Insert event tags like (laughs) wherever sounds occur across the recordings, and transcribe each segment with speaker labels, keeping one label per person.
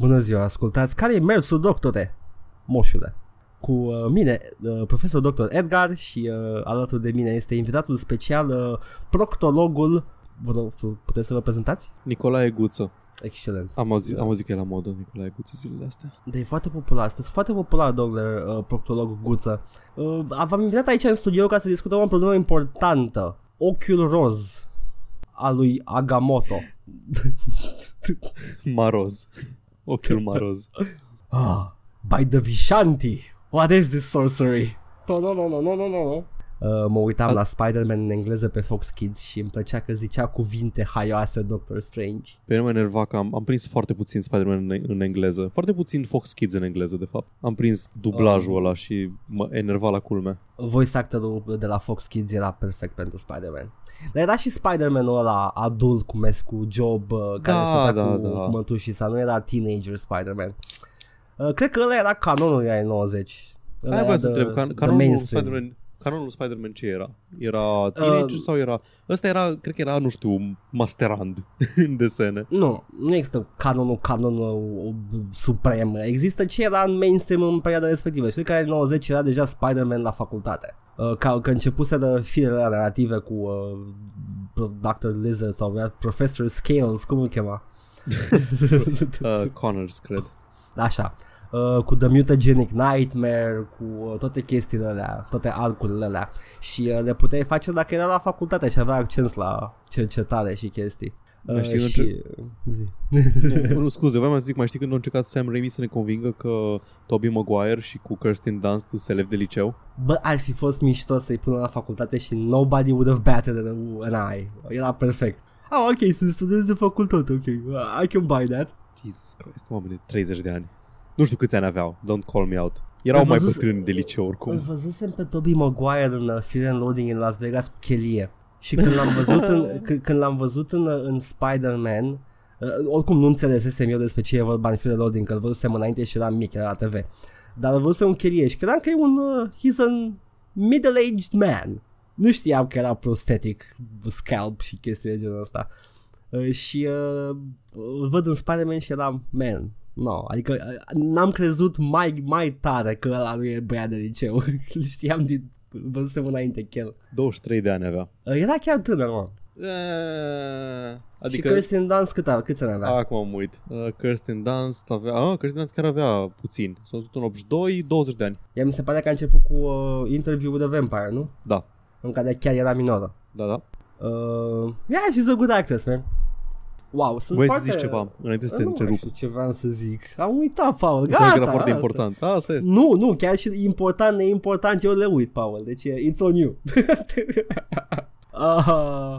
Speaker 1: Bună ziua, ascultați. Care e mersul, doctore? Moșule. Cu uh, mine, uh, profesor dr. Edgar și uh, alături de mine este invitatul special, uh, proctologul. Vă rog, puteți să vă prezentați?
Speaker 2: Nicolae Guță.
Speaker 1: Excelent.
Speaker 2: Am auzit, am auzit că e la modă Nicolae Guță zilele astea.
Speaker 1: Da, e foarte popular. Sunteți foarte popular, domnule uh, proctolog Guță. Uh, v-am invitat aici în studio ca să discutăm o problemă importantă. Ochiul roz al lui Agamotto. (laughs)
Speaker 2: Maroz. Ochiul maroz. (laughs)
Speaker 1: Ah, by the Vishanti. What is this sorcery? No, no, no, no, no, no, no. Uh, mă uitam
Speaker 2: Al-
Speaker 1: la Spider-Man în engleză pe Fox Kids și îmi plăcea că zicea cuvinte haioase Doctor Strange.
Speaker 2: Pe mine mă enerva că am, am prins foarte puțin Spider-Man în, în engleză. Foarte puțin Fox Kids în engleză, de fapt. Am prins dublajul ăla și mă enerva la culme.
Speaker 1: Voice actorul de la Fox Kids era perfect pentru Spider-Man. Dar era și Spider-Man-ul ăla adult cu mes cu Job uh, care
Speaker 2: Da,
Speaker 1: stătea
Speaker 2: da,
Speaker 1: cu,
Speaker 2: da.
Speaker 1: cu mătușii sa, nu era teenager Spider-Man. Uh, cred că ăla era canonul ai 90. Ăla
Speaker 2: Aia
Speaker 1: era
Speaker 2: vreau să
Speaker 1: the-
Speaker 2: întreb, can,
Speaker 1: the
Speaker 2: canonul
Speaker 1: mainstream.
Speaker 2: Spider-Man, canonul Spider-Man ce era? Era teenager
Speaker 1: Uh,
Speaker 2: sau era... Ăsta era, cred că era, nu știu, masterand (laughs) în desene.
Speaker 1: Nu, nu există canonul, canonul uh, suprem. Există ce era în mainstream în perioada respectivă. Și cred că în 90 era deja Spider-Man la facultate. Uh, ca, că începuseră firele narrative cu uh, Dr. Lizard sau era Professor Scales, cum îl chema? (laughs)
Speaker 2: Uh, Connors, cred.
Speaker 1: Așa. Uh, cu The Mutagenic Nightmare, cu uh, toate chestiile alea, toate arcurile alea. Și uh, le puteai face dacă era la facultate și avea accent la cercetare și chestii.
Speaker 2: Mai
Speaker 1: Uh,
Speaker 2: știi când
Speaker 1: și... Zi.
Speaker 2: nu, nu, scuze, vreau să zic, mai știi când a încercat Sam Raimi să ne convingă că Tobey Maguire și cu Kirsten Dunst sunt elevi de liceu?
Speaker 1: Bă, ar fi fost mișto să-i pună la facultate și nobody would have batted an, an eye. Era perfect. Ah, ok, sunt studenți de facultate, ok. Uh, I can buy that.
Speaker 2: Jesus Christ, oameni de 30 de ani. Nu știu câți ani aveau, don't call me out. Erau
Speaker 1: Îl
Speaker 2: mai
Speaker 1: văzuse-
Speaker 2: bătrâni de liceu
Speaker 1: Îl
Speaker 2: oricum.
Speaker 1: văzusem pe Tobey Maguire în uh, Fear and Loading în Las Vegas cu chelie. Și când l-am văzut în, (laughs) c- când l-am văzut în, uh, în Spider-Man, uh, oricum nu înțelesesem eu despre ce e vorba în Fear and Loading, că îl văzusem înainte și eram mic, era la TV. Dar îl văzusem în chelie și credeam că e un, uh, he's a middle-aged man. Nu știam că era prosthetic, scalp și chestii de genul ăsta. Uh, și uh, îl văd în Spider-Man și eram, man, no, adică uh, n-am crezut mai, mai tare că ăla nu e băiat de liceu. (laughs) Îl știam din, îl văzusem înainte chel.
Speaker 2: 23 de ani avea.
Speaker 1: Uh, era chiar tânăr, mă.
Speaker 2: Eee,
Speaker 1: Adică...
Speaker 2: Adică...
Speaker 1: Și Kirsten Dunst cât, avea, câți ani avea?
Speaker 2: Acum am uit. Uh, Kirsten Dunst avea... Ah, Kirsten Dunst chiar avea puțin. S-a născut în 82, 20 de ani.
Speaker 1: Ea mi se pare că a început cu uh, Interview with a Vampire, nu?
Speaker 2: Da,
Speaker 1: În care chiar era minoră.
Speaker 2: da, da.
Speaker 1: Uh, yeah, she's a good actress, man. Wow, sunt
Speaker 2: Voi să
Speaker 1: foarte...
Speaker 2: zici ceva înainte să te
Speaker 1: nu mai
Speaker 2: întrerup.
Speaker 1: știu ce vreau să zic. Am uitat, Paul.
Speaker 2: Înseamnă
Speaker 1: Gata,
Speaker 2: că era foarte
Speaker 1: asta.
Speaker 2: important. Asta este.
Speaker 1: Nu, nu, chiar și important, neimportant, eu le uit, Paul. Deci e- it's on you. uh,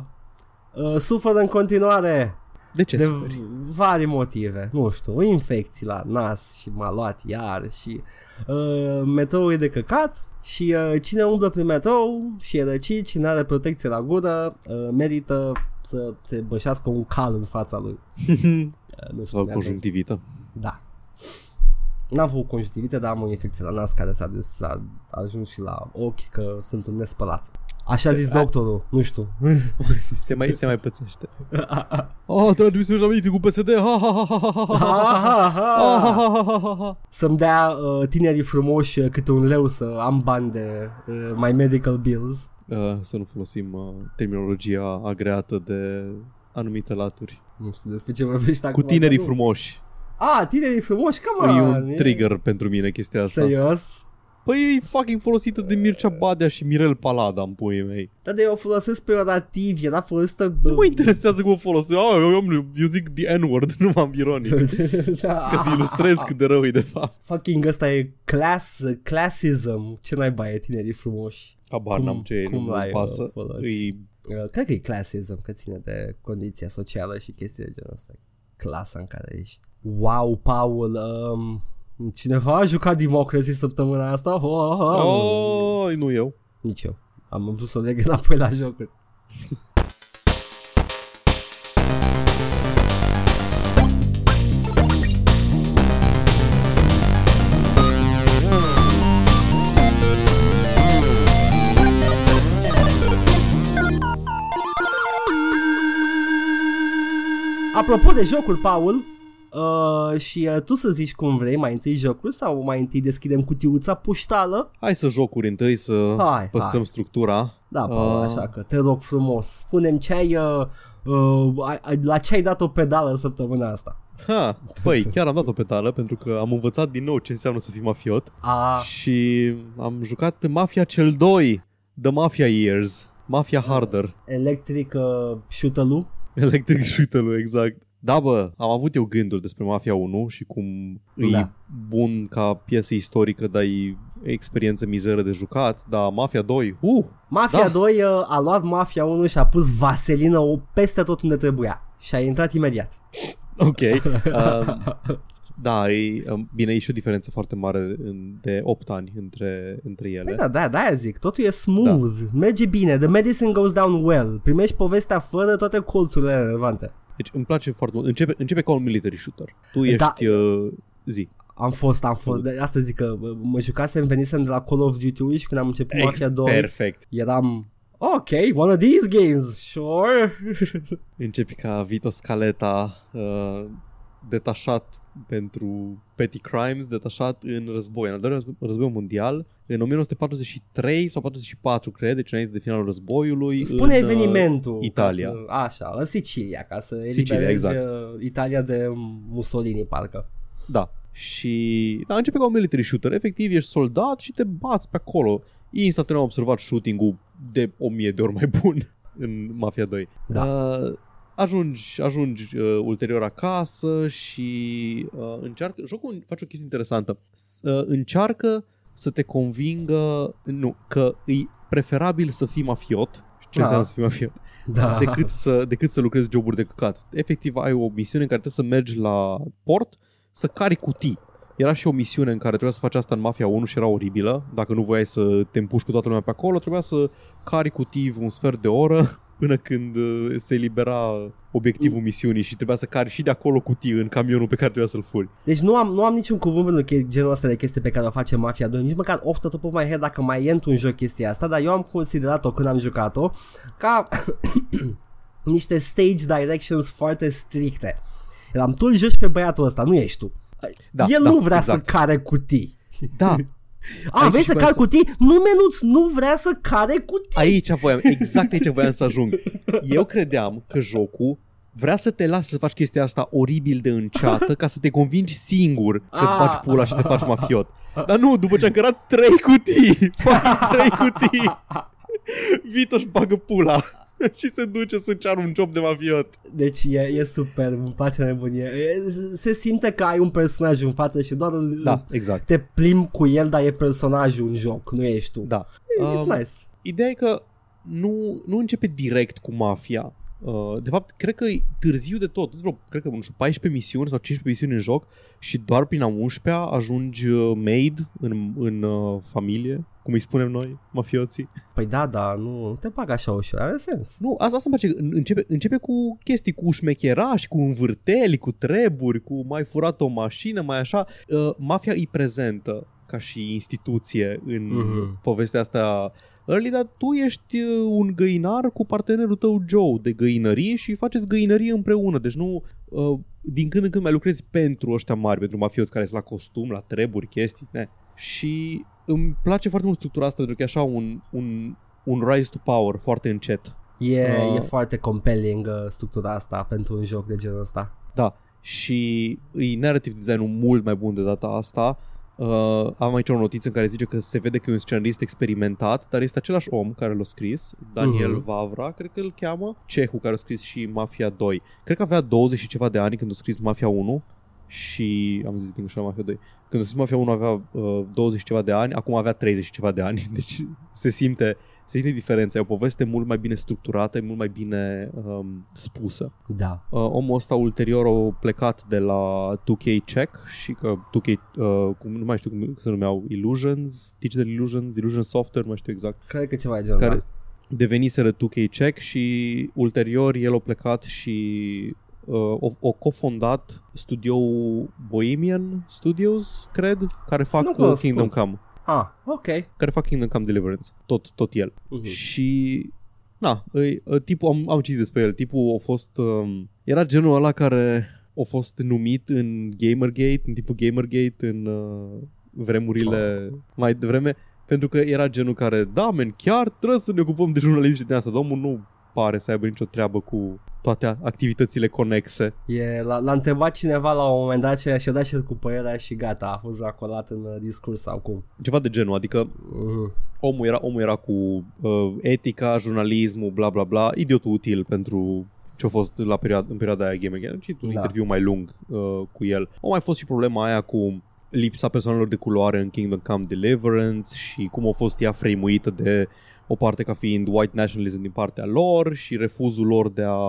Speaker 1: (laughs) uh, suferă în continuare
Speaker 2: De ce
Speaker 1: de
Speaker 2: suferi?
Speaker 1: vari motive. Nu știu, infecții la nas și m-a luat iar și uh, metroul e de căcat și uh, cine umblă prin metrou și e răcit, cine are protecție la gură, uh, merită să se bășească un cal în fața lui. Uh, nu
Speaker 2: Să
Speaker 1: știu,
Speaker 2: fac
Speaker 1: mi-a
Speaker 2: conjunctivită.
Speaker 1: da. N-am făcut conjunctivită, dar am o infecție la nas care s-a, des, s-a ajuns și la ochi că sunt un nespălat. Așa a
Speaker 2: Se-
Speaker 1: zis
Speaker 2: a-
Speaker 1: doctorul, nu știu.
Speaker 2: Se mai, se mai pățește. Oh, trebuie să mi aminte cu PSD. Ha, ha, ha, ha, ha, ha, ha, ha. Ah, ha, ha, ha, ha, ha.
Speaker 1: Să-mi dea uh, tinerii frumoși uh, câte un leu să am bani de uh, my medical bills.
Speaker 2: Uh, să nu folosim uh, terminologia agreată de anumite laturi.
Speaker 1: Nu știu despre ce vorbești acum.
Speaker 2: Cu tinerii
Speaker 1: dar nu.
Speaker 2: frumoși.
Speaker 1: Ah, tinerii frumoși, come
Speaker 2: E
Speaker 1: on.
Speaker 2: un trigger pentru mine chestia asta.
Speaker 1: Serios?
Speaker 2: Păi e fucking folosită de Mircea Badea și Mirel Palada în puii mei.
Speaker 1: Dar de eu o folosesc pe era folosită...
Speaker 2: Nu mă interesează cum o folosesc. Ah, eu, eu, eu zic the N-word, (laughs) nu m-am ironic. (laughs)
Speaker 1: da.
Speaker 2: Ca să ilustrez cât de rău e de fapt.
Speaker 1: Fucking ăsta e class, classism. Ce naiba e tinerii frumoși?
Speaker 2: Habar
Speaker 1: Cum-
Speaker 2: n-am ce e,
Speaker 1: cum
Speaker 2: nu
Speaker 1: l-ai,
Speaker 2: mă pasă.
Speaker 1: uh, folosit?
Speaker 2: Îi,
Speaker 1: Uh, cred că e classism, că ține de condiția socială și chestii de genul ăsta. Clasa în care ești. Wow, Paul, um, cineva a jucat Democracy săptămâna asta? Oh, oh, oh.
Speaker 2: oh, nu eu.
Speaker 1: Nici eu. Am vrut să o leg înapoi la jocuri. (laughs) Apropo de jocuri, Paul, Uh, și uh, tu să zici cum vrei, mai întâi jocul sau mai întâi deschidem cutiuța puștală?
Speaker 2: Hai să jocuri întâi, să
Speaker 1: Hai,
Speaker 2: păstrăm
Speaker 1: hai.
Speaker 2: structura.
Speaker 1: Da, Paul,
Speaker 2: Uh.
Speaker 1: așa că te rog frumos, spunem ce ai, uh, uh, ai- ai- la ce ai dat o pedală săptămâna asta.
Speaker 2: Ha, păi, chiar am dat o petală pentru că am învățat din nou ce înseamnă să fii mafiot
Speaker 1: A,
Speaker 2: și am jucat Mafia cel 2, The Mafia Years, Mafia Harder,
Speaker 1: electric uh, shoot
Speaker 2: Electric (laughs) Shooter, exact. Da, bă, am avut eu gânduri despre Mafia 1 și cum e
Speaker 1: Da.
Speaker 2: bun ca piesă istorică, dar e experiență mizeră de jucat, dar Mafia 2, uh,
Speaker 1: Mafia
Speaker 2: Da.
Speaker 1: 2 uh, a luat Mafia 1 și a pus vaselină o peste tot unde trebuia. Și a intrat imediat.
Speaker 2: ok. Um, (laughs) da, e, um, bine, e și o diferență foarte mare în, de 8 ani între, între ele.
Speaker 1: Păi da, da, da, zic, totul e smooth, da. merge bine, the medicine goes down well, primești povestea fără toate colțurile relevante.
Speaker 2: Deci îmi place foarte mult. Începe, începe ca un military shooter. Tu
Speaker 1: Da.
Speaker 2: ești uh, zi.
Speaker 1: Am fost, am fost, de asta zic că bă, mă jucasem, venisem de la Call of Duty și când am început Mafia 2,
Speaker 2: Perfect.
Speaker 1: eram, ok, one of these games, sure. (laughs)
Speaker 2: Începi ca Vito Scaleta uh, detașat pentru petty crimes, detașat în război, în al doilea război, război mondial, în 1943 sau 44, cred, deci înainte de finalul războiului.
Speaker 1: Spune
Speaker 2: în, uh,
Speaker 1: evenimentul.
Speaker 2: Italia.
Speaker 1: Ca să, așa, în Sicilia, ca să
Speaker 2: Sicilia,
Speaker 1: eliberezi
Speaker 2: exact.
Speaker 1: uh, Italia de Mussolini, parcă.
Speaker 2: Da. Și da, începe ca un military shooter. Efectiv, ești soldat și te bați pe acolo. Instantaneu am observat shooting-ul de o mie de ori mai bun (laughs) în Mafia 2.
Speaker 1: Da.
Speaker 2: Uh, ajungi, ajungi uh, ulterior acasă și uh, încearcă, jocul face o chestie interesantă. S- uh, încearcă să te convingă nu, că e preferabil să fii mafiot. Ce
Speaker 1: Da.
Speaker 2: înseamnă să fii mafiot?
Speaker 1: Da.
Speaker 2: decât să, decât să lucrezi joburi de căcat. Efectiv ai o misiune în care trebuie să mergi la port să cari cutii. Era și o misiune în care trebuia să faci asta în Mafia 1 și era oribilă. Dacă nu voiai să te împuși cu toată lumea pe acolo, trebuia să cari cutii un sfert de oră până când uh, se elibera obiectivul misiunii și trebuia să cari și de acolo cutii în camionul pe care trebuia să-l furi.
Speaker 1: Deci nu am, nu am niciun cuvânt pentru che- genul ăsta de chestii pe care o face Mafia 2, nici măcar off the top of my head dacă mai e într-un joc chestia asta, dar eu am considerat-o când am jucat-o ca (coughs) niște stage directions foarte stricte. Eram tu îl joci pe băiatul ăsta, nu ești tu.
Speaker 2: Da,
Speaker 1: El
Speaker 2: da,
Speaker 1: nu vrea
Speaker 2: exact.
Speaker 1: să care cutii.
Speaker 2: Da, (laughs)
Speaker 1: A,
Speaker 2: Aici
Speaker 1: vrei să
Speaker 2: voiam
Speaker 1: cari
Speaker 2: să-
Speaker 1: cutii? Nu, menuț, nu vrea să care cutii.
Speaker 2: aici voiam, (laughs) exact aici voiam să ajung. Eu credeam că jocul vrea să te lase să faci chestia asta oribil de înceată ca să te convingi singur că îți
Speaker 1: Ah.
Speaker 2: bagi pula și te faci mafiot. Dar nu, după ce am cărat trei cutii, fac (laughs) trei cutii, Vito își bagă pula (laughs) și se duce să ceară un job de mafiot.
Speaker 1: Deci e, e super, îmi place nebunie. E, se simte că ai un personaj în față și doar îl,
Speaker 2: Da, exact.
Speaker 1: te plimbi cu el, dar e personajul în joc, nu ești tu.
Speaker 2: Da.
Speaker 1: It's
Speaker 2: Um,
Speaker 1: nice.
Speaker 2: Ideea e că nu, nu începe direct cu mafia. Uh, de fapt, cred că e târziu de tot. Sunt vreo, cred că, nu știu, 14 misiuni sau 15 misiuni în joc și doar prin a 11-a ajungi uh, maid în, în uh, familie, cum îi spunem noi, mafioții.
Speaker 1: Păi da, da, nu, nu te bag așa ușor, are sens.
Speaker 2: Nu, asta, asta îmi place. În- Începe, începe cu chestii, cu șmecherași, cu învârteli, cu treburi, cu mai furat o mașină, mai așa. Uh, mafia îi prezentă ca și instituție în
Speaker 1: Mhm.
Speaker 2: povestea asta early, dar tu ești uh, un găinar cu partenerul tău Joe de găinărie și faceți găinărie împreună. Deci nu, uh, din când în când mai lucrezi pentru ăștia mari, pentru mafioți care sunt la costum, la treburi, chestii. Ne? Și îmi place foarte mult structura asta pentru că e așa un, un, un rise to power foarte încet.
Speaker 1: E,
Speaker 2: Uh.
Speaker 1: e foarte compelling uh, structura asta pentru un joc de genul ăsta.
Speaker 2: Da, și e narrative design-ul mult mai bun de data asta. Uh, am aici o notiță în care zice că se vede că e un scenarist experimentat, dar este același om care l-a scris, Daniel
Speaker 1: Mhm.
Speaker 2: Vavra, cred că îl cheamă, cehul care a scris și Mafia 2. Cred că avea 20 și ceva de ani când a scris Mafia 1 și am zis din așa Mafia 2. Când a scris Mafia 1 avea uh, 20 și ceva de ani, acum avea 30 și ceva de ani, (laughs) deci se simte se simte diferența, e o poveste mult mai bine structurată, e mult mai bine um, spusă.
Speaker 1: Da.
Speaker 2: Uh, omul ăsta ulterior a plecat de la 2K Check și că 2K, uh, cum, nu mai știu cum se numeau, Illusions, Digital Illusions, Illusion Software, nu mai știu exact,
Speaker 1: Cred că ceva de genul
Speaker 2: care
Speaker 1: da.
Speaker 2: deveniseră 2K Check și ulterior el a plecat și uh, o, o cofondat studioul Bohemian Studios, cred, care fac
Speaker 1: Nu
Speaker 2: uh,
Speaker 1: cunosc,
Speaker 2: Kingdom
Speaker 1: cunosc.
Speaker 2: Come,
Speaker 1: Ah, ok.
Speaker 2: care fac Kingdom Come Deliverance, tot, tot el.
Speaker 1: Mhm.
Speaker 2: Și na, îi, ă, tipul, am, am citit despre el, tipul a fost, um, era genul ăla care a fost numit în Gamergate, în timpul Gamergate, în uh, vremurile mai devreme, pentru că era genul care, da, men, chiar trebuie să ne ocupăm de jurnalism și de asta. Domnul nu pare să aibă nicio treabă cu toate activitățile conexe.
Speaker 1: E, l-a, l-a întrebat cineva la un moment dat și și-a dat și cu părerea și gata, a fost racolat în uh, discurs sau cum.
Speaker 2: Ceva de genul, adică
Speaker 1: Mhm.
Speaker 2: omul era, omul era cu uh, etica, jurnalismul, bla bla bla, idiotul util pentru ce a fost la perioada, în perioada aia Gamergate. Și un
Speaker 1: Da.
Speaker 2: interviu mai lung uh, cu el. A mai fost și problema aia cu lipsa persoanelor de culoare în Kingdom Come Deliverance și cum a fost ea frame de o parte ca fiind white nationalism din partea lor și refuzul lor de a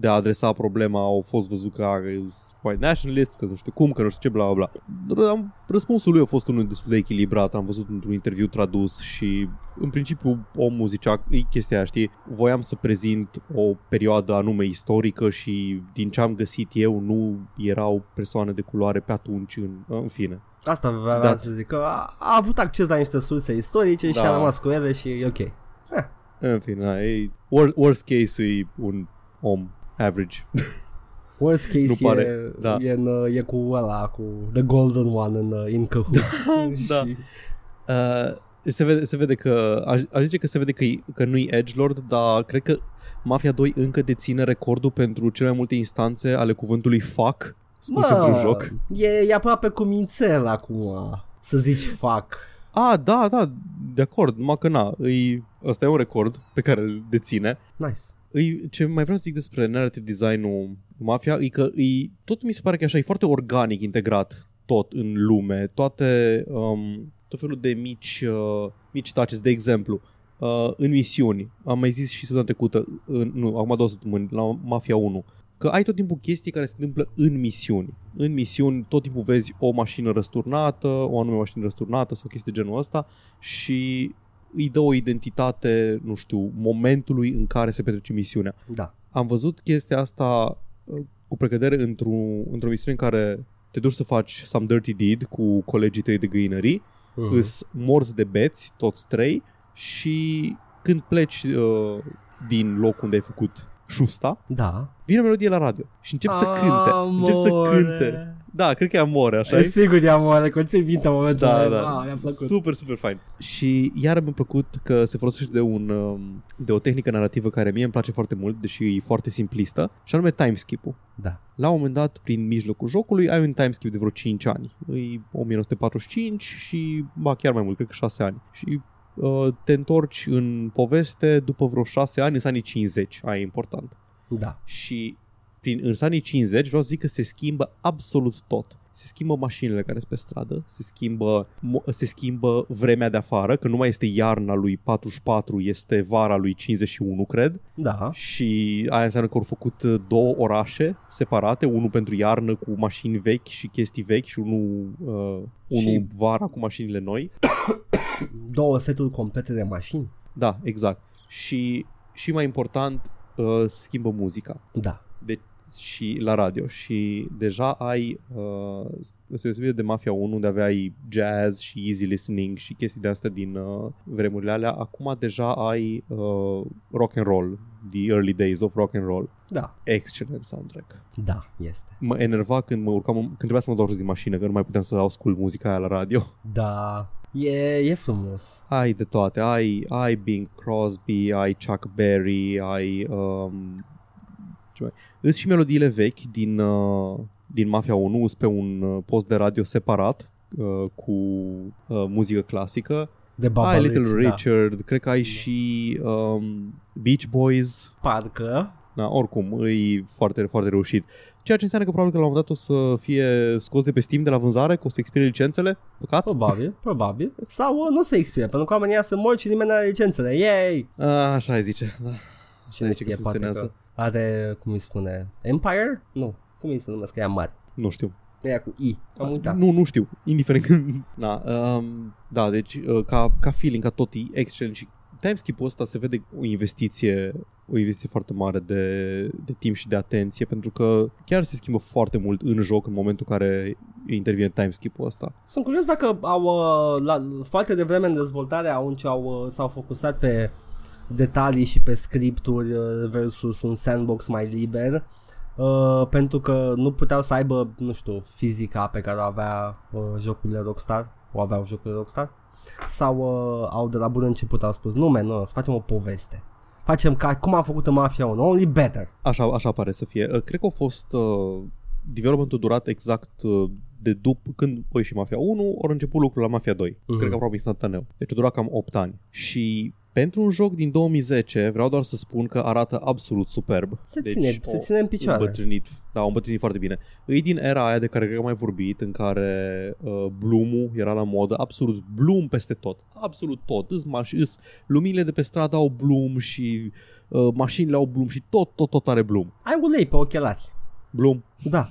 Speaker 2: de a adresa problema au fost văzut că are white nationalists, că nu știu cum, că nu știu ce, bla bla bla. Am- Răspunsul lui a fost unul destul de echilibrat, am văzut într-un interviu tradus și în principiu omul zicea, e chestia aia, știi, voiam să prezint o perioadă anume istorică și din ce am găsit eu nu erau persoane de culoare pe atunci, în, în fine.
Speaker 1: Asta vreau
Speaker 2: Da.
Speaker 1: să zic, că a, a avut acces la niște surse istorice și
Speaker 2: Da.
Speaker 1: a rămas cu ele și e ok.
Speaker 2: În fine, na, e, worst, worst case e un om average.
Speaker 1: Worst (laughs) case
Speaker 2: Nu pare,
Speaker 1: e,
Speaker 2: da.
Speaker 1: e, în, uh, e cu ăla, cu The Golden One în uh, In Cahoots. (laughs)
Speaker 2: da. (laughs)
Speaker 1: Și-
Speaker 2: Uh, se, vede, se vede că, aș, aș zice că se vede că, e- că nu e Edgelord, dar cred că Mafia 2 încă deține recordul pentru cele mai multe instanțe ale cuvântului fuck spus într-un joc.
Speaker 1: E, e aproape cu mințel acum să zici fac.
Speaker 2: Ah, da, da, de acord, numai că na, îi, ăsta e un record pe care îl deține.
Speaker 1: Nice.
Speaker 2: Îi, ce mai vreau să zic despre narrative design-ul Mafia e că îi, tot mi se pare că așa e foarte organic integrat tot în lume, toate um, tot felul de mici uh, mici touches, de exemplu uh, în misiuni, am mai zis și săptămâna trecută, în, nu, acum două săptămâni, la Mafia 1, că ai tot timpul chestii care se întâmplă în misiuni. În misiuni tot timpul vezi o mașină răsturnată, o anume mașină răsturnată sau chestii de genul ăsta și îi dă o identitate, nu știu, momentului în care se petrece misiunea.
Speaker 1: Da.
Speaker 2: Am văzut chestia asta uh, cu precădere într-o, într-o misiune în care te duci să faci some dirty deed cu colegii tăi de găinării,
Speaker 1: Mhm.
Speaker 2: mm. îs morți de beți, toți trei, și când pleci uh, din locul unde ai făcut șusta,
Speaker 1: Da.
Speaker 2: vine o melodie la radio și încep să cânte. Încep să
Speaker 1: Amore.
Speaker 2: cânte. Da, cred că e amore, așa
Speaker 1: E
Speaker 2: e?
Speaker 1: sigur e amore, că ți minte momentul
Speaker 2: Da,
Speaker 1: ăla.
Speaker 2: da.
Speaker 1: Ah, mi-a plăcut.
Speaker 2: Super, super fain. Și iar mi-a plăcut că se folosește de, un, um, de o tehnică narrativă care mie îmi place foarte mult, deși e foarte simplistă, și anume timeskip-ul.
Speaker 1: Da.
Speaker 2: La un moment dat, prin mijlocul jocului, ai un timeskip de vreo 5 ani. E 1945 și, ba, chiar mai mult, cred că 6 ani. Și uh, te întorci în poveste după vreo 6 ani, în anii 50. Aia e important.
Speaker 1: Da.
Speaker 2: Și prin, în anii 50 vreau să zic că se schimbă absolut tot. Se schimbă mașinile care sunt pe stradă, se schimbă, mo- se schimbă vremea de afară, că nu mai este iarna lui 44, este vara lui 51, cred.
Speaker 1: Da.
Speaker 2: Și aia înseamnă că au făcut uh, două orașe separate, unul pentru iarnă cu mașini vechi și chestii vechi și unul, uh, unul
Speaker 1: Și-
Speaker 2: vara cu mașinile noi. (coughs)
Speaker 1: Două seturi complete de mașini.
Speaker 2: Da, exact. Și, și mai important, uh, se schimbă muzica.
Speaker 1: Da.
Speaker 2: de, și la radio și deja ai uh, se deosebire de Mafia 1 unde aveai jazz și easy listening și chestii de astea din uh, vremurile alea, acum deja ai uh, rock and roll, the early days of rock and roll.
Speaker 1: Da.
Speaker 2: Excelent soundtrack.
Speaker 1: Da, este.
Speaker 2: Mă enerva când mă urcam, când trebuia să mă dau jos din mașină, că nu mai puteam să ascult muzica aia la radio. (laughs)
Speaker 1: Da. E, e frumos.
Speaker 2: Ai de toate, ai, ai Bing Crosby, ai Chuck Berry, ai um, ce mai... Îs și melodiile vechi din, uh, din Mafia 1, îs pe un uh, post de radio separat uh, cu uh, muzică clasică.
Speaker 1: De Baba
Speaker 2: ai Little
Speaker 1: Rich, da.
Speaker 2: Richard, cred că ai și um, Beach Boys,
Speaker 1: Parcă.
Speaker 2: da, oricum, e foarte, foarte reușit. Ceea ce înseamnă că probabil că la un moment dat o să fie scos de pe Steam de la vânzare, că o să expire licențele, păcat.
Speaker 1: Probabil, probabil. Sau uh, nu se expire, pentru că oamenii ăia se mor și nimeni nu are licențele. Yay!
Speaker 2: A, așa ai zice, da.
Speaker 1: Cine
Speaker 2: zice că
Speaker 1: știe, poate că
Speaker 2: funcționează.
Speaker 1: Are, cum îi spune, Empire? Nu. Cum îi se numesc, că ea mare.
Speaker 2: Nu știu.
Speaker 1: Ea cu I. Am uitat.
Speaker 2: Nu, nu știu, indiferent când... (laughs) Na, um, da, deci uh, ca, ca feeling, ca tot, e excelent și timeskip-ul ăsta se vede o investiție, o investiție foarte mare de, de timp și de atenție, pentru că chiar se schimbă foarte mult în joc în momentul în care intervine timeskip-ul ăsta.
Speaker 1: Sunt curios dacă au, uh, la, foarte devreme în dezvoltare au, au, uh, s-au focusat pe detalii și pe scripturi uh, versus un sandbox mai liber uh, pentru că nu puteau să aibă, nu știu, fizica pe care o avea uh, jocurile Rockstar, o aveau jocurile Rockstar, sau uh, au de la bun început au spus, nu, man, nu, să facem o poveste. Facem ca cum a făcut în Mafia 1, only better.
Speaker 2: Așa, așa pare să fie. Uh, Cred că a fost uh, developmentul durat exact uh, de după când o ieși Mafia 1, ori început lucrul la Mafia 2.
Speaker 1: Mhm.
Speaker 2: Cred că aproape instantaneu. Deci a durat cam 8 ani. Și pentru un joc din 2010, vreau doar să spun că arată absolut superb.
Speaker 1: Se
Speaker 2: deci,
Speaker 1: ține, se
Speaker 2: o-
Speaker 1: ține în picioare.
Speaker 2: Îmbătrânit, da, au îmbătrânit foarte bine. E din era aia de care cred că am mai vorbit, în care uh, Bloom-ul era la modă, absolut Bloom peste tot, absolut tot. Îs, maș- îs, luminile de pe stradă au Bloom și uh, mașinile au Bloom și tot, tot, tot are Bloom.
Speaker 1: Ai ulei pe ochelari.
Speaker 2: Bloom.
Speaker 1: Da.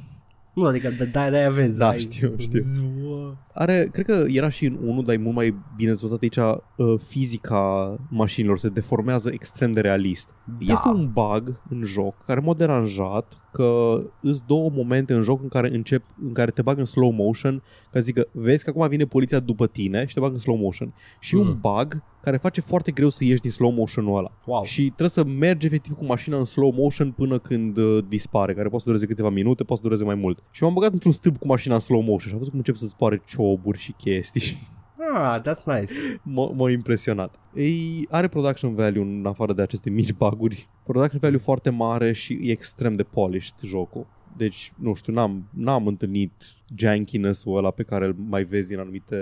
Speaker 1: Nu, adică de de de vezi.
Speaker 2: Da,
Speaker 1: ai-
Speaker 2: știu, știu.
Speaker 1: Zua.
Speaker 2: Are, cred că era și în unul, dar e mult mai bine dezvoltat aici, uh, fizica mașinilor se deformează extrem de realist.
Speaker 1: Da.
Speaker 2: Este un bug în joc care m-a deranjat că îs două momente în joc în care încep, în care te bag în slow motion ca să zică, vezi că acum vine poliția după tine și te bag în slow motion. Și
Speaker 1: Mhm.
Speaker 2: un bug care face foarte greu să ieși din slow motion-ul ăla.
Speaker 1: Wow.
Speaker 2: Și trebuie să mergi efectiv cu mașina în slow motion până când uh, dispare, care poate să dureze câteva minute, poate să dureze mai mult. Și m-am băgat într-un stâlp cu mașina în slow motion și am văzut cum încep să zboare cioburi și chestii și (laughs)
Speaker 1: Ah, that's nice.
Speaker 2: m-a, m-a impresionat. Ei, are production value în afară de aceste mici baguri. Production value foarte mare și e extrem de polished jocul. Deci, nu știu, n-am, n-am întâlnit jankiness-ul ăla pe care îl mai vezi în anumite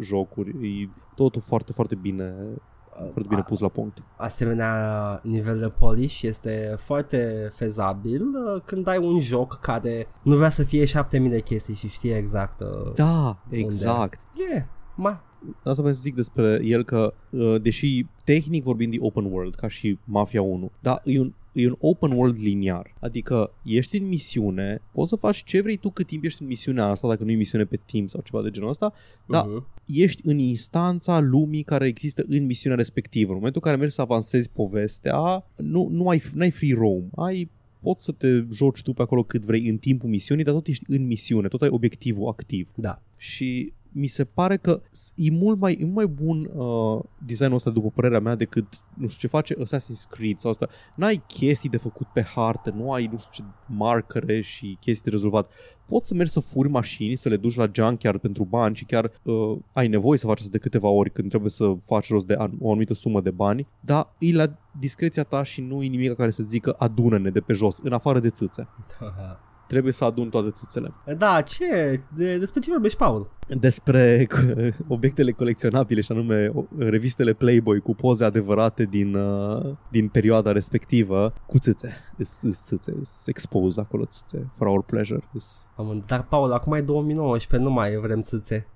Speaker 2: jocuri. E totul foarte, foarte bine, foarte bine pus la punct.
Speaker 1: asemenea nivel de polish este foarte fezabil uh, când ai un joc care nu vrea să fie 7000 de chestii și știe exact uh,
Speaker 2: Da, exact.
Speaker 1: yeah, ma,
Speaker 2: Asta vreau să zic despre el că, uh, deși tehnic vorbind de open world, ca și Mafia 1, dar e un, e un open world liniar. Adică ești în misiune, poți să faci ce vrei tu cât timp ești în misiunea asta, dacă nu e misiune pe timp sau ceva de genul ăsta, Da.
Speaker 1: Mhm.
Speaker 2: ești în instanța lumii care există în misiunea respectivă. În momentul în care mergi să avansezi povestea, nu, nu ai, n-ai free roam, ai poți să te joci tu pe acolo cât vrei în timpul misiunii, dar tot ești în misiune, tot ai obiectivul activ
Speaker 1: da.
Speaker 2: și mi se pare că s- e mult mai, e mult mai bun uh, designul ăsta după părerea mea decât nu știu ce face Assassin's Creed sau asta. N-ai chestii de făcut pe hartă, nu ai nu știu ce marcare și chestii de rezolvat. Poți să mergi să furi mașini, să le duci la junkyard pentru bani și chiar uh, ai nevoie să faci asta de câteva ori când trebuie să faci rost de an- o anumită sumă de bani, dar e la discreția ta și nu e nimic care să zică adună-ne de pe jos, în afară de țâțe. Trebuie să adun toate țâțele.
Speaker 1: Da, ce? De, despre ce vorbești, Paul?
Speaker 2: despre (laughs) obiectele colecționabile și anume o- revistele Playboy cu poze adevărate din, uh, din perioada respectivă cu țâțe. Îs, îs țâțe, îs expose acolo țâțe for our pleasure. Îs...
Speaker 1: Am, dar, Paul, acum e 2019, nu mai vrem țâțe.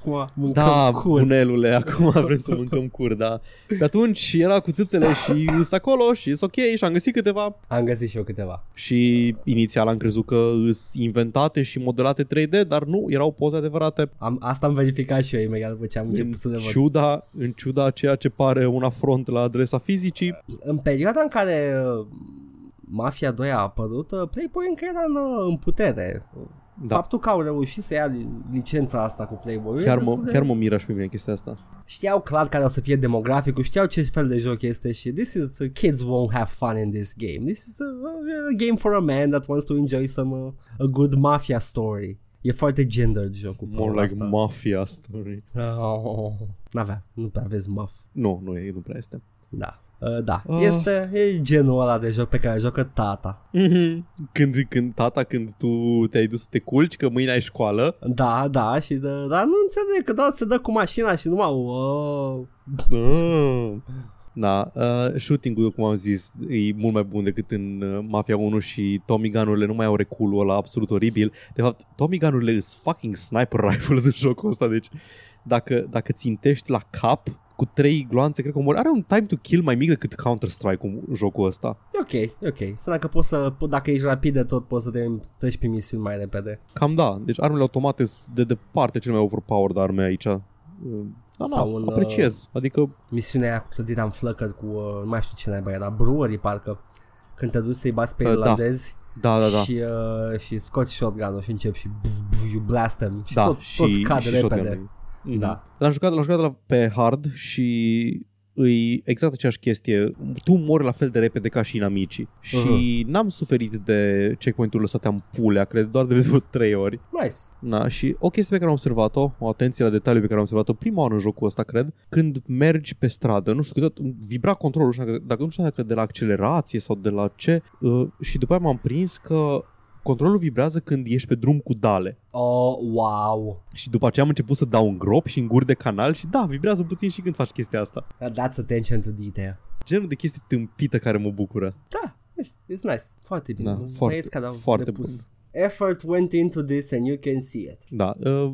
Speaker 1: Acum mâncăm
Speaker 2: Da,
Speaker 1: cur.
Speaker 2: bunelule, (laughs) acum vrem să mâncăm cur, da. Pe atunci era cu țâțele și îs acolo și îs ok și am găsit câteva.
Speaker 1: Am găsit și eu câteva.
Speaker 2: Și inițial am crezut că îs inventate și modelate 3D, dar nu, erau poze adevărate.
Speaker 1: Am, asta am verificat și eu imediat după ce am
Speaker 2: În
Speaker 1: început să le văd.
Speaker 2: ciuda, în ciuda a ceea ce pare un afront la adresa fizicii,
Speaker 1: În perioada în care uh, Mafia 2 a apărut, uh, Playboy încă era în, uh, în putere.
Speaker 2: Da.
Speaker 1: Faptul că au reușit să ia li- licența asta cu Playboy
Speaker 2: Chiar
Speaker 1: e
Speaker 2: mă,
Speaker 1: destul de-
Speaker 2: chiar mă miră și pe mine chestia asta.
Speaker 1: Știau clar care o să fie demograficul, știau ce fel de joc este și this is, uh, kids won't have fun in this game. This is a, a game for a man that wants to enjoy some uh, a good mafia story. E foarte gendered jocul.
Speaker 2: More
Speaker 1: Paul,
Speaker 2: like
Speaker 1: asta.
Speaker 2: mafia story.
Speaker 1: Oh, n-avea, nu prea vezi muff.
Speaker 2: Nu, nu e, nu prea este.
Speaker 1: Da. Uh, da,
Speaker 2: Ah.
Speaker 1: este e genul ăla de joc pe care joacă tata.
Speaker 2: Când, când tata, când tu te-ai dus să te culci, că mâine ai școală,
Speaker 1: Da, da, și de, dar nu înțeleg că doar se dă cu mașina și numai wow.
Speaker 2: Ah. Da, uh, shooting-ul, cum am zis, e mult mai bun decât în uh, Mafia 1 și Tommy Gun-urile nu mai au reculul ăla absolut oribil. De fapt, Tommy Gun-urile sunt fucking sniper rifles în jocul ăsta, deci dacă, dacă țintești la cap cu trei gloanțe, cred că omori. Are un time to kill mai mic decât Counter-Strike-ul jocul ăsta.
Speaker 1: E ok, e ok. Să dacă poți să, dacă ești rapid de tot, poți să te treci pe misiuni mai repede.
Speaker 2: Cam da, deci armele automate sunt de departe cele mai overpowered arme aici. Uh, Da, da,
Speaker 1: Sau un,
Speaker 2: apreciez. Adică,
Speaker 1: Misiunea aia cu clădirea în flăcări cu, uh, nu mai știu ce naiba era, brewery parcă. Când te duci să-i bați pe
Speaker 2: Uh, da.
Speaker 1: irlandezi
Speaker 2: da, da, da.
Speaker 1: și, uh, și scoți shotgun-ul și începi și buf, buf, you blast them și
Speaker 2: da,
Speaker 1: tot,
Speaker 2: și,
Speaker 1: toți cad
Speaker 2: și
Speaker 1: repede.
Speaker 2: shotgun-ul. Mhm.
Speaker 1: Da.
Speaker 2: L-am jucat, l-am jucat la, pe hard și îi exact aceeași chestie. Tu mori la fel de repede ca și inamicii. Și n-am suferit de checkpoint-ul lăsate în pulea, cred, doar de vreo (laughs) trei ori.
Speaker 1: Nice.
Speaker 2: Na, și o chestie pe care am observat-o, o atenție la detaliu pe care am observat-o prima oară în jocul ăsta, cred, când mergi pe stradă, nu știu, câteodată vibra controlul, nu știu dacă, dacă nu știu dacă de la accelerație sau de la ce, uh, și după aia m-am prins că controlul vibrează când ești pe drum cu dale.
Speaker 1: Oh, wow.
Speaker 2: Și după aceea am început să dau în grop și în guri de canal și da, vibrează puțin și când faci chestia asta.
Speaker 1: That's attention to detail.
Speaker 2: Genul de chestie tâmpită care mă bucură.
Speaker 1: Da, it's, it's nice. Foarte bine.
Speaker 2: Da, foarte,
Speaker 1: Băieți care au
Speaker 2: foarte
Speaker 1: depus.
Speaker 2: bun.
Speaker 1: Effort went into this and you can see it.
Speaker 2: Da, uh,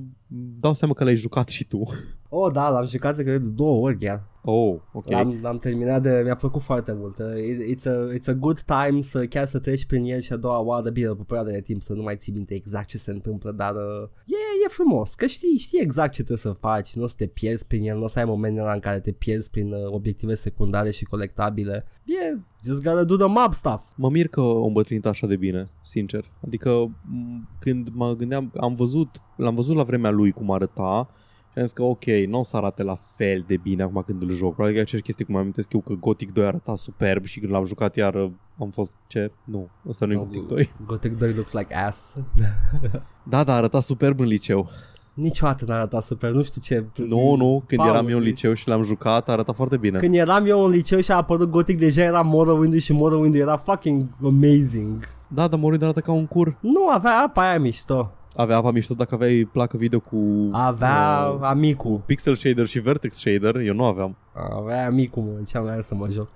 Speaker 2: dau seama că l-ai jucat și tu.
Speaker 1: Oh, da, l-am jucat cred de două ori chiar.
Speaker 2: Oh, ok.
Speaker 1: L-am, l-am terminat de, mi-a plăcut foarte mult. Uh, it- It's a, it's a good time să chiar să treci prin el și a doua oară, bine, după perioada de timp să nu mai ții minte exact ce se întâmplă, dar uh, e, e frumos, că știi, știi exact ce trebuie să faci, nu o să te pierzi prin el, nu o să ai momentele ăla în care te pierzi prin uh, obiective secundare și colectabile. E, just gotta do the mob stuff.
Speaker 2: Mă mir că o îmbătrânit așa de bine, sincer. Adică m- când mă gândeam, am văzut, l-am văzut la vremea lui cum arăta și am zis că ok, nu o să arate la fel de bine acum când îl joc. Probabil că e aceeași chestie cum am amintesc eu că Gothic 2 arăta superb și când l-am jucat iar am fost ce? Nu, ăsta nu e Gothic 2. (laughs)
Speaker 1: Gothic 2 looks like ass. (laughs)
Speaker 2: Da, da, arăta superb în liceu.
Speaker 1: Niciodată n-a arătat super, nu știu ce.
Speaker 2: Nu, nu, când
Speaker 1: Paul,
Speaker 2: eram eu în
Speaker 1: ești-
Speaker 2: liceu și l-am jucat, arăta foarte bine.
Speaker 1: Când eram eu în liceu și a apărut Gothic, deja era Morrowind și Morrowind era fucking amazing.
Speaker 2: Da, dar Morrowind arată ca un cur.
Speaker 1: Nu, avea apa aia mișto.
Speaker 2: Avea apa mișto dacă aveai placă video cu
Speaker 1: Avea
Speaker 2: uh,
Speaker 1: amicul.
Speaker 2: pixel shader și vertex shader, eu nu aveam.
Speaker 1: Avea amicul, mă, ce am să mă joc.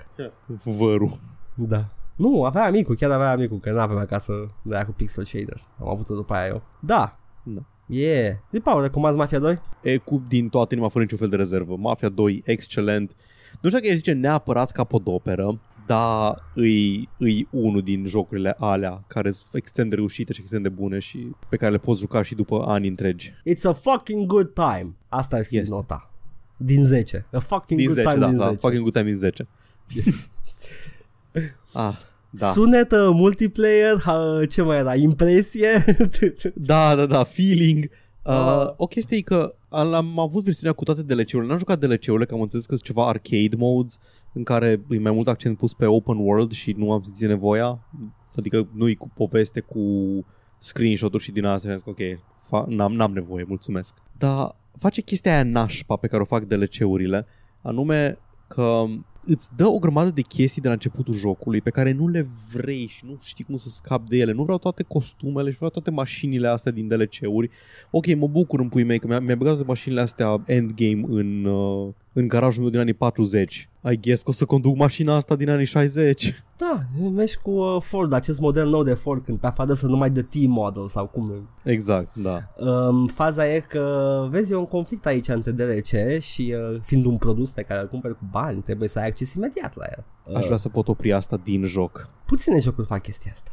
Speaker 2: Vărul.
Speaker 1: Da. Nu, avea amicul, chiar avea amicul, că n-aveam acasă de aia cu pixel shader. Am avut-o după aia eu. Da.
Speaker 2: Da.
Speaker 1: Yeah. De Paul, recomanzi Mafia 2?
Speaker 2: E cu din toată inima fără niciun fel de rezervă. Mafia 2, excelent. Nu știu dacă e zice neapărat capodoperă, dar îi, îi unul din jocurile alea care sunt extrem de reușite și extrem de bune și pe care le poți juca și după ani întregi.
Speaker 1: It's a fucking good time. Asta ar fi
Speaker 2: Este.
Speaker 1: nota. Din 10. A fucking
Speaker 2: Din
Speaker 1: good
Speaker 2: 10,
Speaker 1: time
Speaker 2: da,
Speaker 1: din
Speaker 2: da,
Speaker 1: 10.
Speaker 2: fucking good time din 10.
Speaker 1: Yes. (laughs)
Speaker 2: Ah, da.
Speaker 1: Sunet, uh, multiplayer, uh, ce mai era, impresie? (laughs)
Speaker 2: Da, da, da, feeling. Uh,
Speaker 1: Ah.
Speaker 2: o chestie e că am avut versiunea cu toate DLC-urile, n-am jucat DLC-urile, că am înțeles că sunt ceva arcade modes în care e mai mult accent pus pe open world și nu am simțit nevoia, adică nu-i cu poveste, cu screenshot-uri și din astea, și am zis că ok, fa- n-am, n-am nevoie, mulțumesc. Dar face chestia aia nașpa pe care o fac DLC-urile, anume că îți dă o grămadă de chestii de la începutul jocului pe care nu le vrei și nu știi cum să scapi de ele. Nu vreau toate costumele și vreau toate mașinile astea din DLC-uri. Ok, mă bucur în pui mei că mi-a, mi-a băgat toate mașinile astea endgame în, uh, în garajul meu din anii 40. I guess că o să conduc mașina asta din anii 60.
Speaker 1: da, mergi cu uh, Ford, acest model nou de Ford, când pe afară să nu mai dă T-model sau cum.
Speaker 2: Exact, da.
Speaker 1: Um, faza e că, vezi, e un conflict aici între DLC și uh, fiind un produs pe care îl cumperi cu bani, trebuie să ai acces imediat la el.
Speaker 2: Aș vrea să pot opri asta din joc.
Speaker 1: Puține jocuri fac chestia asta.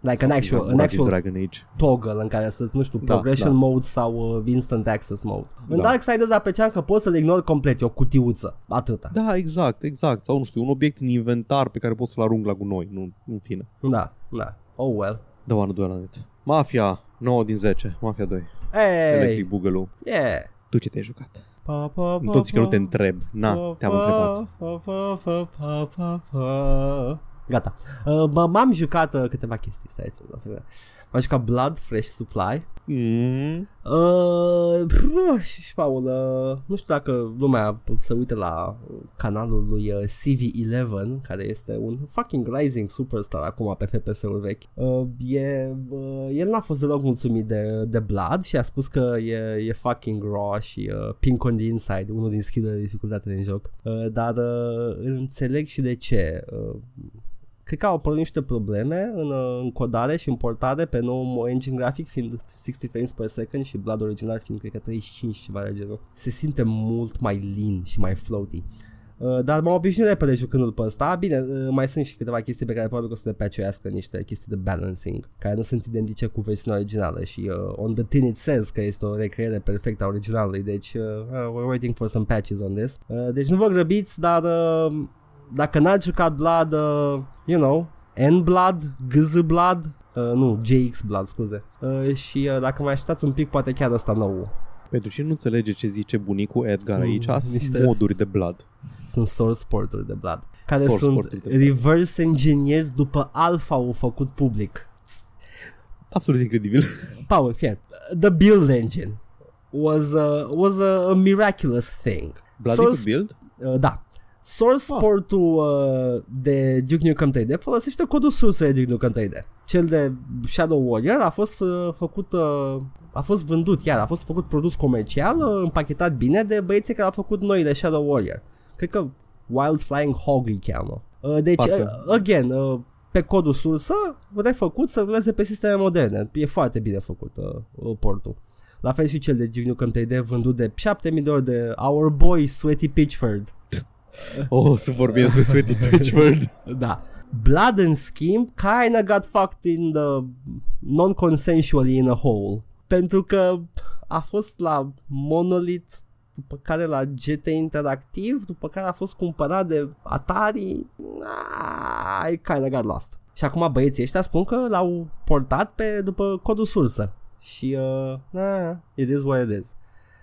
Speaker 1: Like an actual,
Speaker 2: Gura
Speaker 1: an
Speaker 2: din
Speaker 1: actual
Speaker 2: Dragon Age.
Speaker 1: toggle în care să-ți, nu știu,
Speaker 2: Da,
Speaker 1: progression
Speaker 2: da.
Speaker 1: mode sau uh, instant access mode. În
Speaker 2: Da.
Speaker 1: Darksiders apreciam că poți să-l ignori complet, e o cutiuță, atâta.
Speaker 2: Da, exact, exact. Sau nu știu, un obiect în inventar pe care poți să-l arunc la gunoi, nu, în fine.
Speaker 1: Da, da. Oh well.
Speaker 2: Da, oană, doi la net. Mafia, 9 din 10. Mafia 2.
Speaker 1: Hey,
Speaker 2: Electric Boogaloo.
Speaker 1: yeah.
Speaker 2: Tu ce te-ai jucat?
Speaker 1: Pa, pa, pa,
Speaker 2: Toți că nu
Speaker 1: pa.
Speaker 2: te întreb. Na, te-am întrebat.
Speaker 1: Pa, pa, pa, pa, pa, pa. Gata. Uh, bă, m-am jucat uh, câteva chestii. Stai să să vedem. M-am jucat Blood Fresh Supply.
Speaker 2: Mm,
Speaker 1: Uh, pf, și Paul, uh, nu știu dacă lumea se uită la canalul lui uh, CV11, care este un fucking rising superstar acum pe FPS-uri vechi. Uh, e, uh, el n-a fost deloc mulțumit de, de Blood și a spus că e, e fucking raw și uh, pink on the inside, unul din skill-urile de dificultate din joc. Uh, dar uh, înțeleg și de ce. Uh, cred că au apărut niște probleme în uh, încodare și în portare pe nou engine grafic fiind 60 frames per second și Blood original fiind cred că 35 ceva de genul. Se simte mult mai lean și mai floaty. Uh, dar m-am obișnuit repede jucându-l pe ăsta. Bine, uh, mai sunt și câteva chestii pe care probabil că o să le patchuiască niște chestii de balancing, care nu sunt identice cu versiunea originală și uh, on the tin it says că este o recreere perfectă a originalului, deci uh, uh, we're waiting for some patches on this. Uh, deci nu vă grăbiți, dar uh, dacă n-ați jucat Blood, uh, you know, N-Blood, GZ Blood, uh, nu, JX Blood, scuze. Uh, și uh, dacă mai așteptați un pic, poate chiar ăsta nou
Speaker 2: Pentru cine nu înțelege ce zice bunicul Edgar
Speaker 1: Mm,
Speaker 2: aici, astea
Speaker 1: niște-
Speaker 2: sunt moduri de blood.
Speaker 1: Sunt source porturi de Blood. Care
Speaker 2: Source
Speaker 1: sunt
Speaker 2: porturi de Blood.
Speaker 1: reverse engineered după alpha au făcut public.
Speaker 2: Absolut incredibil.
Speaker 1: Paul, fie. The build engine was a, was a, a miraculous thing.
Speaker 2: Bloody
Speaker 1: Source-
Speaker 2: to build?
Speaker 1: Uh, da. Source
Speaker 2: Ah.
Speaker 1: portul uh, de Duke Nukem 3D folosește codul sursă de Duke Nukem 3D. Cel de Shadow Warrior a fost uh, făcut, uh, a fost vândut iar, a fost făcut produs comercial, uh, împachetat bine de băieții care au făcut noile Shadow Warrior. Cred că Wild Flying Hog îi cheamă. Uh, deci,
Speaker 2: Parcă.
Speaker 1: uh, again, uh, pe codul sursă, refăcut să ruleze pe sisteme moderne. E foarte bine făcut uh, uh, portul. La fel și cel de Duke Nukem 3D vândut de 7000 de ori de Our Boy Sweaty Pitchford.
Speaker 2: Oh, să vorbim despre Sweaty (laughs) Pitchford.
Speaker 1: Da. Blood în schimb kinda got fucked in the non-consensually in a hole. Pentru că a fost la Monolith, după care la GT Interactiv, după care a fost cumpărat de Atari. Ah, I kinda got lost. Și acum băieții ăștia spun că l-au portat pe după codul sursă. Și uh, nah, it is what it is.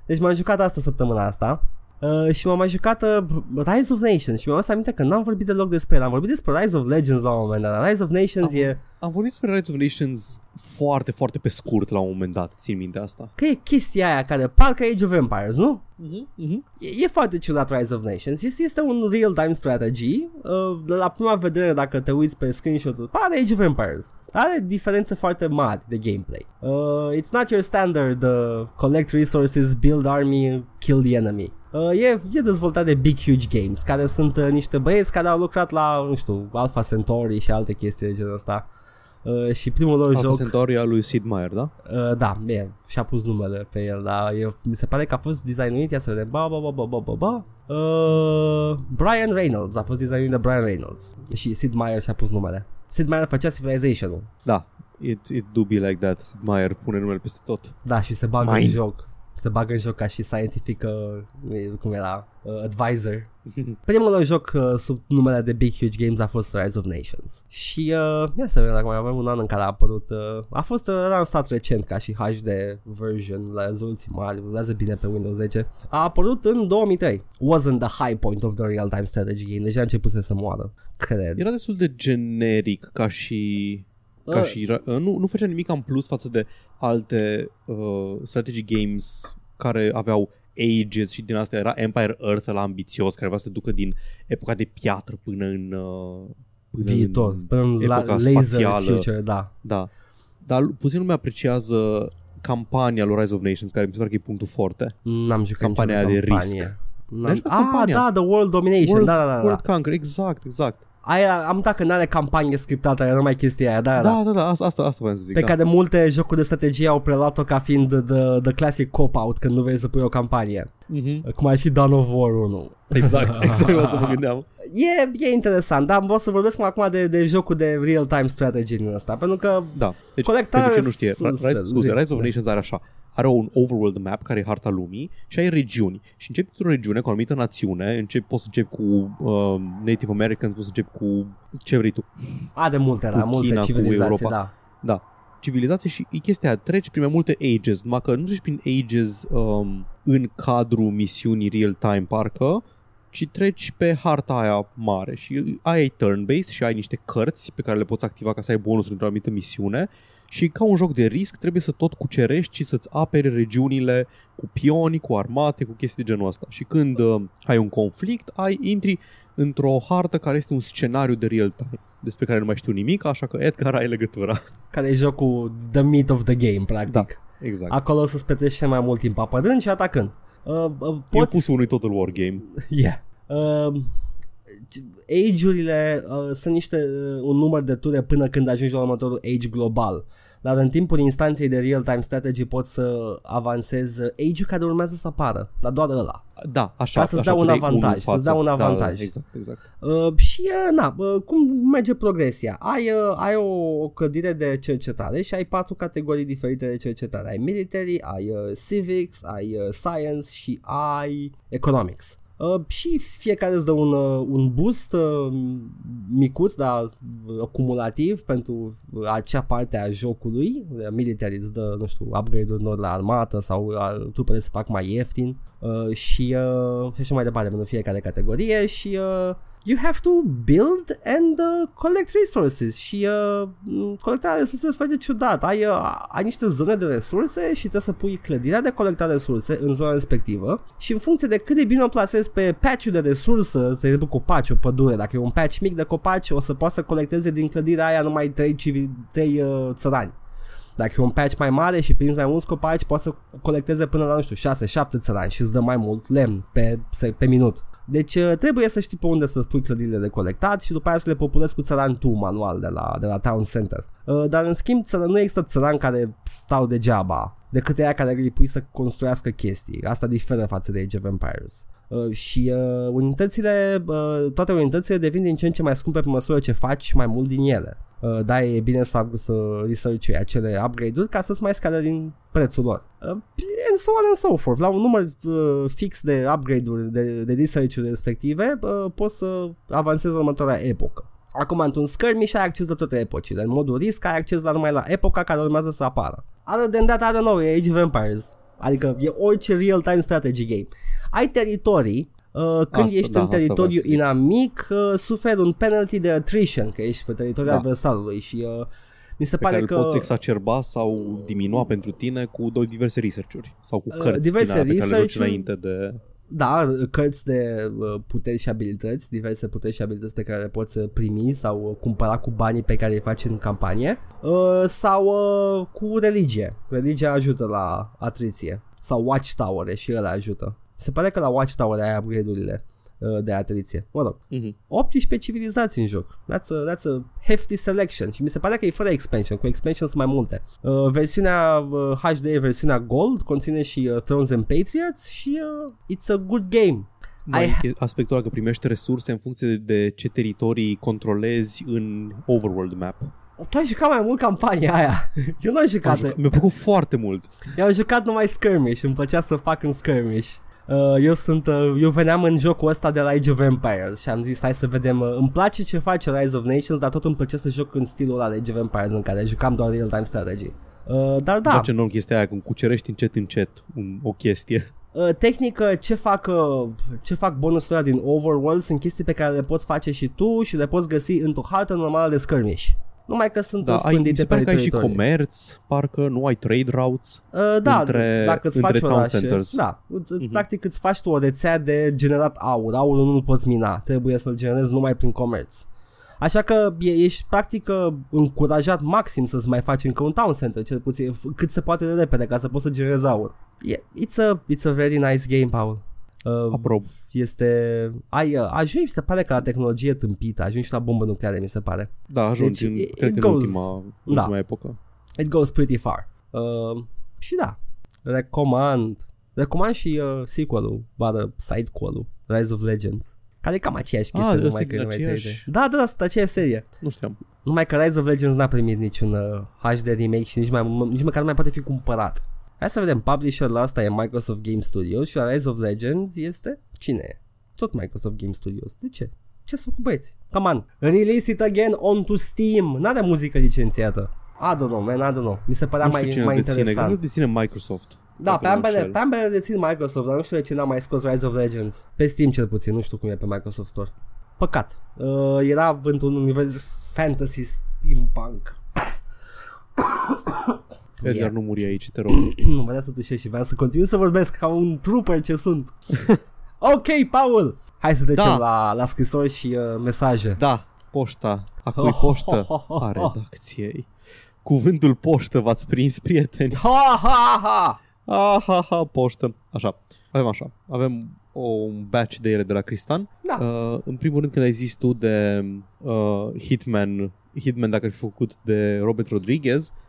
Speaker 1: Deci m-am jucat asta săptămâna asta uh, și m-am mai jucat uh, Rise of Nations și mi-am adus aminte că n-am vorbit deloc despre el. Am vorbit despre Rise of Legends la un moment dat. Rise of Nations
Speaker 2: Am-
Speaker 1: e
Speaker 2: Am vorbit despre Rise of Nations foarte, foarte pe scurt la un moment dat, țin minte asta.
Speaker 1: că e chestia aia care parcă Age of Empires, nu?
Speaker 2: Uh-huh, uh-huh.
Speaker 1: E, e foarte ciudat Rise of Nations. Este, este un real-time strategy. Uh, de la prima vedere, dacă te uiți pe screenshot-ul, pare Age of Empires. Are diferențe foarte mari de gameplay. Uh, it's not your standard uh, collect resources, build army, kill the enemy. Uh, e, e dezvoltat de Big Huge Games, care sunt uh, niște băieți care au lucrat la, nu știu, Alpha Centauri și alte chestii de genul ăsta. Uh, și primul lor
Speaker 2: Alpha
Speaker 1: joc...
Speaker 2: Centauri al lui Sid Meier, da?
Speaker 1: Uh, da, e, și-a pus numele pe el, dar e, mi se pare că a fost designuit, ia să vedem, ba, ba, ba, ba, ba, ba, ba. Uh, Brian Reynolds, a fost designuit de Brian Reynolds și Sid Meier și-a pus numele. Sid Meier făcea Civilization-ul,
Speaker 2: Da. It, it do be like that. Sid Meier pune numele peste tot.
Speaker 1: da, și se bagă
Speaker 2: Mine.
Speaker 1: în joc. Se bagă în joc ca și scientific, uh, cum era, uh, advisor. (laughs) Primul lor joc uh, sub numele de Big Huge Games a fost Rise of Nations. Și uh, ia să vedem dacă mai avem un an în care a apărut. Uh, a fost uh, lansat recent ca și HD version la rezoluții mari, rulează bine pe Windows 10. A apărut în 2003. Wasn't the high point of the real-time strategy game, deja a început să moară. Cred.
Speaker 2: Era destul de generic ca și... Ca
Speaker 1: Uh.
Speaker 2: și ra- nu, nu făcea nimic în plus față de alte uh, strategy games care aveau ages și din asta era Empire Earth la ambițios care vrea să te ducă din epoca de piatră până în uh, până
Speaker 1: Viitor,
Speaker 2: în,
Speaker 1: până în la,
Speaker 2: epoca
Speaker 1: laser
Speaker 2: spațială.
Speaker 1: future, da.
Speaker 2: Da. Dar puțin lume apreciază campania lui Rise of Nations, care mi se pare că e punctul forte.
Speaker 1: N-am jucat
Speaker 2: Campania
Speaker 1: niciodată
Speaker 2: de
Speaker 1: campanie.
Speaker 2: risc.
Speaker 1: N-am...
Speaker 2: N-ai jucat
Speaker 1: Ah,
Speaker 2: campania?
Speaker 1: da, The World Domination,
Speaker 2: World,
Speaker 1: da, da, da.
Speaker 2: World
Speaker 1: da.
Speaker 2: Conquer, exact, exact.
Speaker 1: Aia, am dat că n-are campanie scriptată, era numai chestia aia, da, da.
Speaker 2: Da, da, da, asta, asta, asta vreau să zic.
Speaker 1: Pe
Speaker 2: da.
Speaker 1: care multe jocuri de strategie au preluat-o ca fiind the, the classic cop-out când nu vrei să pui o campanie.
Speaker 2: Mhm.
Speaker 1: Cum ar fi Dawn of War 1.
Speaker 2: Exact, (laughs) exact asta mă gândeam.
Speaker 1: E, e interesant, dar vreau să vorbesc acum de, de jocul de real-time strategy din ăsta, pentru că
Speaker 2: Da. Deci,
Speaker 1: Colectarea
Speaker 2: pentru ce nu știe,
Speaker 1: sus-
Speaker 2: Rise, scuze,
Speaker 1: zi.
Speaker 2: Rise of
Speaker 1: Da.
Speaker 2: Nations are așa. Are un overworld map care e harta lumii și ai regiuni. Și începi într-o regiune cu o anumită națiune, începi, poți să începi cu uh, Native Americans, poți să începi cu ce vrei tu.
Speaker 1: are multe,
Speaker 2: Cu
Speaker 1: da, multe
Speaker 2: China, cu
Speaker 1: civilizații,
Speaker 2: Europa.
Speaker 1: da.
Speaker 2: Da. Civilizație și e chestia aia, treci prin mai multe ages, numai că nu treci prin ages um, în cadrul misiunii real-time parcă, ci treci pe harta aia mare și aia e turn-based și ai niște cărți pe care le poți activa ca să ai bonusuri într-o anumită misiune și ca un joc de risc trebuie să tot cucerești și să-ți apere regiunile cu pioni, cu armate, cu chestii de genul ăsta. Și când uh, ai un conflict, ai intri într-o hartă care este un scenariu de real-time despre care nu mai știu nimic, așa că Edgar ai legătura.
Speaker 1: Care e jocul the meat of the game, practic.
Speaker 2: Da. Exact.
Speaker 1: Acolo o să-ți petreci cel mai mult timp apărând și atacând. Uh, uh,
Speaker 2: E
Speaker 1: poți...
Speaker 2: pus unui total war game. (laughs)
Speaker 1: Yeah. Uh, age-urile uh, sunt niște uh, un număr de ture până când ajungi la următorul age global. Dar în timpul instanței de real-time strategy poți să avansezi uh, age-ul care urmează să apară, dar doar ăla.
Speaker 2: Da, așa.
Speaker 1: Ca să-ți
Speaker 2: așa,
Speaker 1: dea un
Speaker 2: puteai
Speaker 1: avantaj,
Speaker 2: unul în
Speaker 1: să-ți dea
Speaker 2: față.
Speaker 1: un
Speaker 2: Da,
Speaker 1: avantaj.
Speaker 2: Da, exact, exact.
Speaker 1: Uh, și uh, na, uh, cum merge progresia? Ai, uh, ai o, o clădire de cercetare și ai patru categorii diferite de cercetare. Ai military, ai uh, civics, ai uh, science și ai economics. Uh, Uh, și fiecare îți dă un, uh, un boost uh, micuț, dar uh, cumulativ pentru acea parte a jocului. Military îți dă, nu știu, upgrade-uri noi la armată sau uh, trupele se fac mai ieftin uh, și, uh, și așa mai departe pentru fiecare categorie și uh, you have to build and uh, collect resources și uh, colectarea resurse este foarte ciudat. Ai, uh, ai niște zone de resurse și trebuie să pui clădirea de colectat resurse în zona respectivă și în funcție de cât de bine o plasezi pe patch de resursă, de exemplu copaci, o pădure, dacă e un patch mic de copaci, o să poată să colecteze din clădirea aia numai 3, civi, 3 uh, țărani. Dacă e un patch mai mare și prinzi mai mulți copaci, poți să colecteze până la, nu știu, 6-7 țărani și îți dă mai mult lemn pe, pe minut. Deci uh, trebuie să știi pe unde să spui clădirile de colectat și după aia să le populezi cu țăran tu manual de la, de la Town Center. Uh, dar în schimb țăran, nu există țăran care stau degeaba decât aia care îi pui să construiască chestii. Asta diferă față de Age of Empires. Uh, și uh, unitățile, uh, toate unitățile devin din ce în ce mai scumpe pe măsură ce faci mai mult din ele. Uh, da, e bine să, să research acele upgrade-uri ca să-ți mai scadă din prețul lor. Uh, and so on and so forth. La un număr uh, fix de upgrade-uri, de, de research-uri respective, uh, poți să avansezi următoarea epocă. Acum, într-un skirmish ai acces la toate epocile. În modul risc ai acces la numai la epoca care urmează să apară. Other than that, I don't know, e Age of Empires. Adică e orice real-time strategy game. Ai teritorii Uh, când
Speaker 2: Asta,
Speaker 1: ești
Speaker 2: da,
Speaker 1: în
Speaker 2: asta
Speaker 1: teritoriu
Speaker 2: vreau să zic.
Speaker 1: inamic, uh, suferi un penalty de attrition, că ești pe teritoriul
Speaker 2: Da.
Speaker 1: adversarului și uh, mi se
Speaker 2: pe
Speaker 1: pare
Speaker 2: care
Speaker 1: că...
Speaker 2: îl poți exacerba sau diminua pentru tine cu două diverse research-uri sau cu
Speaker 1: Uh,
Speaker 2: cărți
Speaker 1: diverse
Speaker 2: din alea pe care le joci
Speaker 1: research-uri.
Speaker 2: înainte de...
Speaker 1: Da, cărți de uh, puteri și abilități, diverse puteri și abilități pe care le poți uh, primi sau uh, cumpăra cu banii pe care îi faci în campanie uh, sau uh, cu religie. Religia ajută la atriție sau watchtower și ele ajută. Se pare că la watchtower ai upgrade-urile uh, de atriție. Mă rog,
Speaker 2: Mhm.
Speaker 1: 18 civilizații în joc. That's a, that's a hefty selection și mi se pare că e fără expansion, cu expansion sunt mai multe. Uh, versiunea uh, HD, versiunea Gold, conține și uh, Thrones and Patriots și uh, it's a good game.
Speaker 2: Mai
Speaker 1: I-
Speaker 2: e aspectul ăla că primești resurse în funcție de, de ce teritorii controlezi în overworld map.
Speaker 1: Tu ai jucat mai mult campania aia. Eu nu am
Speaker 2: Am
Speaker 1: jucat.
Speaker 2: jucat, mi-a plăcut foarte mult.
Speaker 1: Eu am jucat numai skirmish, îmi plăcea să fac în skirmish. Uh, eu sunt, uh, eu veneam în jocul ăsta de la Age of Empires și am zis hai să vedem, uh, îmi place ce face Rise of Nations, dar tot îmi place să joc în stilul ăla de Age of Empires în care jucam doar real-time strategy. Uh, dar da,
Speaker 2: Da. ce enorm chestia aia când cucerești încet încet un, o chestie.
Speaker 1: Uh, tehnic, uh, ce fac, uh, ce fac bonusurile din Overworld sunt chestii pe care le poți face și tu și le poți găsi într-o hartă normală de skirmish. Numai că sunt
Speaker 2: Da, ai, mi
Speaker 1: spândite
Speaker 2: se pare
Speaker 1: pe
Speaker 2: că ai și
Speaker 1: teritorii.
Speaker 2: comerț, parcă nu ai trade routes.
Speaker 1: Uh, da,
Speaker 2: între-
Speaker 1: dacă îți
Speaker 2: între
Speaker 1: faci
Speaker 2: town
Speaker 1: orașe,
Speaker 2: centers.
Speaker 1: da, îți, îți,
Speaker 2: Mhm.
Speaker 1: practic îți faci tu o rețea de generat aur, aurul nu-l poți mina, trebuie să-l generezi numai prin comerț. Așa că e, ești practic uh, încurajat maxim să-ți mai faci încă un town center, cel puțin f- cât se poate de repede ca să poți să generezi aur. Yeah, it's, a, it's a very nice game, Paul. Uh,
Speaker 2: Aprob.
Speaker 1: este... Ai, uh, ajungi, mi se pare că la tehnologie tâmpită, ajungi și la bombă nucleară, mi se pare.
Speaker 2: Da, ajungi
Speaker 1: Deci,
Speaker 2: în,
Speaker 1: it
Speaker 2: cred că în
Speaker 1: goes-
Speaker 2: ultima, în
Speaker 1: da.
Speaker 2: ultima epocă.
Speaker 1: It goes pretty far. Uh, și da, recomand. Recomand și uh, sequel-ul, bară side-quel-ul, Rise of Legends. Care e cam aceeași
Speaker 2: Ah,
Speaker 1: chestie,
Speaker 2: ăsta
Speaker 1: numai
Speaker 2: e
Speaker 1: că
Speaker 2: din
Speaker 1: e mai
Speaker 2: aceeași?
Speaker 1: 3D. Da, da, da, sunt aceeași serie.
Speaker 2: Nu știam.
Speaker 1: Numai că Rise of Legends n-a primit niciun uh, HD remake și nici, mai, nici măcar nu mai poate fi cumpărat. Hai să vedem, publisher la asta e Microsoft Game Studios și la Rise of Legends este... Cine e? Tot Microsoft Game Studios. De ce? Ce ați făcut băieți? Come on. Release it again onto Steam. N-are muzică licențiată. I don't know, man, I don't know. Mi se părea
Speaker 2: nu știu
Speaker 1: mai,
Speaker 2: cine
Speaker 1: mai
Speaker 2: deține, cred
Speaker 1: interesant.
Speaker 2: că deține Microsoft.
Speaker 1: Da,
Speaker 2: dacă
Speaker 1: pe
Speaker 2: nu mă
Speaker 1: ambele,
Speaker 2: înșel.
Speaker 1: pe ambele dețin Microsoft, dar nu știu de ce n-a mai scos Rise of Legends. Pe Steam cel puțin, nu știu cum e pe Microsoft Store. Păcat. Uh, era într-un univers fantasy steampunk.
Speaker 2: Edgar
Speaker 1: Yeah.
Speaker 2: nu muri aici, te rog. (clears throat)
Speaker 1: nu, vreau să tușesc și vreau să continui să vorbesc ca un trooper ce sunt. (laughs) ok, Paul! Hai să trecem
Speaker 2: Da.
Speaker 1: la, la scrisori și uh, mesaje.
Speaker 2: Da, poșta. A cui poștă? (laughs) A redacției. Cuvântul poștă v-ați prins, prieteni.
Speaker 1: Ha, ha, ha!
Speaker 2: Ah, ha, ha, poștă. Așa, avem așa. Avem o, un batch de ele de la Cristan.
Speaker 1: Da.
Speaker 2: Uh, în primul rând, când ai zis tu de uh, Hitman, Hitman dacă ar fi făcut de Robert Rodriguez, uh,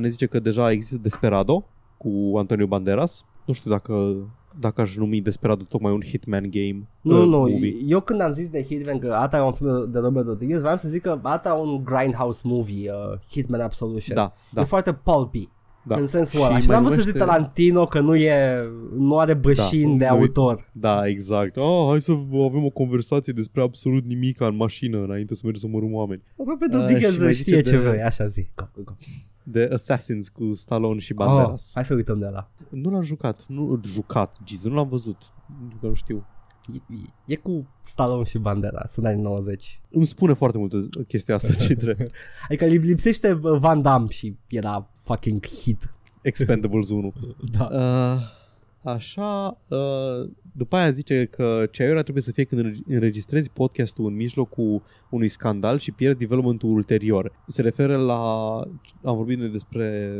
Speaker 2: ne zice că deja există Desperado cu Antonio Banderas. Nu știu dacă, dacă aș numi Desperado tocmai un Hitman game.
Speaker 1: Nu,
Speaker 2: uh,
Speaker 1: nu,
Speaker 2: movie.
Speaker 1: eu când am zis de Hitman că asta e un film de Robert Rodriguez, vreau să zic că asta e un grindhouse movie, uh, Hitman Absolution.
Speaker 2: Da, da.
Speaker 1: E foarte pulpy.
Speaker 2: Da.
Speaker 1: În sensul
Speaker 2: Și
Speaker 1: ăla. Și
Speaker 2: mai
Speaker 1: n-am vrut să
Speaker 2: numește-
Speaker 1: zic Tarantino că nu e, nu are bășini
Speaker 2: Da,
Speaker 1: de
Speaker 2: nu-
Speaker 1: autor.
Speaker 2: Da, exact. Oh, hai să avem o conversație despre absolut nimic în mașină înainte să mergem să omorâm oameni.
Speaker 1: Pentru
Speaker 2: Uh,
Speaker 1: Dickens
Speaker 2: și
Speaker 1: să
Speaker 2: mai
Speaker 1: știe
Speaker 2: zice
Speaker 1: ce
Speaker 2: de-
Speaker 1: vrei, așa zic. Go, go, go.
Speaker 2: De Assassins cu Stallone și
Speaker 1: Oh,
Speaker 2: Banderas.
Speaker 1: hai să uităm de la.
Speaker 2: Nu l-am jucat. Nu jucat, Jesus, nu l-am văzut. Nu că nu știu.
Speaker 1: E, e cu Stallone și Bandera, sunt anii 90.
Speaker 2: Îmi spune foarte mult chestia asta, ce drept. (laughs)
Speaker 1: Adică li- lipsește uh, Van Damme și era fucking hit.
Speaker 2: Expendables 1.
Speaker 1: Da.
Speaker 2: Uh, așa, uh, după aia zice că ce aiurea trebuie să fie când înreg- înregistrezi podcastul în mijlocul unui scandal și pierzi developmentul ulterior. Se referă la, am vorbit noi despre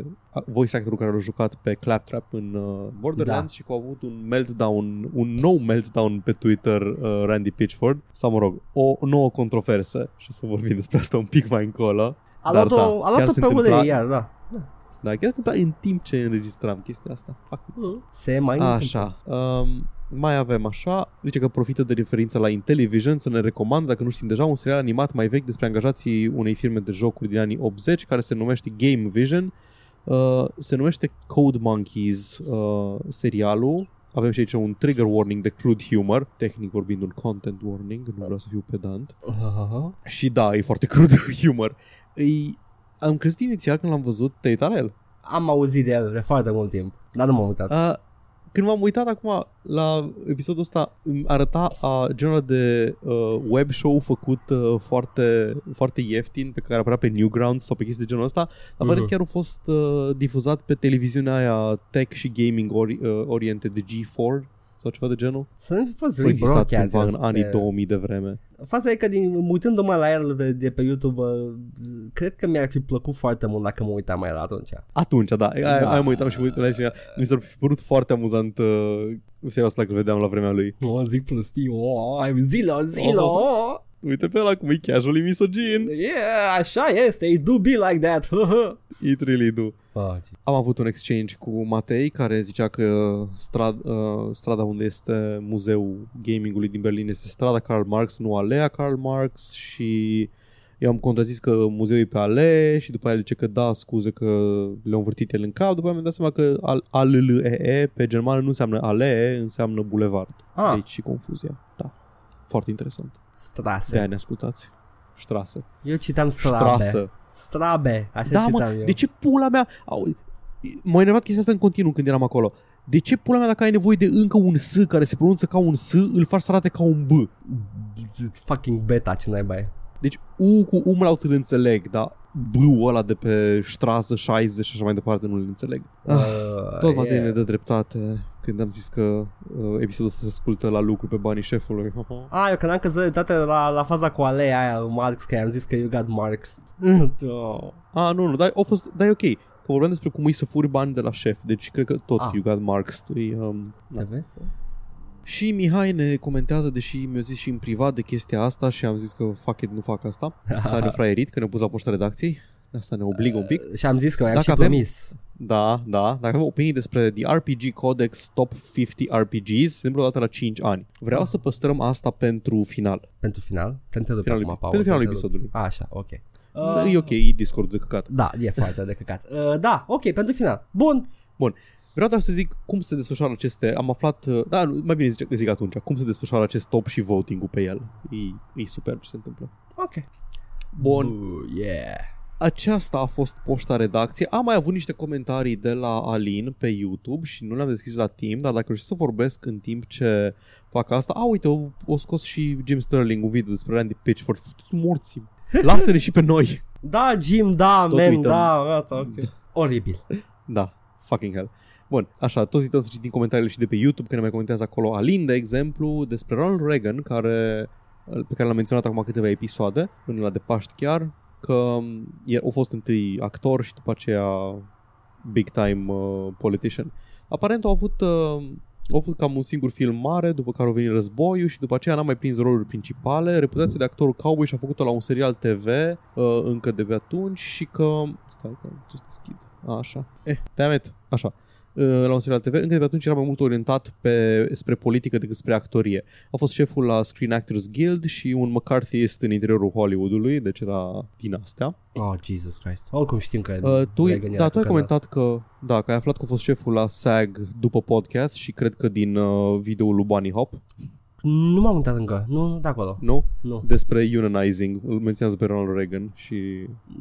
Speaker 2: voice actorul care l-a jucat pe Claptrap în uh, Borderlands
Speaker 1: Da.
Speaker 2: și că a avut un meltdown, un nou meltdown pe Twitter uh, Randy Pitchford, sau mă rog, o nouă controversă și o să vorbim despre asta un pic mai încolo.
Speaker 1: A
Speaker 2: Dar
Speaker 1: luat-o,
Speaker 2: da,
Speaker 1: a
Speaker 2: chiar
Speaker 1: luat-o
Speaker 2: se
Speaker 1: pe
Speaker 2: întâmpla-
Speaker 1: ulei, iar, da.
Speaker 2: Da, chiar se întâmpla în timp ce înregistram chestia asta. Fuck
Speaker 1: Se mai întâmplă.
Speaker 2: Așa. Um, mai avem așa, zice că profită de referință la Intellivision să ne recomand, dacă nu știm deja, un serial animat mai vechi despre angajații unei firme de jocuri din anii 80 care se numește Game Vision. Uh, se numește Code Monkeys uh, serialul. Avem și aici un trigger warning de crude humor, tehnic vorbind un content warning, nu vreau să fiu pedant.
Speaker 1: Aha.
Speaker 2: Și da, e foarte (laughs) crude humor. Îi, am crezut inițial când l-am văzut, te-ai uitat la el?
Speaker 1: Am auzit de el de foarte mult timp, dar nu m-am uitat.
Speaker 2: Uh, când m-am uitat acum la episodul ăsta, îmi arăta uh, genul de uh, web show făcut uh, foarte, foarte ieftin, pe care apărea pe Newgrounds sau pe chestii de genul ăsta, dar pare
Speaker 1: Mhm.
Speaker 2: chiar a fost uh, difuzat pe televiziunea aia tech și gaming ori, uh, oriented de G4 sau ceva de genul.
Speaker 1: Să nu fi fost
Speaker 2: A existat
Speaker 1: rebroadcast.
Speaker 2: cândva în
Speaker 1: este-
Speaker 2: anii 2000 de vreme.
Speaker 1: Faza e că din, uitându-mă la el de, de pe YouTube, uh, cred că mi-ar fi plăcut foarte mult dacă mă uitam mai la atunci.
Speaker 2: Atunci, da, da. Aia,
Speaker 1: Da.
Speaker 2: aia mă uitam și mă uitam la și mi s-a părut foarte amuzant uh, serial ăsta dacă îl vedeam la vremea lui.
Speaker 1: O, zic prostii, o, ai zilo, zilo,
Speaker 2: Oh.
Speaker 1: Oh.
Speaker 2: Uite pe ăla cum e casually misogin.
Speaker 1: Yeah, așa este, it do be like that. (laughs)
Speaker 2: It really do.
Speaker 1: oh,
Speaker 2: Am avut un exchange cu Matei care zicea că strad, uh, strada unde este muzeul gamingului din Berlin este strada Karl Marx, nu alea Karl Marx și eu am contrazis că muzeul e pe ale și după aia zice că da, scuze că le-au învârtit el în cap, după aia mi-am dat seama că al- ALLEE pe germană nu înseamnă ale, înseamnă bulevard.
Speaker 1: Ah.
Speaker 2: Deci și confuzia. Da. Foarte interesant. De
Speaker 1: Strase.
Speaker 2: aia ne ascultați. Strasă.
Speaker 1: Eu citam strabe.
Speaker 2: Strasă.
Speaker 1: Strabe, așa
Speaker 2: Da,
Speaker 1: citam
Speaker 2: mă,
Speaker 1: eu.
Speaker 2: de ce pula mea... Au, m-a enervat chestia asta în continuu când eram acolo. De ce pula mea dacă ai nevoie de încă un S care se pronunță ca un S, îl faci să arate ca un B?
Speaker 1: Fucking beta, ce naiba e.
Speaker 2: Deci U cu umlaut îl înțeleg, dar B-ul ăla de pe strasă 60 și așa mai departe nu îl înțeleg. Ah,
Speaker 1: Uh,
Speaker 2: tot Matei
Speaker 1: e-
Speaker 2: ne dă dreptate când am zis că uh, episodul ăsta se ascultă la lucru pe banii șefului.
Speaker 1: A, (laughs) eu când am căzut dreptate la, la faza cu alea aia, Marx, că i-am zis că you got Marx. (laughs) oh.
Speaker 2: A, nu, nu, dar, a fost, dar e ok. Că vorbeam despre cum e să furi bani de la șef, deci cred că tot
Speaker 1: Ah.
Speaker 2: you got marks. E, um,
Speaker 1: Te vezi?
Speaker 2: Și Mihai ne comentează, deși mi-a zis și în privat de chestia asta și am zis că fuck it, nu fac asta. (laughs) Dar ne fraierit, că ne-a pus la poșta redacției. Asta ne obligă un pic.
Speaker 1: Și am zis că i-am
Speaker 2: Dacă
Speaker 1: și
Speaker 2: avem-
Speaker 1: promis.
Speaker 2: Da, da. Dacă avem opinii despre The RPG Codex Top 50 RPGs, se întâmplă o dată la 5 ani. Vreau să păstrăm asta pentru final.
Speaker 1: Pentru final? Te întrerup
Speaker 2: Finalul,
Speaker 1: acum, Paul.
Speaker 2: pentru finalul
Speaker 1: te întrerup.
Speaker 2: episodului.
Speaker 1: A, așa, ok.
Speaker 2: Uh, e ok, e Discord de căcat.
Speaker 1: Da, e foarte de căcat. Uh, da, ok, pentru final. Bun.
Speaker 2: Vreau doar să zic cum se desfășoară aceste... Am aflat... uh, Da, mai bine zic, zic atunci. Cum se desfășoară acest top și voting-ul pe el. E, e super ce se întâmplă.
Speaker 1: Ok.
Speaker 2: Bun.
Speaker 1: Uh, yeah.
Speaker 2: Aceasta a fost poșta redacție. Am mai avut niște comentarii de la Alin pe YouTube și nu le-am deschis la timp, dar dacă reușesc să vorbesc în timp ce fac asta... A, uite, o, o scos și Jim Sterling un video despre Randy Pitchford. Futu-ți morți (laughs) Lasă-ne și pe noi.
Speaker 1: Da, Jim, da,
Speaker 2: Tot
Speaker 1: man,
Speaker 2: uităm.
Speaker 1: da, gata, ok. Oribil.
Speaker 2: Da, fucking hell. Bun, așa, tot uităm să citim comentariile și de pe YouTube, că ne mai comentează acolo Alin, de exemplu, despre Ronald Reagan, care, pe care l-am menționat acum câteva episoade, până la de Paști chiar, că el a fost întâi actor și după aceea big time uh, politician. Aparent au avut, uh, au avut cam un singur film mare, după care a venit războiul și după aceea n-a mai prins roluri principale. Reputația de actor cowboy și-a făcut-o la un serial TV uh, încă de pe atunci și că... Stai că ce să deschid. A, așa. Eh, damn it. Așa. La un serial TV, încă de pe atunci era mai mult orientat pe, spre politică decât spre actorie. A fost șeful la Screen Actors Guild și un McCarthyist în interiorul Hollywoodului, deci era din astea.
Speaker 1: Oh, Jesus Christ. Oricum știm că
Speaker 2: Uh, tu,
Speaker 1: Reagan era
Speaker 2: da, tu ai
Speaker 1: cu
Speaker 2: comentat că, da, că ai aflat că a fost șeful la SAG după podcast și cred că din uh, videoul lui Bunny Hop,
Speaker 1: Nu m-am uitat încă. Nu, nu de acolo.
Speaker 2: nu?
Speaker 1: Nu.
Speaker 2: Despre unionizing, îl menționează pe Ronald Reagan și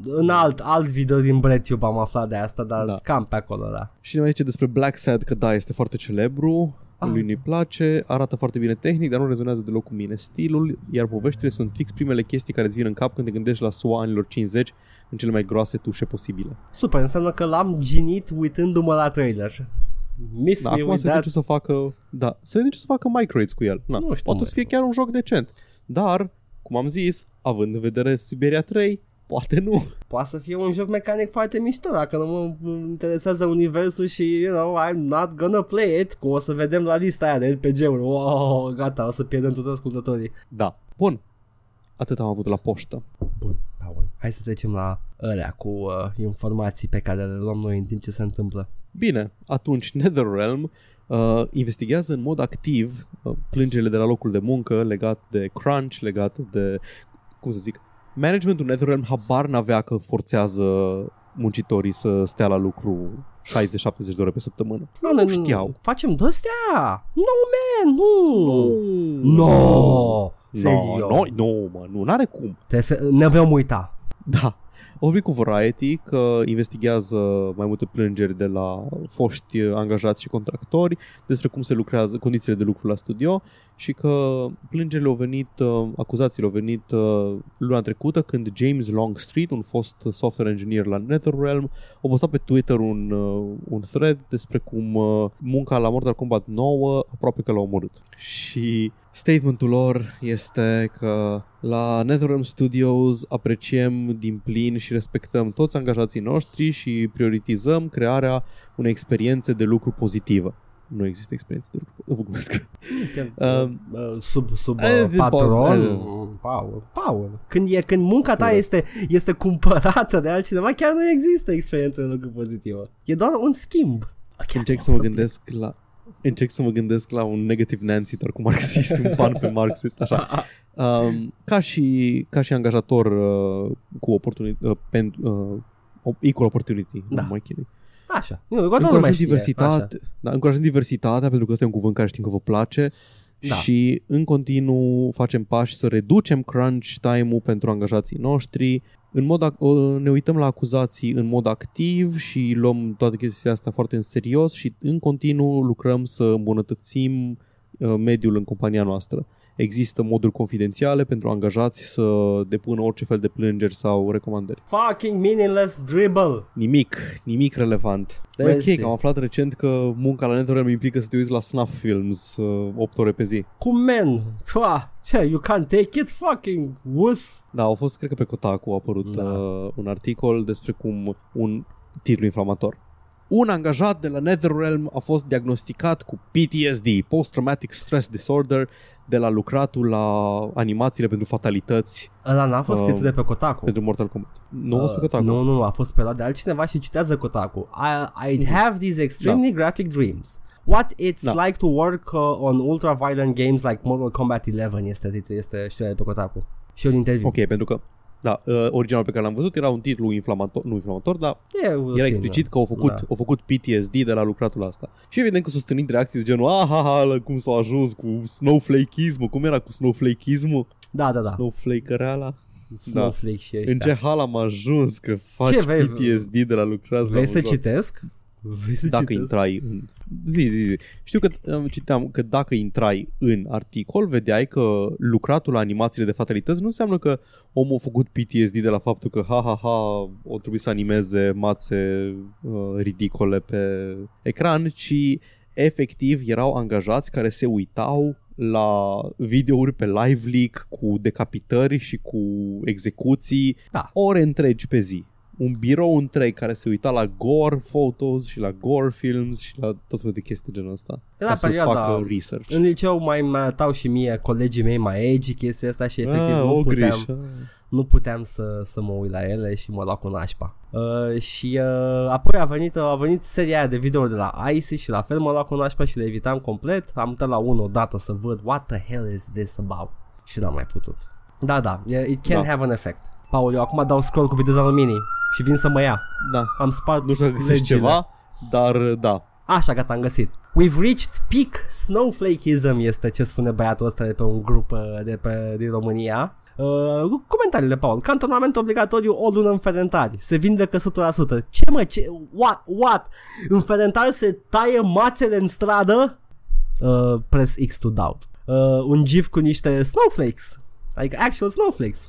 Speaker 1: În alt, alt video din BreadTube am aflat de asta, dar
Speaker 2: Da.
Speaker 1: cam pe acolo, da.
Speaker 2: Și ne mai zice despre Black Sad că da, este foarte celebru,
Speaker 1: Ah,
Speaker 2: lui nu-i place, arată foarte bine tehnic, dar nu rezonează deloc cu mine stilul, iar poveștile sunt fix primele chestii care îți vin în cap când te gândești la SUA anilor 50 în cele mai groase tușe posibile.
Speaker 1: Super, înseamnă că l-am ginit uitându-mă la trailer. Miss
Speaker 2: Da,
Speaker 1: me
Speaker 2: acum
Speaker 1: with
Speaker 2: să vedem
Speaker 1: that.
Speaker 2: ce să facă, da, să vedem ce să facă Microids cu el. Na,
Speaker 1: Nu știu,
Speaker 2: poate
Speaker 1: mă.
Speaker 2: să fie chiar un joc decent. Dar, cum am zis, având în vedere Siberia 3, poate nu.
Speaker 1: Poate să fie un joc mecanic foarte mișto dacă nu mă interesează universul și, you know, I'm not gonna play it, cum o să vedem la lista aia de RPG-uri. Wow, gata, o să pierdem toți ascultătorii.
Speaker 2: Da. Bun. Atât am avut la poștă.
Speaker 1: Bun, Paul. Hai să trecem la alea cu uh, informații pe care le luăm noi în timp ce se întâmplă.
Speaker 2: Bine, atunci NetherRealm uh, investigează în mod activ uh, plângerile de la locul de muncă legat de crunch, legat de, cum să zic, managementul NetherRealm habar n-avea că forțează muncitorii să stea la lucru 60-70 de ore pe săptămână. Nu știau.
Speaker 1: Facem de-astea? No, man, nu! No!
Speaker 2: No,
Speaker 1: Serios?
Speaker 2: no, no, mă, nu, n-are cum.
Speaker 1: Trebuie să ne vom uita.
Speaker 2: Da. Au vorbit cu Variety că investigează mai multe plângeri de la foști angajați și contractori despre cum se lucrează, condițiile de lucru la studio și că plângerile au venit, uh, acuzațiile au venit uh, luna trecută când James Longstreet, un fost software engineer la NetherRealm, a postat pe Twitter un, uh, un thread despre cum uh, munca la Mortal Kombat 9 aproape că l-a omorât. Și statementul lor este că la NetherRealm Studios apreciem din plin și respectăm toți angajații noștri și prioritizăm crearea unei experiențe de lucru pozitivă. Nu există experiențe de lucru. Vă glumesc. (laughs) Um,
Speaker 1: Uh, sub sub
Speaker 2: eh,
Speaker 1: uh,
Speaker 2: din
Speaker 1: patron
Speaker 2: Paul,
Speaker 1: Paul, Paul. Când, e, când munca ta
Speaker 2: Da.
Speaker 1: este, este cumpărată de altcineva Chiar nu există experiență în lucru pozitivă E doar un schimb Chiar
Speaker 2: Încerc
Speaker 1: nu
Speaker 2: să mă
Speaker 1: o
Speaker 2: gândesc la Încerc să mă gândesc la un negative Nancy, dar cu marxist, un pan pe marxist, așa. Um, ca, și, ca și angajator uh, cu oportunity, uh, pen, uh, equal opportunity,
Speaker 1: Da.
Speaker 2: nu mai chinui.
Speaker 1: Așa Nu, toată lumea
Speaker 2: încurajăm
Speaker 1: știe,
Speaker 2: diversitate, da, încurajăm diversitatea pentru că ăsta e un cuvânt care știm că vă place
Speaker 1: Da.
Speaker 2: și în continuu facem pași să reducem crunch time-ul pentru angajații noștri. În mod, ac- o- ne uităm la acuzații în mod activ și luăm toate chestiile astea foarte în serios și în continuu lucrăm să îmbunătățim uh, mediul în compania noastră. Există moduri confidențiale pentru angajați să depună orice fel de plângeri sau recomandări.
Speaker 1: Fucking meaningless dribble
Speaker 2: Nimic, nimic relevant. Dar e
Speaker 1: Mersi.
Speaker 2: ok, că am aflat recent că munca la NetherRealm implică să te uiți la snuff films uh, 8 ore pe zi.
Speaker 1: Cum men Tua, ce, you can't take it Fucking wuss
Speaker 2: Da, au fost, cred că pe Kotaku a apărut
Speaker 1: Da.
Speaker 2: uh, un articol despre cum un titlu inflamator. Un angajat de la NetherRealm a fost diagnosticat cu PTSD, Post-Traumatic Stress Disorder, de la lucratul la animațiile pentru fatalități
Speaker 1: Ăla n-a fost
Speaker 2: Uh,
Speaker 1: titlul de pe Kotaku
Speaker 2: pentru Mortal Kombat. Nu a fost pe Kotaku.
Speaker 1: Nu, nu, nu, a fost preluat de altcineva și citează Kotaku. I, I have these extremely graphic dreams. What it's
Speaker 2: Da.
Speaker 1: like to work uh, on ultra-violent games like Mortal Kombat 11 este titlul, este știrea de pe Kotaku. Și un interviu.
Speaker 2: Ok, pentru că da, uh, originalul pe care l-am văzut era un titlu inflamator, nu inflamator, dar
Speaker 1: E,
Speaker 2: Era
Speaker 1: puțin,
Speaker 2: explicit că au făcut,
Speaker 1: da.
Speaker 2: au făcut PTSD de la lucratul la asta. Și evident că s-au stănit reacții de genul ah, ha, ha, la cum s-au ajuns cu snowflake-ismul. Cum era cu snowflake-ismul?
Speaker 1: Da, da, da.
Speaker 2: Snowflake-ăreala?
Speaker 1: Snowflake și ăștia.
Speaker 2: În ce hal am ajuns că faci
Speaker 1: Ce vrei?
Speaker 2: PTSD de la lucratul
Speaker 1: Vrei
Speaker 2: la
Speaker 1: să
Speaker 2: un joc?
Speaker 1: citesc? Vrei să
Speaker 2: Dacă
Speaker 1: citesc?
Speaker 2: intrai în... Zi, zi, zi. Știu că um, citeam că dacă intrai în articol, vedeai că lucratul la animațiile de fatalități nu înseamnă că omul a făcut PTSD de la faptul că ha, ha, ha, o trebuie să animeze mațe uh, ridicole pe ecran, ci efectiv erau angajați care se uitau la videouri pe live leak cu decapitări și cu execuții
Speaker 1: Da.
Speaker 2: ore întregi pe zi un birou întreg care se uita la gore photos și la gore films și la tot felul de chestii de genul ăsta.
Speaker 1: Era
Speaker 2: ca să
Speaker 1: perioada-
Speaker 2: facă research.
Speaker 1: În liceu mai mai arătau și mie colegii mei mai edgy chestia asta și efectiv
Speaker 2: ah,
Speaker 1: nu
Speaker 2: o
Speaker 1: puteam,
Speaker 2: grișă.
Speaker 1: nu puteam să, să mă uit la ele și mă lua cu nașpa. Uh, și uh, apoi a venit, a venit seria aia de video de la Icy și la fel mă lua cu nașpa și le evitam complet. Am uitat la unul odată să văd what the hell is this about și n-am mai putut. Da, da, it can
Speaker 2: Da.
Speaker 1: have an effect. Paul, eu acum dau scroll cu viteza luminii și vin să mă ia.
Speaker 2: Da.
Speaker 1: Am spart
Speaker 2: Nu știu dacă găsești
Speaker 1: legile.
Speaker 2: ceva, dar da.
Speaker 1: Așa, gata, am găsit. We've reached peak snowflakeism este ce spune băiatul ăsta de pe un grup uh, de pe, din România. Uh, cu comentariile, Paul. Cantonament obligatoriu o lună în ferentari. Se vindecă 100%. Ce mă? Ce? What? What? În ferentari se taie mațele în stradă? Uh, press X to doubt. Uh, un gif cu niște snowflakes. Like actual snowflakes.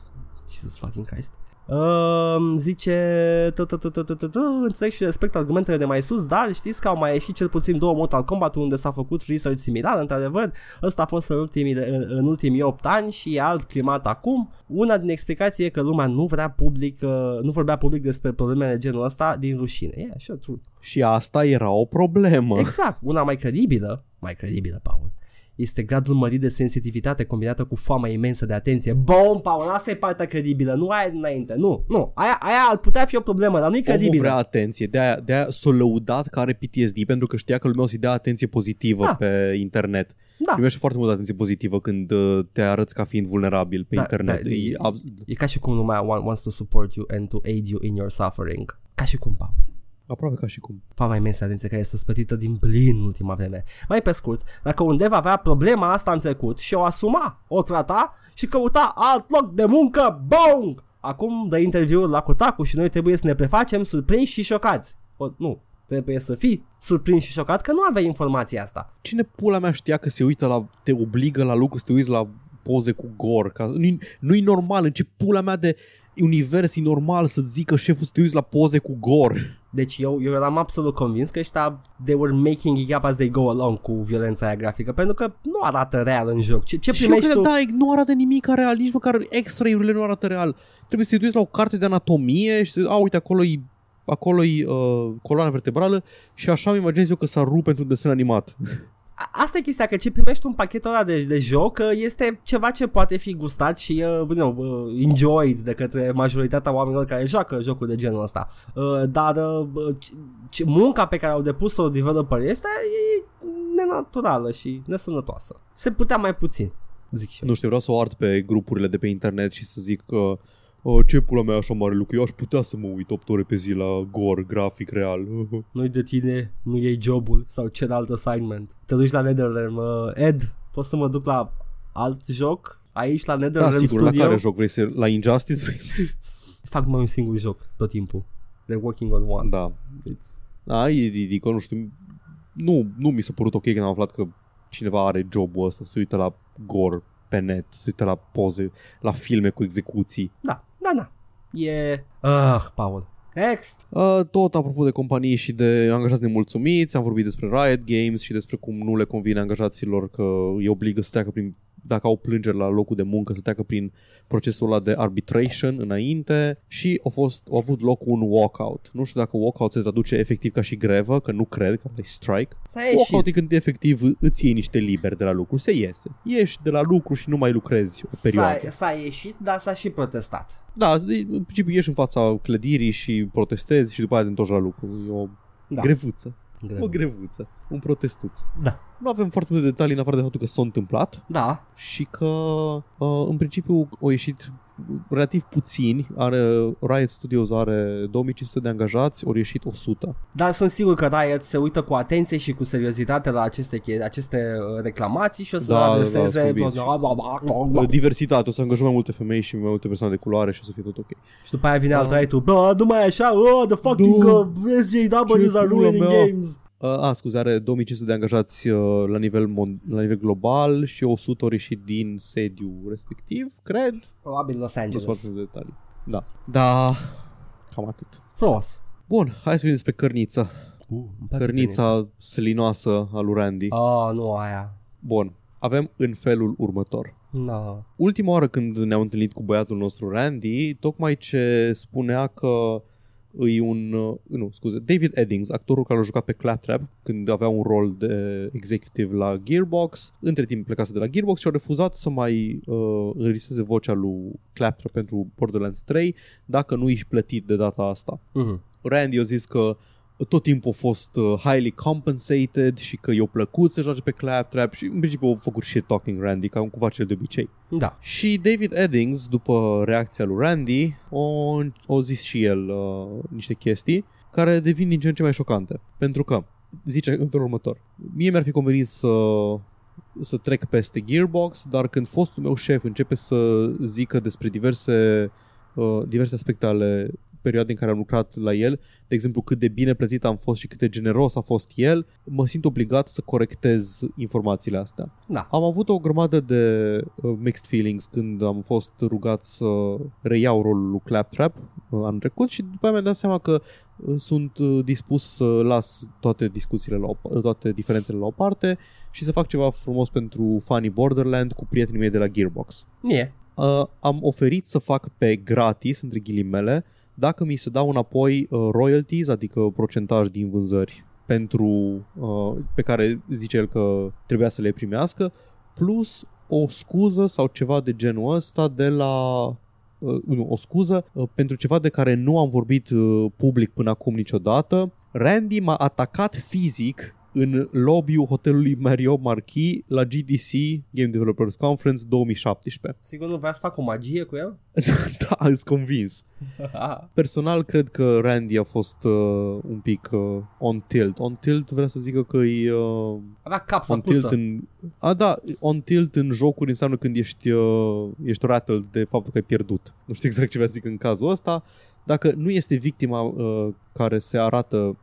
Speaker 1: Jesus fucking Christ. Um, zice tu, tu, tu, tu, tu, tu, tu, Înțeleg și respect argumentele de mai sus Dar știți că au mai ieșit cel puțin două Mortal Kombat Unde s-a făcut research similar Într-adevăr, ăsta a fost în ultimii, în, în ultimii 8 ani Și e alt climat acum. Una din explicații e că lumea nu vrea public uh, Nu vorbea public despre problemele de genul ăsta Din rușine. Yeah, sure, true.
Speaker 2: Și asta era o problemă.
Speaker 1: Exact, una mai credibilă Mai credibilă, Paul este gradul mărit de sensitivitate combinată cu foamea imensă de atenție. Bom, Paul, asta e partea credibilă, nu aia dinainte, nu, nu, aia, aia ar putea fi o problemă, dar nu e
Speaker 2: Omul
Speaker 1: credibilă.
Speaker 2: vrea atenție, de-aia, de-aia s-a lăudat că are PTSD pentru că știa că lumea o să-i dea atenție pozitivă
Speaker 1: Da.
Speaker 2: pe internet.
Speaker 1: Da,
Speaker 2: Primește foarte multă atenție pozitivă când uh, te arăți ca fiind vulnerabil pe
Speaker 1: Da,
Speaker 2: internet.
Speaker 1: da,
Speaker 2: e,
Speaker 1: e-
Speaker 2: abs-
Speaker 1: e ca și cum lumea wa- wants to support you and to aid you in your suffering. Ca și cum, Paul.
Speaker 2: Aproape ca și cum.
Speaker 1: Foamea imensă de atenție care este spătită din plin în ultima vreme. Mai pe scurt, dacă un dev avea problema asta în trecut și o asuma, o trata și căuta alt loc de muncă, bong! Acum dă interviuri la Kotaku și noi trebuie să ne prefacem surprinși și șocați. O, nu, trebuie să fii surprins și șocat că nu aveai informația asta.
Speaker 2: Cine pula mea știa că se uită la, te obligă la lucru să te uiți la poze cu gor? Ca, nu-i, nu-i normal, în ce pula mea de univers e normal să zică șeful să te uiți la poze cu gor?
Speaker 1: Deci eu, eu eram absolut convins că ăștia they were making it up as they go along cu violența aia grafică pentru că nu arată real în joc. Ce, ce
Speaker 2: Și eu
Speaker 1: primești
Speaker 2: cred,
Speaker 1: tu?
Speaker 2: da, nu arată nimic real, nici măcar extra-urile nu arată real. Trebuie să te uiți la o carte de anatomie și să, a, uite, acolo-i acolo-i uh, coloana vertebrală și așa îmi imaginez eu că s-a rupt pentru un desen animat. (laughs)
Speaker 1: A- Asta e chestia, că ce primești un pachet ăla de, de joc uh, este ceva ce poate fi gustat și uh, you know, uh, enjoyed de către majoritatea oamenilor care joacă jocuri de genul ăsta. Uh, dar uh, ce, ce, munca pe care au depus-o developerii ăsta e nenaturală și nesănătoasă. Se putea mai puțin, zic și eu.
Speaker 2: Nu știu, vreau să o ard pe grupurile de pe internet și să zic că uh, ce pula mea e așa mare lucru, eu aș putea să mă uit 8 ore pe zi la gor, grafic real. (laughs)
Speaker 1: Nu-i de tine, nu iei jobul sau cer alt assignment. Te duci la Netherrealm. Uh, Ed, poți să mă duc la alt joc? Aici la
Speaker 2: da,
Speaker 1: Netherrealm
Speaker 2: sigur, la
Speaker 1: Studio?
Speaker 2: care joc vrei să... La Injustice vrei să... (laughs)
Speaker 1: Fac mai un singur joc tot timpul. They're working on one.
Speaker 2: Da.
Speaker 1: It's...
Speaker 2: Da, e ridicol, nu știu. Nu, nu mi s-a părut ok când am aflat că cineva are jobul ăsta, se uită la gor pe net, se uită la poze, la filme cu execuții.
Speaker 1: Da, da, da. E... Ah, Paul. Next!
Speaker 2: Uh, tot apropo de companii și de angajați nemulțumiți, am vorbit despre Riot Games și despre cum nu le convine angajaților că îi obligă să treacă prin, dacă au plângeri la locul de muncă, să treacă prin procesul ăla de arbitration înainte și a, fost, a avut loc un walkout. Nu știu dacă walkout se traduce efectiv ca și grevă, că nu cred că e strike.
Speaker 1: S-a
Speaker 2: Walkout
Speaker 1: ieșit.
Speaker 2: e când efectiv îți iei niște liberi de la lucru, se iese. Ieși de la lucru și nu mai lucrezi o perioadă.
Speaker 1: S-a, s-a ieșit, dar s-a și protestat.
Speaker 2: Da, de- în principiu ieși în fața clădirii și protestezi și după aia te întorci la lucru. E o
Speaker 1: Da.
Speaker 2: grevuță.
Speaker 1: Greu.
Speaker 2: O grevuță. Un protestuț.
Speaker 1: Da.
Speaker 2: Nu avem foarte multe detalii în afară de faptul că s-a întâmplat
Speaker 1: Da.
Speaker 2: și că uh, în principiu au ieșit relativ puțini. Are, Riot Studios are 2500 de angajați, au ieșit 100.
Speaker 1: Dar sunt sigur că Riot se uită cu atenție și cu seriozitate la aceste, che- aceste uh, reclamații și o să
Speaker 2: Da, da,
Speaker 1: adreseze...
Speaker 2: da, sunt
Speaker 1: Da.
Speaker 2: Diversitate, o să angajăm mai multe femei și mai multe persoane de culoare și o să fie tot ok.
Speaker 1: Și după aia vine
Speaker 2: Da.
Speaker 1: alt title. Bă, nu mai e așa, oh, the fucking
Speaker 2: Da.
Speaker 1: uh, SJWs
Speaker 2: Ce
Speaker 1: are
Speaker 2: pula
Speaker 1: ruining
Speaker 2: mea.
Speaker 1: games.
Speaker 2: Uh, a, scuze, are 2500 de angajați uh, la, nivel mon- la nivel global și 100 au ieșit din sediu respectiv, cred.
Speaker 1: Probabil Los
Speaker 2: Nu sunt
Speaker 1: Angeles.
Speaker 2: foarte multe detalii. Da. Da, cam atât.
Speaker 1: Frumos.
Speaker 2: Bun, hai să vedem despre cărnița.
Speaker 1: Uh, îmi place
Speaker 2: Cărnița selinoasă a lui Randy.
Speaker 1: Oh, nu aia.
Speaker 2: Bun, avem în felul următor.
Speaker 1: No.
Speaker 2: Ultima oară când ne-am întâlnit cu băiatul nostru Randy, tocmai ce spunea că e un, uh, nu, scuze, David Eddings, actorul care a jucat pe Claptrap când avea un rol de executive la Gearbox, între timp plecase de la Gearbox și a refuzat să mai uh, înregistreze vocea lui Claptrap pentru Borderlands 3 dacă nu ești plătit de data asta.
Speaker 1: Mhm.
Speaker 2: Randy a zis că tot timpul a fost uh, highly compensated și că i-a plăcut să joace pe Claptrap și în principiu a făcut shit talking Randy ca cumva cel de obicei.
Speaker 1: Da.
Speaker 2: Și David Eddings, după reacția lui Randy, o, o zis și el uh, niște chestii care devin din ce în ce mai șocante. Pentru că, zice în felul următor, mie mi-ar fi convenit să să trec peste Gearbox, dar când fostul meu șef începe să zică despre diverse, uh, diverse aspecte ale perioadei în care am lucrat la el, de exemplu cât de bine plătit am fost și cât de generos a fost el, mă simt obligat să corectez informațiile astea.
Speaker 1: Da.
Speaker 2: Am avut o grămadă de uh, mixed feelings când am fost rugat să reiau rolul lui Claptrap uh, anul trecut și după aia mi-am dat seama că uh, sunt uh, dispus să las toate discuțiile la o, toate diferențele la o parte și să fac ceva frumos pentru fanii Borderland cu prietenii mei de la Gearbox.
Speaker 1: Nie.
Speaker 2: Uh, am oferit să fac pe gratis, între ghilimele, dacă mi se dau înapoi uh, royalties, adică procentaj din vânzări pentru uh, pe care zice el că trebuia să le primească, plus o scuză sau ceva de genul ăsta de la uh, nu, o scuză uh, pentru ceva de care nu am vorbit uh, public până acum niciodată. Randy m-a atacat fizic în lobby-ul hotelului Marriott Marquis la GDC Game Developers Conference 2017.
Speaker 1: Sigur nu vrea să fac o magie cu el? (laughs)
Speaker 2: da, sunt convins. (laughs) Personal cred că Randy a fost uh, un pic uh, on tilt. On tilt vrea să zică că e uh,
Speaker 1: Avea capsa
Speaker 2: on tilt
Speaker 1: pusă.
Speaker 2: în... A, da, on tilt în jocuri înseamnă când ești, uh, ești rattled de faptul că ai pierdut. Nu știu exact ce vrea să zic în cazul ăsta. Dacă nu este victima uh, care se arată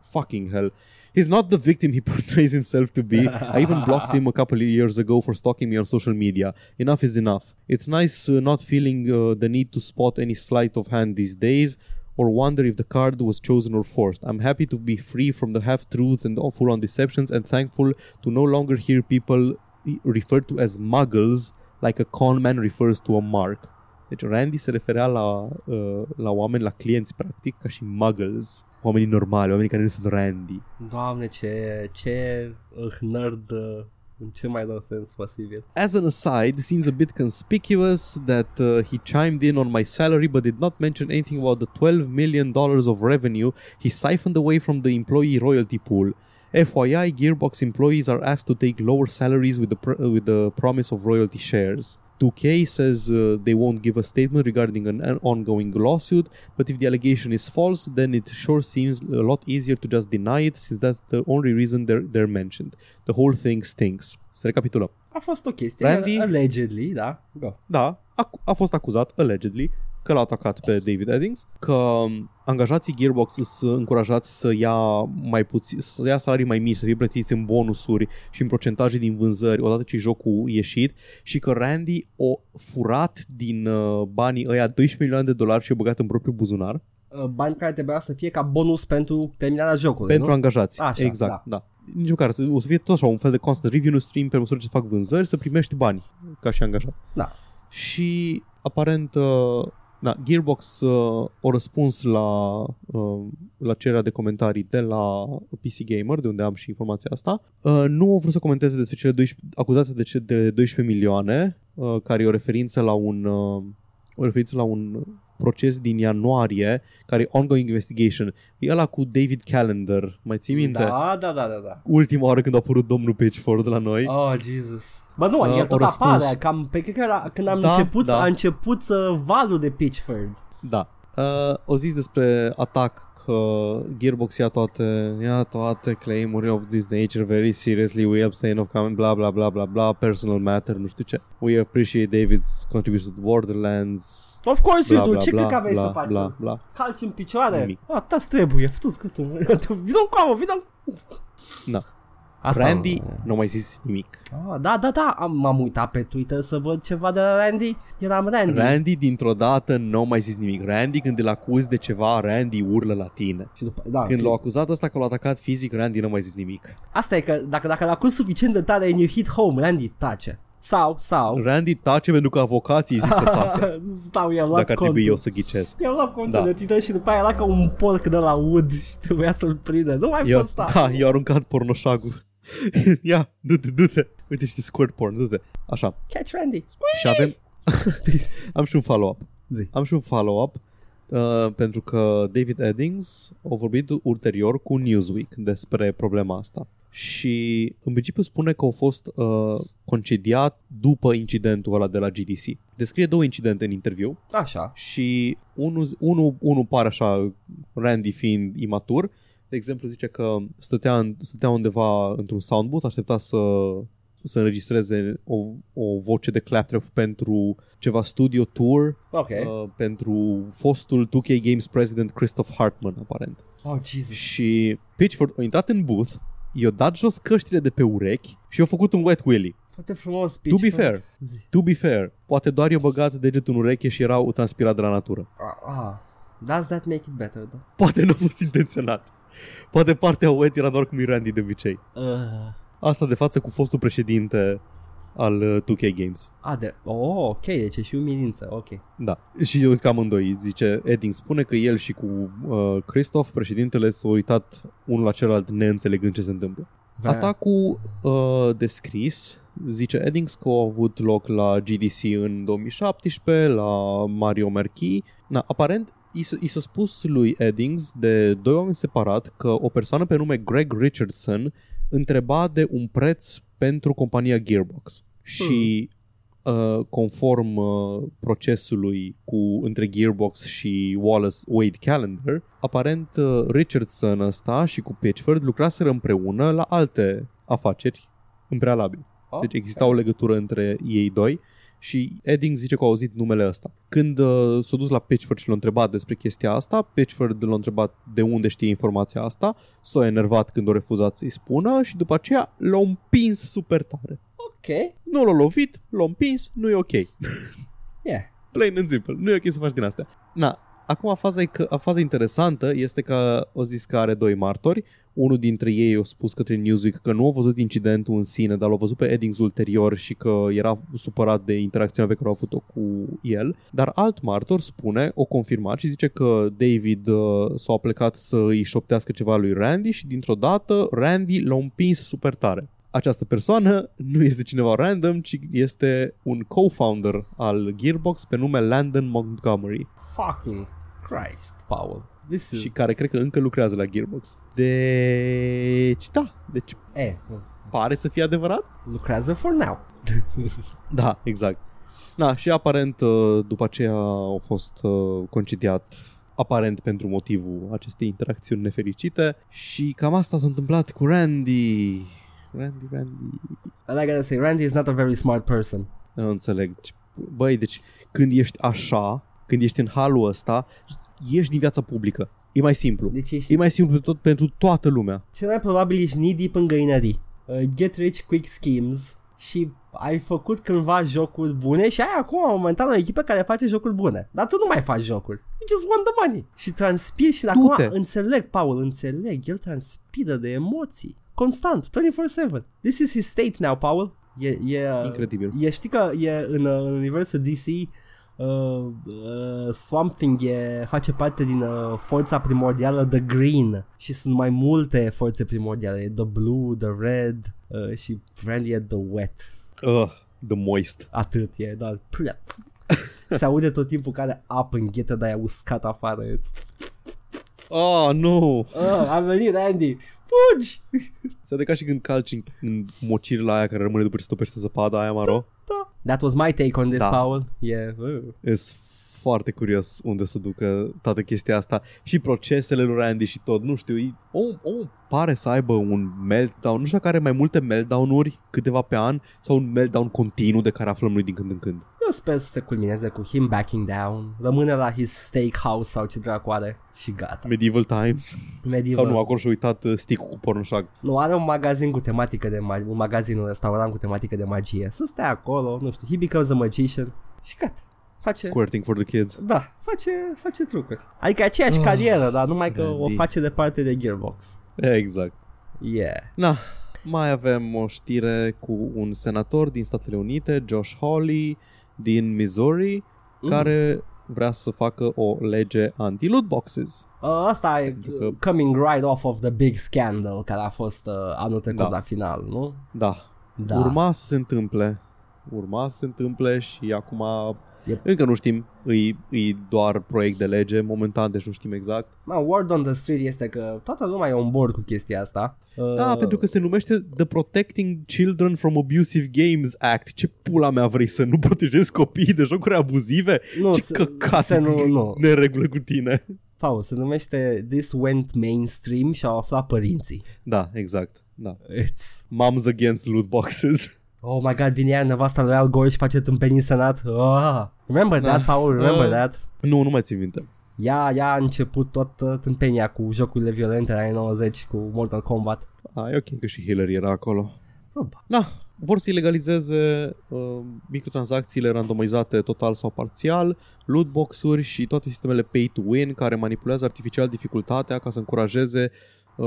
Speaker 2: fucking hell. He's not the victim he (laughs) portrays himself to be. I even (laughs) blocked him a couple of years ago for stalking me on social media. Enough is enough. It's nice uh, not feeling uh, the need to spot any sleight of hand these days or wonder if the card was chosen or forced. I'm happy to be free from the half truths and all full on deceptions and thankful to no longer hear people referred to as muggles like a con man refers to a mark. Deci Randy se referea la, uh, la oameni, la clienți practic, ca și muggles. Oamenii normali, oamenii care nu sunt Randy.
Speaker 1: Doamne, ce, ce uh, nerd uh, în ce mai rău sens posibil.
Speaker 2: As an aside, seems a bit conspicuous that uh, he chimed in on my salary but did not mention anything about the 12 million dollars of revenue he siphoned away from the employee royalty pool. FYI, Gearbox employees are asked to take lower salaries with the pr- with the promise of royalty shares. 2K says uh, they won't give a statement regarding an, an ongoing lawsuit, but if the allegation is false, then it sure seems a lot easier to just deny it, since that's the only reason they're, they're mentioned. The whole thing stinks. Să recapitulăm.
Speaker 1: A fost o chestie,
Speaker 2: Randy?
Speaker 1: allegedly, da. Go.
Speaker 2: Da, a, a fost acuzat, allegedly, că l-a atacat pe David Eddings, că um, angajații Gearbox sunt încurajați să ia mai puțin, să ia salarii mai mici, să fie plătiți în bonusuri și în procentaje din vânzări odată ce jocul ieșit și că Randy o furat din uh, banii ăia 12 milioane de dolari și o băgat în propriul buzunar
Speaker 1: Uh, Bani care trebuia să fie ca bonus pentru terminarea jocului,
Speaker 2: pentru
Speaker 1: nu?
Speaker 2: angajați.
Speaker 1: Așa,
Speaker 2: exact, da. Nici măcar, să- o să fie tot așa un fel de constant revenue stream pe măsură ce fac vânzări, să primești bani ca și angajat.
Speaker 1: Da.
Speaker 2: Și aparent uh, da, Gearbox uh, a răspuns la, uh, la cererea de comentarii de la PC Gamer, de unde am și informația asta. Uh, nu au vrut să comenteze despre cele 12, acuzații de, ce- de 12 milioane, uh, care e o referință la un uh, o referință la un proces din ianuarie, care e ongoing investigation. E ăla cu David Callender, mai ții minte?
Speaker 1: Da, da, da, da, da.
Speaker 2: Ultima oară când a apărut domnul Pitchford la noi.
Speaker 1: Oh, Jesus. Bă, nu,
Speaker 2: Uh,
Speaker 1: el tot
Speaker 2: au răspuns.
Speaker 1: apare, cam, pe cred că era, când am
Speaker 2: Da,
Speaker 1: început,
Speaker 2: da.
Speaker 1: a început să valul de Pitchford.
Speaker 2: Da. Uh, o zis despre atac că Gearbox ia toate, ia toate claim-uri of this nature very seriously, we abstain of comment, bla bla bla bla bla, personal matter, nu știu ce. We appreciate David's contribution to Borderlands,
Speaker 1: Of course
Speaker 2: bla
Speaker 1: you do,
Speaker 2: bla
Speaker 1: ce
Speaker 2: bla,
Speaker 1: cred că aveai
Speaker 2: bla,
Speaker 1: să faci?
Speaker 2: bla
Speaker 1: Să
Speaker 2: bla.
Speaker 1: calci în picioare?
Speaker 2: Nimic.
Speaker 1: Ah, ta trebuie, fătu-ți gâtul. (laughs) Vină cu vină
Speaker 2: Da.
Speaker 1: Asta
Speaker 2: Randy nu a mai zis nimic.
Speaker 1: Ah, da, da, da, am, m-am uitat pe Twitter să văd ceva de la Randy. Eram Randy.
Speaker 2: Randy dintr-o dată nu a mai zis nimic. Randy când îl acuzi de ceva, Randy urlă la tine.
Speaker 1: Și după, da,
Speaker 2: Când
Speaker 1: ok.
Speaker 2: l-a acuzat ăsta că l-a atacat fizic, Randy nu a mai zis nimic.
Speaker 1: Asta e că dacă, dacă l-a acuz suficient de tare and you hit home, Randy tace. Sau, sau.
Speaker 2: Randy tace pentru că avocații zic să tacă. (laughs)
Speaker 1: Stau, i-am luat
Speaker 2: dacă ar trebui
Speaker 1: contul.
Speaker 2: eu să ghicesc.
Speaker 1: I-am luat contul
Speaker 2: Da.
Speaker 1: de tine și după aia era ca un porc de la ud și trebuia să-l prindă. Nu mai
Speaker 2: Eu,
Speaker 1: pot sta.
Speaker 2: da, i-a aruncat pornoșagul. (laughs) Ia, du-te, du-te. Uite, știi squirt porn, du-te. Așa.
Speaker 1: Catch Randy.
Speaker 2: Și avem... (laughs) Am și un follow-up.
Speaker 1: Zi.
Speaker 2: Am și un follow-up uh, pentru că David Eddings a vorbit ulterior cu Newsweek despre problema asta. Și în principiu spune că a fost uh, concediat după incidentul ăla de la GDC. Descrie două incidente în interviu
Speaker 1: Așa.
Speaker 2: și unul, unul, unul pare așa, Randy fiind imatur. De exemplu, zice că stătea, în, stătea undeva într-un sound booth, aștepta să, să înregistreze o, o voce de claptrap pentru ceva studio tour
Speaker 1: Ok.
Speaker 2: uh, pentru fostul 2K Games president Christoph Hartman, aparent.
Speaker 1: Oh, Jesus.
Speaker 2: Și Pitchford a intrat în booth, i-a dat jos căștile de pe urechi și a făcut un wet willy.
Speaker 1: Foarte frumos
Speaker 2: To be
Speaker 1: Pitchford.
Speaker 2: fair.
Speaker 1: Zi.
Speaker 2: To be fair, poate doar i-a băgat degetul în ureche și era transpirat de la natură.
Speaker 1: Ah, ah. Does that make it better, though?
Speaker 2: Poate nu a fost intenționat. Poate partea wet era doar cum e Randy de obicei.
Speaker 1: Uh,
Speaker 2: Asta de față cu fostul președinte al uh, 2K Games.
Speaker 1: a, de... Oh, ok, deci e și umilință, ok.
Speaker 2: Da. Și eu zic amândoi. Zice, Edding spune că el și cu uh, Christoph, președintele, s-au uitat unul la celălalt neînțelegând ce se întâmplă.
Speaker 1: Vrea-
Speaker 2: Atacul uh, descris, zice Eddings că a avut loc la GDC în 2017, la Mario Marquis. Na, aparent, i s- i s-a spus lui Eddings de doi oameni separat că o persoană pe nume Greg Richardson întreba de un preț pentru compania Gearbox. Și uh, conform uh, procesului cu între Gearbox și Wallace Wade Calendar, aparent uh, Richardson ăsta și cu Pitchford lucraseră împreună la alte afaceri în prealabil.
Speaker 1: Oh,
Speaker 2: Deci exista o legătură între ei doi și Edding zice că a auzit numele ăsta. Când uh, s-a dus la Pitchford și l-a întrebat despre chestia asta, Pitchford l-a întrebat de unde știe informația asta, s-a enervat când a refuzat să-i spună și după aceea l-a împins super tare.
Speaker 1: Ok,
Speaker 2: Nu l-a lovit, l-a împins, nu e ok.
Speaker 1: yeah.
Speaker 2: Plain and simple. Nu e ok să faci din astea. Na, acum faza, e că, faza interesantă este că o zis că are doi martori. Unul dintre ei a spus către Newsweek că nu a văzut incidentul în sine, dar l-a văzut pe Eddings ulterior și că era supărat de interacțiunea pe care a avut-o cu el. Dar alt martor spune, o confirmat și zice că David uh, s-a plecat să îi șoptească ceva lui Randy și dintr-o dată Randy l-a împins super tare. Această persoană nu este cineva random, ci este un co-founder al Gearbox pe nume Landon Montgomery
Speaker 1: Fucking Christ, Paul. This is...
Speaker 2: și care cred că încă lucrează la Gearbox. Deci, da, deci
Speaker 1: E,
Speaker 2: pare să fie adevărat?
Speaker 1: lucrează for now. (laughs)
Speaker 2: Da, exact. Da, și aparent uh, după aceea a fost uh, concediat aparent pentru motivul acestei interacțiuni nefericite și cam asta s-a întâmplat cu Randy. Randy, Randy.
Speaker 1: And I gotta say, Randy is not a very smart person.
Speaker 2: Nu înțeleg. Ce- Băi, deci când ești așa, când ești în halul ăsta, ieși din viața publică. E mai simplu.
Speaker 1: Deci ești
Speaker 2: E mai simplu pentru, tot, pentru toată lumea.
Speaker 1: cel mai probabil ești knee deep în găinării. Uh, get rich quick schemes și ai făcut cândva jocuri bune și ai acum momentan o echipă care face jocuri bune. Dar tu nu mai faci jocuri. You just want the money. Și transpiri și acum
Speaker 2: Du-te.
Speaker 1: înțeleg, Paul, înțeleg. El transpiră de emoții. Constant, 24-7. This is his state now, Paul. E, e,
Speaker 2: Incredibil.
Speaker 1: E, știi că e în, uh, în universul DC uh, uh, Swamp Thing e, face parte din uh, forța primordială The Green și sunt mai multe forțe primordiale. E The Blue, The Red uh, și Randy e The Wet.
Speaker 2: Uh, the moist.
Speaker 1: Atât e, dar (laughs) se aude tot timpul care apă în ghetă de aia uscat afară.
Speaker 2: Oh, nu!
Speaker 1: Uh, a venit Randy, fugi!
Speaker 2: Se de ca și când calci în, în mocirile aia care rămâne după ce stopește zăpada aia maro.
Speaker 1: Da. That was my take on this,
Speaker 2: Da.
Speaker 1: Paul. Yeah. Uh.
Speaker 2: Ești foarte curios unde să ducă toată chestia asta și procesele lui Randy și tot, nu știu, e- om, om pare să aibă un meltdown, nu știu dacă are mai multe meltdown-uri câteva pe an sau un meltdown continuu de care aflăm noi din când în când.
Speaker 1: Eu sper să se culmineze cu him backing down, rămâne la his steakhouse sau ce dracu are și gata.
Speaker 2: Medieval Times
Speaker 1: Medieval.
Speaker 2: sau nu, acolo și-a uitat uh, stick cu pornoșag.
Speaker 1: Nu, are un magazin cu tematică de magie, un magazin, un restaurant cu tematică de magie. Să stea acolo, nu știu, he becomes a magician și gata. Face,
Speaker 2: Squirting for the kids.
Speaker 1: da, face, face trucuri. Adică aceeași
Speaker 2: Oh,
Speaker 1: carieră, dar numai că o
Speaker 2: Randy.
Speaker 1: face de parte de Gearbox.
Speaker 2: Exact.
Speaker 1: Yeah.
Speaker 2: Na, Mai avem o știre cu un senator din Statele Unite, Josh Hawley, din Missouri,
Speaker 1: Mm.
Speaker 2: care vrea să facă o lege anti-loot boxes.
Speaker 1: Uh, Asta e
Speaker 2: Pentru că-
Speaker 1: uh, coming right off of the big scandal care a fost uh, anul trecut
Speaker 2: Da.
Speaker 1: la final, nu?
Speaker 2: Da,
Speaker 1: Da.
Speaker 2: urma să se întâmple. Urma să se întâmple și acum
Speaker 1: Yep.
Speaker 2: încă nu știm, îi, îi doar proiect de lege momentan, deci nu știm exact.
Speaker 1: Ma, word on the street este că toată lumea e on board cu chestia asta. Uh,
Speaker 2: Da, pentru că se numește The Protecting Children from Abusive Games Act. Ce pula mea vrei să nu protejezi copiii de jocuri abuzive?
Speaker 1: nu,
Speaker 2: Ce
Speaker 1: se,
Speaker 2: căcat
Speaker 1: se nu, nu.
Speaker 2: neregulă cu tine.
Speaker 1: Paul, se numește This Went Mainstream și au aflat părinții.
Speaker 2: Da, exact. Da.
Speaker 1: It's...
Speaker 2: Moms against loot boxes.
Speaker 1: Oh my god, vine ea nevasta lui Al Gore și face tâmpenii în senat. Oh. Remember that,
Speaker 2: Da.
Speaker 1: Paul? Remember
Speaker 2: Ah.
Speaker 1: that?
Speaker 2: Nu, nu mai țin minte.
Speaker 1: Ea, ea a început tot uh, tâmpenia cu jocurile violente la anii 90 cu Mortal Kombat.
Speaker 2: Ah, e ok că și Hillary era acolo.
Speaker 1: Probabil.
Speaker 2: Da, vor să ilegalizeze uh, microtransacțiile randomizate total sau parțial, lootbox-uri și toate sistemele pay to win care manipulează artificial dificultatea ca să încurajeze uh,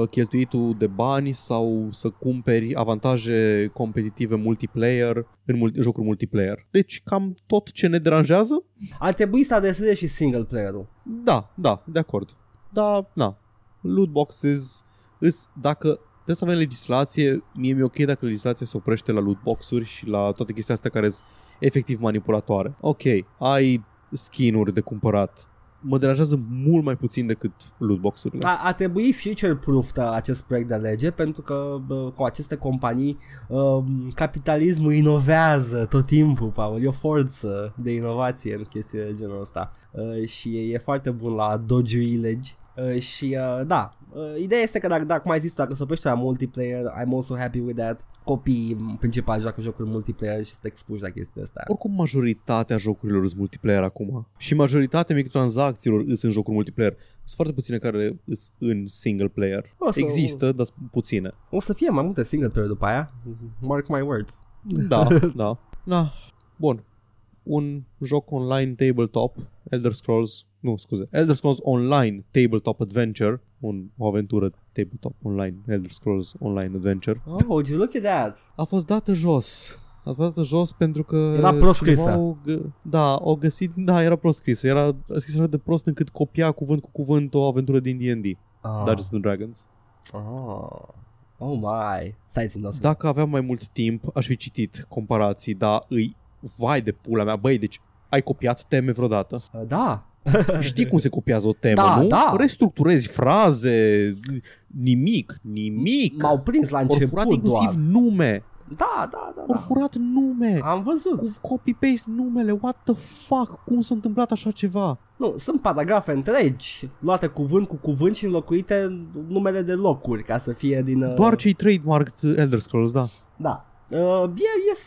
Speaker 2: cheltuitul de bani sau să cumperi avantaje competitive multiplayer în, mul- în jocuri multiplayer. Deci cam tot ce ne deranjează?
Speaker 1: Ar trebui să adreseze și single player-ul.
Speaker 2: Da, da, de acord. Da, na. Loot boxes îs, dacă trebuie să avem legislație, mie mi-e ok dacă legislația se oprește la loot box-uri și la toate chestia astea care sunt efectiv manipulatoare. Ok, ai skin-uri de cumpărat. Mă deranjează mult mai puțin decât loot box-urile.
Speaker 1: A, a trebui future-proof acest proiect de lege pentru că bă, cu aceste companii uh, capitalismul inovează tot timpul, Paul. E o forță de inovație în chestii de genul ăsta uh, și e, e foarte bun la dodgiui legi. Uh, și uh, da, uh, ideea este că dacă, dacă cum ai zis tu, dacă se oprește la multiplayer, I'm also happy with that. Copiii în principal joacă jocuri multiplayer și sunt expuși la chestii astea.
Speaker 2: Oricum majoritatea jocurilor sunt multiplayer acum și majoritatea microtransacțiilor sunt în jocuri multiplayer. Sunt foarte puține care sunt în single player.
Speaker 1: O să-
Speaker 2: Există, dar sunt puține.
Speaker 1: O să fie mai multe single player după aia. Mark my words.
Speaker 2: Da, (laughs) da. Da. Bun. Un joc online tabletop, Elder Scrolls, nu, scuze, Elder Scrolls Online Tabletop Adventure, un, o aventură tabletop online, Elder Scrolls Online Adventure,
Speaker 1: Oh, would you look at that?
Speaker 2: a fost dată jos. A fost dată jos pentru că
Speaker 1: Era proscrisă.
Speaker 2: cineva o gă- da, au găsit, da, era proscrisă. Era scrisă așa de prost încât copia cuvânt cu cuvânt o aventură din D&D,
Speaker 1: Oh.
Speaker 2: Dungeons and Dragons.
Speaker 1: Oh. Oh my. Stai țin, să...
Speaker 2: Dacă aveam mai mult timp, aș fi citit comparații, dar îi, vai de pula mea, băi, deci ai copiat teme vreodată?
Speaker 1: Uh, Da.
Speaker 2: Știi cum se copiază o temă,
Speaker 1: Da,
Speaker 2: nu?
Speaker 1: da.
Speaker 2: Restructurezi fraze, nimic, nimic.
Speaker 1: M-au prins la
Speaker 2: Au
Speaker 1: început
Speaker 2: furat inclusiv
Speaker 1: doar.
Speaker 2: nume.
Speaker 1: Da, da, da,
Speaker 2: Au
Speaker 1: da.
Speaker 2: furat nume.
Speaker 1: Am văzut.
Speaker 2: Cu copy-paste numele. What the fuck? Cum s-a întâmplat așa ceva?
Speaker 1: Nu, sunt paragrafe întregi, luate cuvânt cu cuvânt și înlocuite în numele de locuri ca să fie din... Uh...
Speaker 2: Doar cei trademarked Elder Scrolls, da.
Speaker 1: Da. Uh, e, e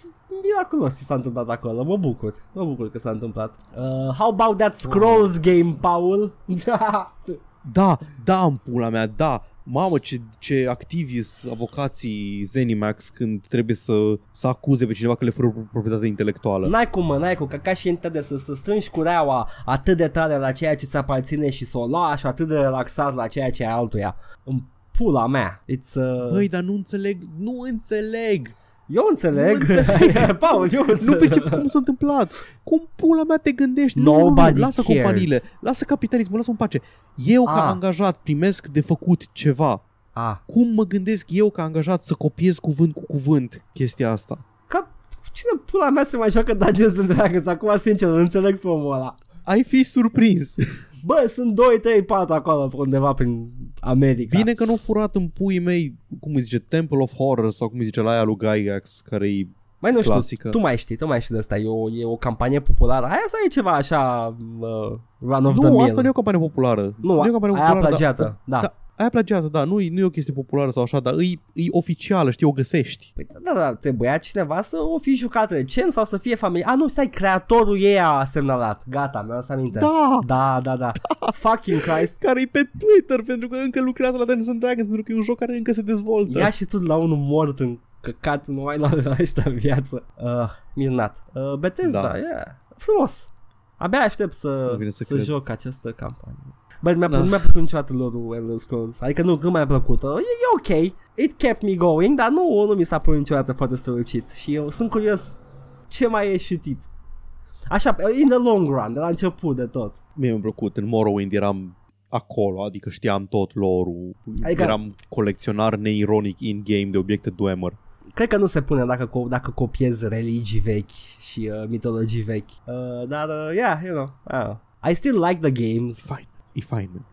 Speaker 1: miraculos ce s-a întâmplat acolo, mă bucur. Mă bucur că s-a întâmppat. Uh, how about that Scrolls game, Paul? Da. (laughs)
Speaker 2: Da, da, în pula mea, da. Mamă, ce, ce activi sunt avocații Zenimax când trebuie să, să acuze pe cineva că le fără proprietate intelectuală.
Speaker 1: N-ai cum, mă, n-ai cum, ca, ca și întâi să, să strângi cureaua atât de tare la ceea ce ți aparține și să o lași atât de relaxat la ceea ce e altuia. În pula mea. It's, uh...
Speaker 2: Băi, dar nu înțeleg, nu înțeleg.
Speaker 1: Eu înțeleg.
Speaker 2: nu înțeleg. (laughs)
Speaker 1: Paul, eu înțeleg.
Speaker 2: Nu percep cum s-a întâmplat. Cum pula mea te gândești? Nu, nu, nu,
Speaker 1: Nobody
Speaker 2: lasă
Speaker 1: cares.
Speaker 2: companiile, lasă capitalismul, lasă-mă în pace. Eu ca
Speaker 1: Ah.
Speaker 2: angajat primesc de făcut ceva.
Speaker 1: Ah,
Speaker 2: Cum mă gândesc eu ca angajat să copiez cuvânt cu cuvânt chestia asta?
Speaker 1: ca... Cine pula mea se mai joacă Dungeons and Dragons? Acum, sincer, nu înțeleg pe omul ăla.
Speaker 2: Ai fi surprins.
Speaker 1: Bă, sunt 2, 3, 4 acolo pe undeva prin America.
Speaker 2: Bine că nu au furat în puii mei, cum îi zice, Temple of Horror sau cum îi zice la aia lui Gygax, care e
Speaker 1: Mai nu știu,
Speaker 2: clasică.
Speaker 1: tu mai știi, tu mai știi de asta, e o, e o campanie populară. Aia sau e ceva așa uh, run of the
Speaker 2: Nu,
Speaker 1: mill?
Speaker 2: asta nu e o campanie populară.
Speaker 1: Nu,
Speaker 2: e o campanie
Speaker 1: aia
Speaker 2: populară,
Speaker 1: plagiată, da.
Speaker 2: Da, aia plagiată, da, nu e, nu e o chestie populară sau așa, dar e, e oficială, știi, o găsești.
Speaker 1: Păi da, da, trebuia cineva să o fi jucat recent sau să fie familie. A, nu, stai, creatorul ei a semnalat. Gata, mi-am să aminte.
Speaker 2: Da,
Speaker 1: Da, da, da. Fucking Christ.
Speaker 2: care e pe Twitter, pentru că încă lucrează la Dungeons and Dragons, pentru că e un joc care încă se dezvoltă.
Speaker 1: Ia și tu la unul mort în căcat, nu ai la la (laughs) ăștia în viață. Uh, minunat. Uh, Bethesda,
Speaker 2: Da.
Speaker 1: da. yeah. Frumos. Abia aștept să,
Speaker 2: Nu vine să
Speaker 1: să, să
Speaker 2: cred.
Speaker 1: joc această campanie. Bă, mi-a,
Speaker 2: Da.
Speaker 1: nu mi-a plăcut niciodată lorul Elder Scrolls. Adică nu, nu mi-a plăcut. E, e ok. It kept me going, dar nu, nu mi s-a părut niciodată foarte strălucit. Și eu sunt curios ce mai e șutit. Așa, in the long run, de la început de tot.
Speaker 2: Mie mi-a plăcut. În Morrowind eram acolo, adică știam tot lore-ul.
Speaker 1: Adică-
Speaker 2: Adică... Eram colecționar neironic in-game de obiecte Dwemer.
Speaker 1: Cred că nu se pune dacă, co- dacă copiezi religii vechi și uh, mitologii vechi. Uh, dar, uh, yeah, you know, uh, I still like the games.
Speaker 2: Fine. E fine, man.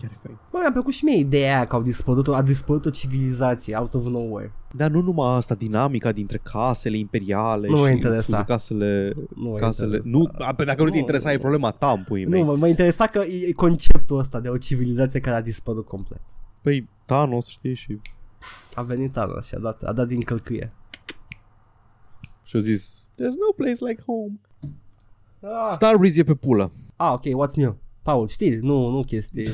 Speaker 2: Chiar e fine.
Speaker 1: Bă, mi-a plăcut și mie ideea aia că au dispărut, a dispărut o civilizație out of nowhere.
Speaker 2: Dar nu numai asta, dinamica dintre casele imperiale
Speaker 1: Nu mă
Speaker 2: și
Speaker 1: interesa.
Speaker 2: scuze, casele...
Speaker 1: Nu mă
Speaker 2: casele...
Speaker 1: interesa.
Speaker 2: Nu, a, pe dacă nu te
Speaker 1: Nu,
Speaker 2: interesa, e
Speaker 1: nu.
Speaker 2: problema ta, în puii mei.
Speaker 1: Nu, mă, mă interesa că e, e conceptul ăsta de o civilizație care a dispărut complet.
Speaker 2: Păi Thanos, știi, și,
Speaker 1: A venit Thanos și a dat, a dat din călcâie.
Speaker 2: și a zis There's no place like home.
Speaker 1: Ah,
Speaker 2: Starbreeze e pe pulă.
Speaker 1: ah ok, what's new? Paul, știi? Nu, nu chestii...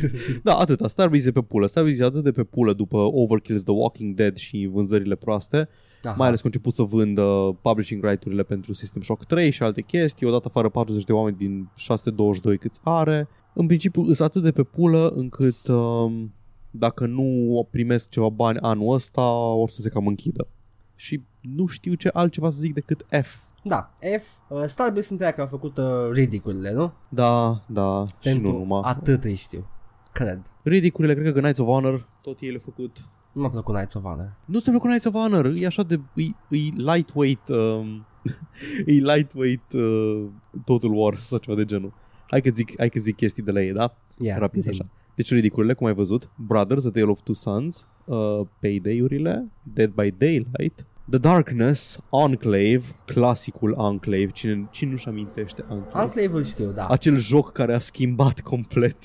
Speaker 1: (laughs)
Speaker 2: Da, atâta. Starbreeze e pe pulă. Starbreeze e atât de pe pulă după Overkill's The Walking Dead și vânzările proaste,
Speaker 1: Aha.
Speaker 2: mai ales că au început să vândă publishing right-urile pentru System Shock 3 și alte chestii, odată afară 40 de oameni din 622 câți are. În principiu sunt atât de pe pulă încât um, dacă nu primesc ceva bani anul ăsta, or să se cam închidă. Și nu știu ce altceva să zic decât F.
Speaker 1: Da, F, uh, Starbreeze sunt aia care au făcut uh, ridiculele, nu?
Speaker 2: Da, da, și
Speaker 1: Pentru
Speaker 2: nu numai.
Speaker 1: atât îi știu. Cred.
Speaker 2: Ridicurile, cred că Knights of Honor, tot ei le-au făcut.
Speaker 1: Nu mi-a plăcut Knights of Honor.
Speaker 2: Nu ți-a plăcut Knights of Honor? E așa de... E, e lightweight... Um, (laughs) e lightweight uh, Total War sau ceva de genul. Hai că zic, hai că zic chestii de la ei, da?
Speaker 1: Yeah,
Speaker 2: Rapid
Speaker 1: zi-mi.
Speaker 2: așa. Deci ridiculele, cum ai văzut, Brothers, A Tale of Two Sons, uh, Payday-urile, Dead by Daylight, The Darkness, Enclave, clasicul Enclave, cine, cine nu-și amintește Enclave?
Speaker 1: Enclave îl știu, da.
Speaker 2: Acel joc care a schimbat complet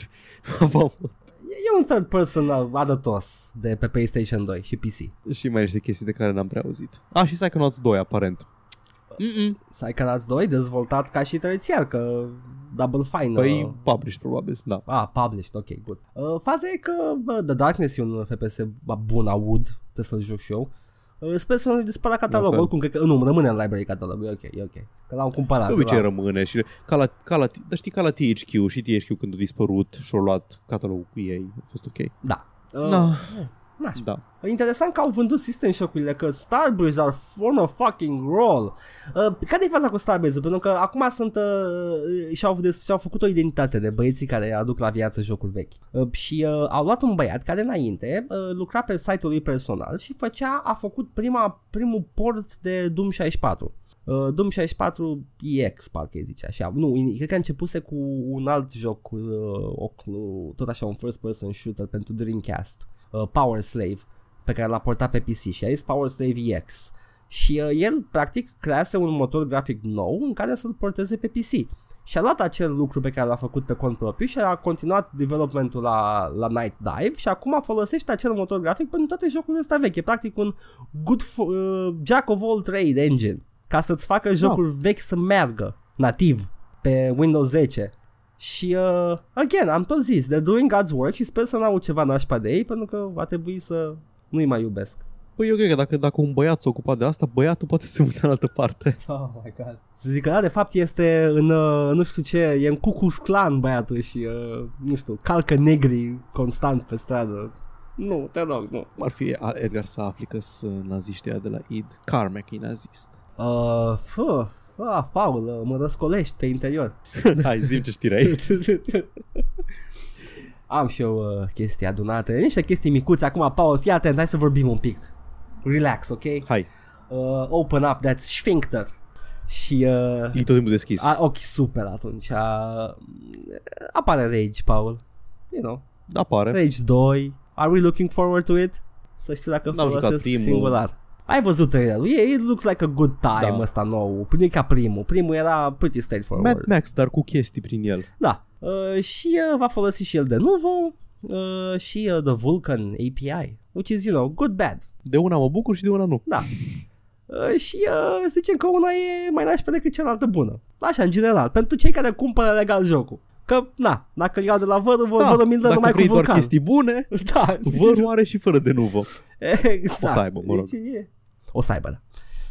Speaker 2: (laughs)
Speaker 1: E un third person uh, arătos de pe PlayStation 2 și PC.
Speaker 2: și mai niște chestii de care n-am prea auzit. Ah, și Psychonauts 2, aparent. Mm-mm.
Speaker 1: Psychonauts 2 dezvoltat ca și terțiar, că Double Fine.
Speaker 2: Păi,
Speaker 1: uh,
Speaker 2: published, probabil, da.
Speaker 1: Ah, published, ok, good. Uh, faza e că bă, The Darkness e un FPS bun, aud, trebuie să-l joc și eu. Uh, sper să nu dispară catalogul,
Speaker 2: fel.
Speaker 1: oricum cred că nu, rămâne în library catalogul, e ok, e ok. Că l-am cumpărat.
Speaker 2: De obicei
Speaker 1: l-am-
Speaker 2: rămâne și ca la, ca la, dar știi, ca la THQ și THQ când a dispărut și-au luat catalogul cu ei, a fost ok.
Speaker 1: Da. Uh,
Speaker 2: Da,
Speaker 1: na,
Speaker 2: da.
Speaker 1: Interesant că au vândut System Shock-urile, că Starbreeze are on a fucking roll. Uh, care e faza cu Starbreeze? Pentru că acum sunt uh, și-au, des- și-au făcut o identitate de băieții care aduc la viață jocuri vechi. Uh, și uh, au luat un băiat care înainte uh, lucra pe site-ul lui personal și făcea, a făcut prima, primul port de Doom 64. Uh, Doom 64 EX, parcă îi zice așa. Nu, cred că a începuse cu un alt joc, uh, o, tot așa un first person shooter pentru Dreamcast, uh, Power Slave, pe care l-a portat pe PC și a zis Power Slave EX. Și uh, el, practic, crease un motor grafic nou în care să-l porteze pe PC. Și a luat acel lucru pe care l-a făcut pe cont propriu și a continuat developmentul la, la Night Dive și acum folosește acel motor grafic pentru toate jocurile astea vechi. E practic un good fo- uh, jack of all trade engine ca să-ți facă jocuri vechi să meargă nativ pe Windows 10. Și, uh, again, am tot zis, they're doing God's work și sper să n-au ceva nașpa de ei pentru că va trebui să nu-i mai iubesc.
Speaker 2: Păi eu cred că dacă, dacă un băiat s-a ocupat de asta, băiatul poate să se mute în altă parte. (laughs)
Speaker 1: Oh my god. Să zic că da, de fapt este în, uh, nu știu ce, e în Ku Klux Klan băiatul și, uh, nu știu, calcă negri constant pe stradă. Nu, te rog, nu.
Speaker 2: Ar fi Edgar să afli că sunt naziștii ăia de la id. Carmack e nazist.
Speaker 1: Uh, fuh, ah, Paul, uh, mă răscolești pe interior. (laughs)
Speaker 2: Hai, zi ce știri ai. (laughs)
Speaker 1: Am și eu uh, chestii adunate, niște chestii micuțe. Acum, Paul, fii atent, hai să vorbim un pic. Relax, ok?
Speaker 2: Hai,
Speaker 1: Uh, open up that sphincter. Și uh,
Speaker 2: e tot timpul deschis.
Speaker 1: a, ok, super atunci. Uh, apare Rage, Paul. You know,
Speaker 2: Apare.
Speaker 1: Rage 2. Are we looking forward to it? Să știu dacă
Speaker 2: N-am jucat
Speaker 1: folosesc
Speaker 2: primul.
Speaker 1: singular. Ai văzut trailerul? E, it looks like a good time
Speaker 2: Da.
Speaker 1: ăsta nou. Nu e ca primul. Primul era pretty straightforward.
Speaker 2: Mad Max, dar cu chestii prin el.
Speaker 1: Da. Uh, și uh, va folosi și el de nuvo uh, și uh, The Vulkan API, which is, you know, good bad.
Speaker 2: De una mă bucur și de una nu.
Speaker 1: Da. Uh, și uh, să zicem că una e mai nașpa decât cealaltă bună. Așa, în general. Pentru cei care cumpără legal jocul. Că, na, dacă îl iau de la vărul, vă
Speaker 2: Da,
Speaker 1: vărul mi
Speaker 2: dacă
Speaker 1: numai cu
Speaker 2: vrei doar
Speaker 1: Vulcan.
Speaker 2: chestii bune, (laughs)
Speaker 1: Da,
Speaker 2: vărul are și fără de nuvo. (laughs)
Speaker 1: exact.
Speaker 2: O să aibă, mă rog.
Speaker 1: Deci e... O să aibă, da.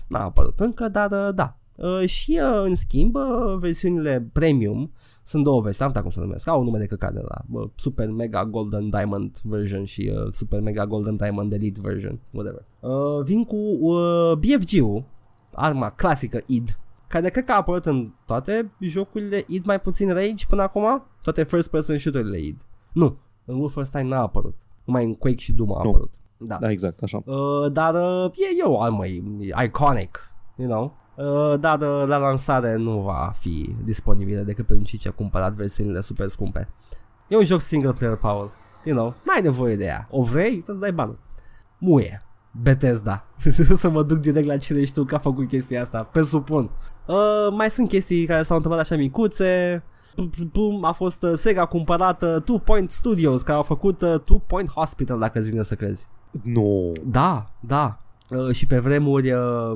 Speaker 1: N-a apărut încă, dar uh, da. Uh, și uh, în schimb, uh, versiunile premium Sunt două versiuni, am uitat cum să numesc. Au un nume de căcat de la bă, Super Mega Golden Diamond version și uh, Super Mega Golden Diamond Elite version, whatever. Uh, vin cu uh, BFG-ul, arma clasică id, care cred că a apărut în toate jocurile id mai puțin Rage până acum, toate first person shooter-urile id. Nu, în Wolfenstein n-a apărut, numai în Quake și Doom a
Speaker 2: Nu.
Speaker 1: apărut. Da.
Speaker 2: Da, exact, așa.
Speaker 1: Uh, dar uh, e, e o armă e iconic, you know. Uh, dar uh, la lansare nu va fi disponibilă decât pentru cei ce au cumpărat versiunile super scumpe. E un joc single player, Paul. You know, n-ai nevoie de ea. O vrei? Îți dai banul. Muie. Bethesda. (laughs) să mă duc direct la cine știu că a făcut chestia asta. Presupun. Uh, mai sunt chestii care s-au întâmplat așa micuțe. Pum, a fost uh, Sega cumpărată Two Point Studios care au făcut uh, Two Point Hospital dacă îți vine să crezi.
Speaker 2: Nu.
Speaker 1: Da, da. Uh, și pe vremuri uh,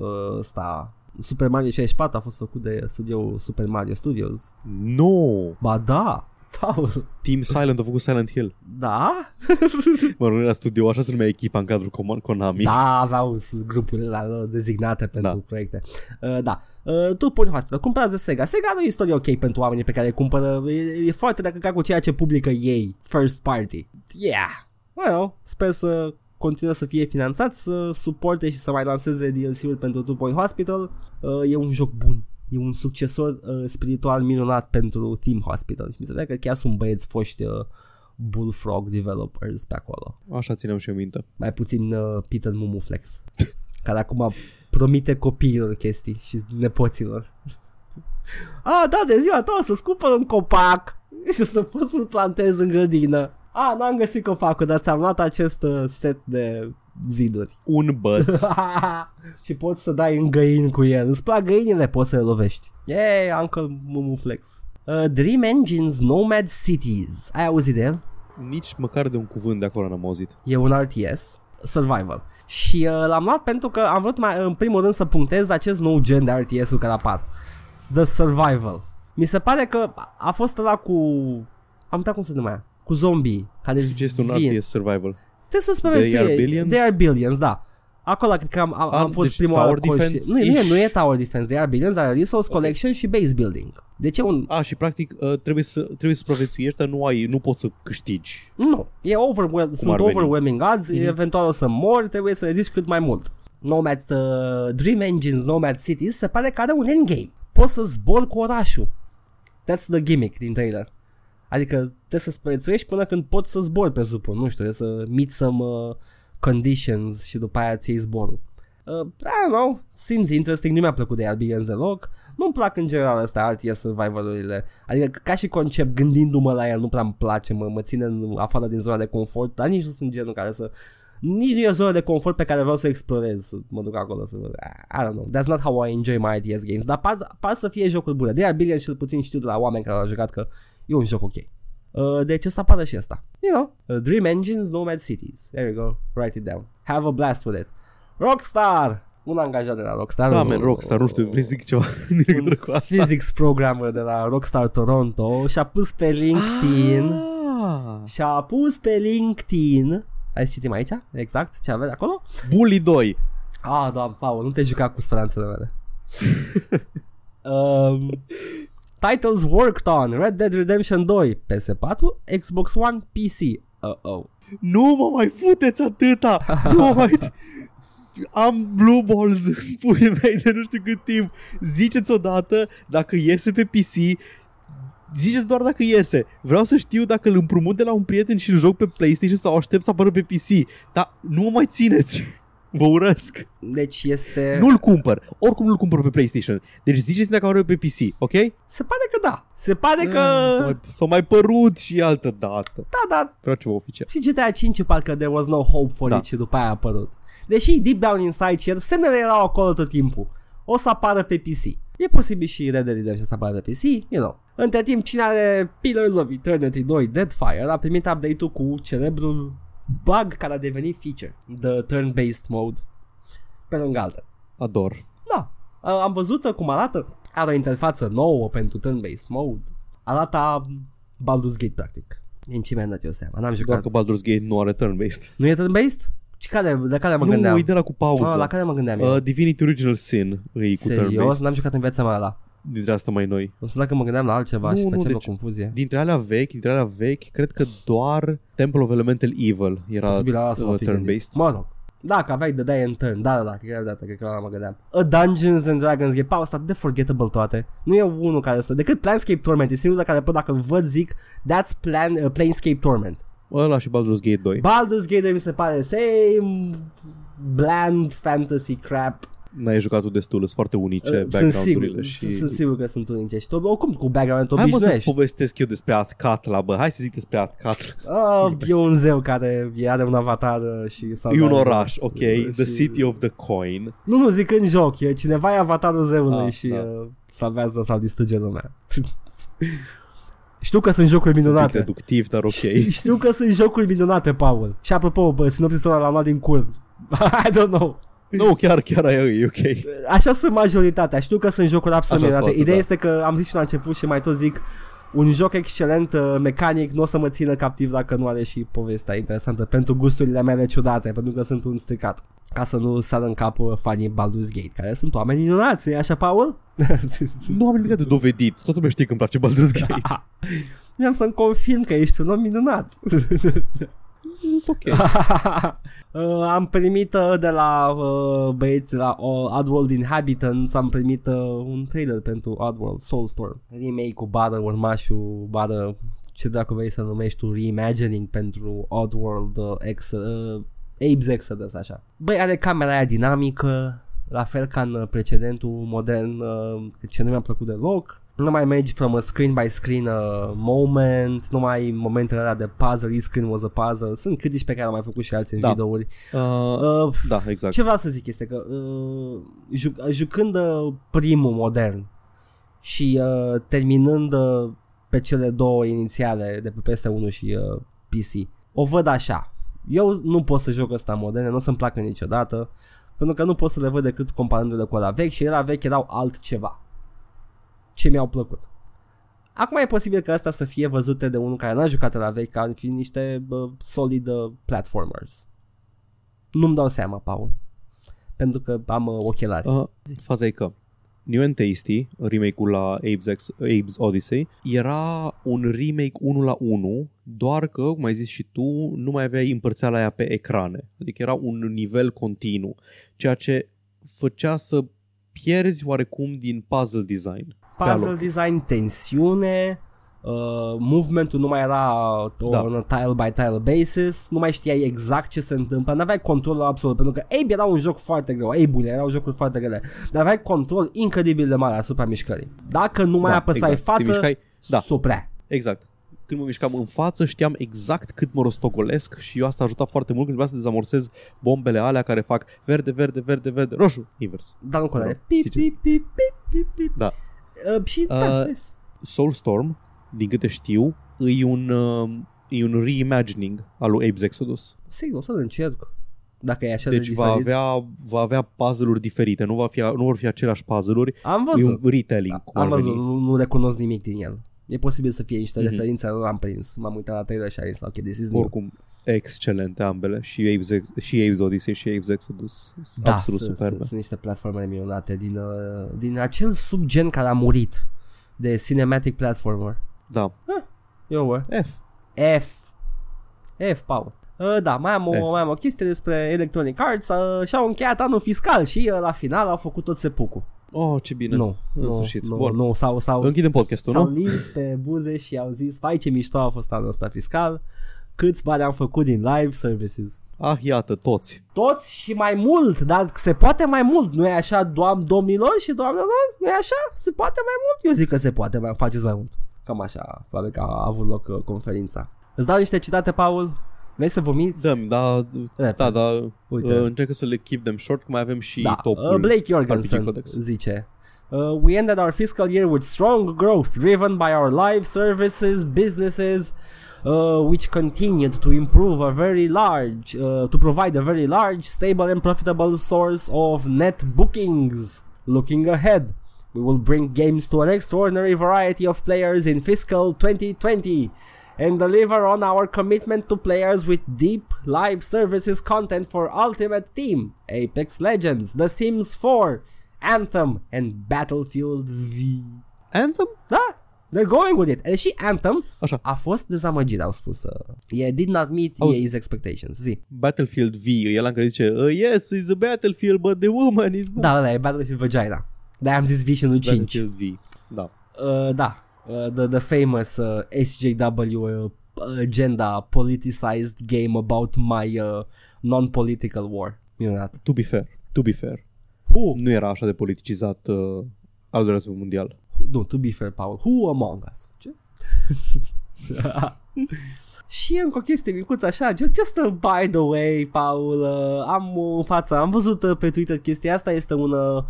Speaker 1: uh, ăsta Super Mario 64 a fost făcut de studio Super Mario Studios.
Speaker 2: Nu.
Speaker 1: Ba da, Paul.
Speaker 2: Team Silent a făcut Silent Hill.
Speaker 1: Da? (laughs)
Speaker 2: Mă rog, era studio, așa se numea echipa în cadrul Coman- Konami.
Speaker 1: Da, aveau grupurile la dezignate pentru
Speaker 2: Da.
Speaker 1: proiecte. Uh, da. Uh, tu pui hospital, cumpărează Sega. Sega nu e istorie ok pentru oamenii pe care îi cumpără. E, e foarte de căcat cu ceea ce publică ei, first party. Yeah. Well, sper să continuă să fie finanțat, să suporte și să mai lanseze DLC-uri pentru Two Point Hospital. Uh, e un joc bun. E un succesor uh, spiritual minunat pentru Team Hospital. Și mi se pare că chiar sunt băieți foști uh, Bullfrog developers pe acolo
Speaker 2: Așa țineam și eu minte.
Speaker 1: mai puțin uh, Peter Mumuflex, (laughs) care acum promite copiilor chestii și nepoților. A, (laughs) da, de ziua ta o să-ți cumpăr un copac (laughs) și o să poți să-l plantez în grădină. A, n-am găsit copacul, dar ți-am luat acest uh, set de ziduri.
Speaker 2: Un băț. (laughs)
Speaker 1: și poți să dai în găini cu el. Îți plac găinile, poți să le lovești. Yay, Uncle Mumuflex. Uh, Dream Engines Nomad Cities. Ai auzit de el?
Speaker 2: Nici măcar de un cuvânt de acolo n-am auzit.
Speaker 1: E un RTS, survival. Și uh, l-am luat pentru că am vrut mai, în primul rând să punctez acest nou gen de RTS-uri care apar. The Survival. Mi se pare că a fost ăla cu... Am uitat cum se numea. Cu zombie. Care
Speaker 2: Știi ce este un
Speaker 1: vin.
Speaker 2: RTS Survival?
Speaker 1: Trebuie să
Speaker 2: They Are Billions?
Speaker 1: They Are Billions, da. Acolo cred că am, am,
Speaker 2: Ah,
Speaker 1: am fost
Speaker 2: deci
Speaker 1: prima
Speaker 2: Tower
Speaker 1: oară conștient.
Speaker 2: Defense
Speaker 1: Nu, nu, e,
Speaker 2: ish.
Speaker 1: nu e Tower Defense, They Are Billions, are Resource Collection și Base Building. Deci e un...
Speaker 2: A, și practic uh, trebuie să trebuie să supraviețuiești, dar nu ai, nu poți să câștigi.
Speaker 1: Nu, e overwhel- sunt
Speaker 2: ar veni?
Speaker 1: overwhelming odds,
Speaker 2: Mhm.
Speaker 1: eventual o să mor, trebuie să rezisti cât mai mult. Nomad uh, Dream Engines, Nomad Cities, se pare că are un endgame. Poți să zbori cu orașul. That's the gimmick din trailer. Adică trebuie să sprețuiești până când poți să zbori, presupun. Nu știu, trebuie să meet some uh, conditions și după aia ți iei zborul. Uh, I don't know, seems interesting, nu mi-a plăcut de Airbnb deloc. Nu-mi plac în general astea RTS survival-urile. Adică ca și concept, gândindu-mă la el, nu prea îmi place, mă, mă ține în afară din zona de confort, dar nici nu sunt genul care să... Nici nu e o zonă de confort pe care vreau să o explorez, să mă duc acolo să văd. I don't know, that's not how I enjoy my RTS games, dar par, par să fie jocuri bune. De Billions cel puțin știu de la oameni care au jucat că e un joc ok. Uh, deci ăsta apare și asta. You know, uh, Dream Engines, Nomad Cities. There you go, write it down. Have a blast with it. Rockstar! Un angajat de la Rockstar.
Speaker 2: Da,
Speaker 1: un-
Speaker 2: man, Rockstar, nu știu, vrei să zic ceva (laughs) în legătură cu asta?
Speaker 1: physics programmer de la Rockstar Toronto și-a pus pe LinkedIn
Speaker 2: Ah,
Speaker 1: și-a pus pe LinkedIn Hai să citim aici? Exact ce avea acolo?
Speaker 2: Bully 2.
Speaker 1: Ah, doamne, Paul, nu te juca cu speranțele mele. (laughs) um, titles worked on Red Dead Redemption 2 PS4, Xbox One, PC. Uh-oh.
Speaker 2: Nu mă mai futeți atâta! Nu mă mai... Am blue balls în puii mei de nu știu cât timp. Ziceți odată dacă iese pe PC Ziceți doar dacă iese. Vreau să știu dacă îl împrumut de la un prieten și îl joc pe PlayStation sau aștept să apară pe PC. Dar nu mă mai țineți. Vă urăsc.
Speaker 1: Deci este...
Speaker 2: Nu-l cumpăr. Oricum nu-l cumpăr pe PlayStation. Deci ziceți dacă apare pe PC, ok?
Speaker 1: Se pare că da. Se pare că...
Speaker 2: Ah, S-a mai, s-a mai părut și altă dată.
Speaker 1: Da, da,
Speaker 2: Vreau ceva oficial.
Speaker 1: Și GTA 5 parcă there was no hope for
Speaker 2: Da.
Speaker 1: it și după aia a apărut. Deși deep down inside și el, semnele erau acolo tot timpul. O să apară pe PC. E posibil și Red Dead Redemption să apară pe PC, you know. Între timp, cine are Pillars of Eternity 2 Deadfire a primit update-ul cu celebrul bug care a devenit feature. The turn-based mode. Pe lângă altă.
Speaker 2: Ador.
Speaker 1: Da. Uh, Am văzut cum arată. Are o interfață nouă pentru turn-based mode. Arată Baldur's Gate, practic. Din ce mi-am dat eu seama. N-am jucat.
Speaker 2: Doar că Baldur's Gate nu are turn-based.
Speaker 1: Nu e turn-based? Și care, de care mă
Speaker 2: nu,
Speaker 1: gândeam?
Speaker 2: e de la cu pauză.
Speaker 1: Ah, la care mă gândeam eu?
Speaker 2: uh, Divinity Original Sin îi cu
Speaker 1: Serios?
Speaker 2: turn-based.
Speaker 1: N-am jucat în viața mea la.
Speaker 2: Dintre astea mai noi.
Speaker 1: O să dacă mă gândeam la altceva
Speaker 2: Nu,
Speaker 1: și
Speaker 2: nu,
Speaker 1: făceam
Speaker 2: deci-
Speaker 1: o confuzie.
Speaker 2: Dintre alea vechi, dintre alea vechi, cred că doar Temple of Elemental Evil era
Speaker 1: Posibil la asta
Speaker 2: uh,
Speaker 1: mă fi gândit.
Speaker 2: turn-based.
Speaker 1: Mă rog. Dacă aveai de dai în turn, da, da, da, cred că era dată, cred că la mă gândeam. A Dungeons and Dragons Game, Paul, ăsta de forgettable toate. Nu e unul care să, decât Planescape Torment, e singurul care, bă, dacă îl văd zic, that's plan, uh, Planescape Torment.
Speaker 2: Ăla și Baldur's Gate 2.
Speaker 1: Baldur's Gate 2 mi se pare same bland fantasy crap.
Speaker 2: N-ai jucat tu destul, sunt foarte unice
Speaker 1: Uh, sunt sigur,
Speaker 2: background-urile și...
Speaker 1: sunt sigur că sunt unice și tot, oricum cu background
Speaker 2: Hai mă să-ți
Speaker 1: obișnuiești.
Speaker 2: povestesc eu despre Atkatla, bă. Hai să zic despre Atkatla. (laughs)
Speaker 1: Uh, e un zeu care e- are un avatar uh, și
Speaker 2: E un
Speaker 1: salvează.
Speaker 2: oraș, ok?
Speaker 1: Uh,
Speaker 2: The
Speaker 1: și-
Speaker 2: City of the Coin.
Speaker 1: Nu, nu, zic în joc, e cineva e avatarul zeului
Speaker 2: Ah,
Speaker 1: și
Speaker 2: da.
Speaker 1: uh, salvează sau distruge lumea. (laughs) Știu că sunt jocuri
Speaker 2: Un pic
Speaker 1: minunate.
Speaker 2: reductiv, dar ok.
Speaker 1: Știu- Știu că sunt jocuri minunate, Paul. Și apropo, bă, sinopsisul ăla l-am luat din curd. (laughs) I don't know.
Speaker 2: Nu, chiar, chiar aia e, e ok.
Speaker 1: Așa sunt majoritatea. Știu că sunt jocuri absolut
Speaker 2: Așa
Speaker 1: minunate.
Speaker 2: sunt toate,
Speaker 1: Ideea
Speaker 2: da.
Speaker 1: este că am zis și la început și mai tot zic un joc excelent uh, mecanic nu o să mă țină captiv dacă nu are și povestea interesantă pentru gusturile mele ciudate, pentru că sunt un stricat. Ca să nu sară în cap uh, fanii Baldur's Gate, care sunt oameni minunați, e așa, Paul?
Speaker 2: Nu am nimic de dovedit. Toată lumea știe că îmi place Baldur's Gate. (laughs)
Speaker 1: Vreau să-mi confirm că ești un om minunat. (laughs)
Speaker 2: It's ok. (laughs)
Speaker 1: uh, am primit uh, de la uh, băieți la uh, Oddworld Inhabitants am primit uh, un trailer pentru Oddworld Soulstorm. Remake-ul bară urmașul bară ce dracu vrei să numești tu reimagining pentru Oddworld uh, ex, uh, Abe's Exodus așa. Băi, are camera aia dinamică, la fel ca în uh, precedentul modern, uh, ce nu mi-a plăcut deloc. Nu mai mergi from a screen by screen uh, moment, nu mai momentele alea de puzzle, each screen was a puzzle. Sunt critici pe care am mai făcut și alții în
Speaker 2: Da.
Speaker 1: videouri.
Speaker 2: Uh,
Speaker 1: Uh,
Speaker 2: da, exact.
Speaker 1: ce vreau să zic este că uh, juc- jucând uh, primul modern și uh, terminând uh, pe cele două inițiale de pe PS1 și uh, PC, o văd așa. Eu nu pot să joc ăsta moderne, nu o să-mi placă niciodată, pentru că nu pot să le văd decât comparându-le cu ăla vechi și ăla vechi erau altceva. Ce mi-au plăcut. Acum e posibil că asta să fie văzute de unul care n-a jucat la vechi ca fiind niște bă, solid uh, platformers. Nu-mi dau seama, Paul. Pentru că am uh, ochelari.
Speaker 2: Uh, faza e că New and Tasty, remake-ul la Abe's, Ex- Abe's Odyssey, era un remake 1 la 1, doar că, cum ai zis și tu, nu mai aveai împărțeala aia pe ecrane. Adică era un nivel continuu, ceea ce făcea să pierzi oarecum din puzzle design. Pe
Speaker 1: Puzzle
Speaker 2: aloc.
Speaker 1: design, tensiune, uh, movementul nu mai era o,
Speaker 2: Da.
Speaker 1: on a tile by tile basis, nu mai știai exact ce se întâmplă, n-aveai control absolut, pentru că Abe era un joc foarte greu, Abe-urile erau jocuri foarte grele, dar aveai control incredibil de mare asupra mișcării. Dacă nu mai
Speaker 2: Da,
Speaker 1: apăsai
Speaker 2: exact. Te
Speaker 1: față,
Speaker 2: mișcai- da.
Speaker 1: suprea.
Speaker 2: Exact. Când mă mișcam în față, știam exact cât mă rostogolesc și eu asta a ajutat foarte mult când trebuia să dezamorsez bombele alea care fac verde, verde, verde, verde, roșu, invers.
Speaker 1: Dar nu conare.
Speaker 2: Mă rog,
Speaker 1: Pip,
Speaker 2: știi ce
Speaker 1: pip, pip, pip, pip, pip.
Speaker 2: Da.
Speaker 1: Uh, și da,
Speaker 2: Uh,
Speaker 1: yes.
Speaker 2: Soulstorm, din câte știu, e un, uh, e un reimagining al lui Abe's Exodus.
Speaker 1: Sigur, o să-l încerc. Dacă e așa
Speaker 2: Deci
Speaker 1: de
Speaker 2: va
Speaker 1: diferit.
Speaker 2: avea, va avea puzzle-uri diferite, nu, va fi, nu vor fi aceleași puzzle-uri,
Speaker 1: Am
Speaker 2: e
Speaker 1: văzut.
Speaker 2: un retelling. cum
Speaker 1: Am
Speaker 2: ar
Speaker 1: văzut,
Speaker 2: veni.
Speaker 1: nu, nu recunosc nimic din el. E posibil să fie niște
Speaker 2: Mhm.
Speaker 1: referințe, nu l-am prins. M-am uitat la trailer și am zis, ok, this is new.
Speaker 2: Oricum, excelente ambele, și Abe's, Ex- și Abe's Odyssey și Abe's Exodus. Sunt
Speaker 1: Da,
Speaker 2: absolut
Speaker 1: sunt,
Speaker 2: superbe.
Speaker 1: sunt, sunt niște platforme minunate din, uh, din acel subgen care a murit de cinematic platformer.
Speaker 2: Da.
Speaker 1: Eu, bă.
Speaker 2: F.
Speaker 1: F. F, Paul. Uh, da, mai am, o,
Speaker 2: F.
Speaker 1: mai am o chestie despre Electronic Arts uh, și-au încheiat anul fiscal și uh, la final au făcut tot sepucul.
Speaker 2: Oh, ce bine.
Speaker 1: Nu,
Speaker 2: în
Speaker 1: nu,
Speaker 2: sfârșit.
Speaker 1: nu,
Speaker 2: Bun.
Speaker 1: nu, sau, sau,
Speaker 2: Închidem podcastul,
Speaker 1: s-au
Speaker 2: nu?
Speaker 1: lins pe buze și au zis, vai ce mișto a fost anul ăsta fiscal, câți bani am făcut din live services.
Speaker 2: Ah, iată, toți.
Speaker 1: Toți și mai mult, dar se poate mai mult, nu e așa, doam, domnilor și doamnelor? Nu e așa? Se poate mai mult? Eu zic că se poate mai, faceți mai mult. Cam așa, probabil că a avut loc uh, conferința. Îți dau niște citate, Paul? Vrei să vomiți?
Speaker 2: Dăm, da,
Speaker 1: Repede.
Speaker 2: da, da,
Speaker 1: Uite.
Speaker 2: uh, încercă să le keep them short, că mai avem și
Speaker 1: da.
Speaker 2: topul.
Speaker 1: Uh, Blake
Speaker 2: RPG
Speaker 1: Jorgensen
Speaker 2: Codex.
Speaker 1: zice Uh, we ended our fiscal year with strong growth driven by our live services businesses uh, which continued to improve a very large uh, to provide a very large stable and profitable source of net bookings looking ahead we will bring games to an extraordinary variety of players in fiscal 2020 and deliver on our commitment to players with deep live services content for Ultimate Team, Apex Legends, The Sims 4, Anthem and Battlefield V.
Speaker 2: Anthem?
Speaker 1: Da, they're going with it. E, și Anthem
Speaker 2: Așa.
Speaker 1: a fost dezamăgit, au spus. Uh, yeah, did not meet
Speaker 2: Auzi.
Speaker 1: EA's expectations. Zi.
Speaker 2: Battlefield V, el încă zice, uh, yes, it's a Battlefield, but the woman is not.
Speaker 1: Da, ăla e Battlefield Vagina. De am zis V și nu 5.
Speaker 2: Battlefield V, da.
Speaker 1: Uh, da, uh, the, the famous uh, SJW uh, agenda politicized game about my uh, non-political war. Minunat.
Speaker 2: To be fair, to be fair.
Speaker 1: Who?
Speaker 2: Nu era așa de politicizat uh, al doilea război mondial.
Speaker 1: Nu, to be fair, Paul. Who among us? Ce? (laughs) Și încă o chestie micuță așa, just, just a by the way, Paul, uh, am în fața, am văzut uh, pe Twitter chestia asta, este un, uh,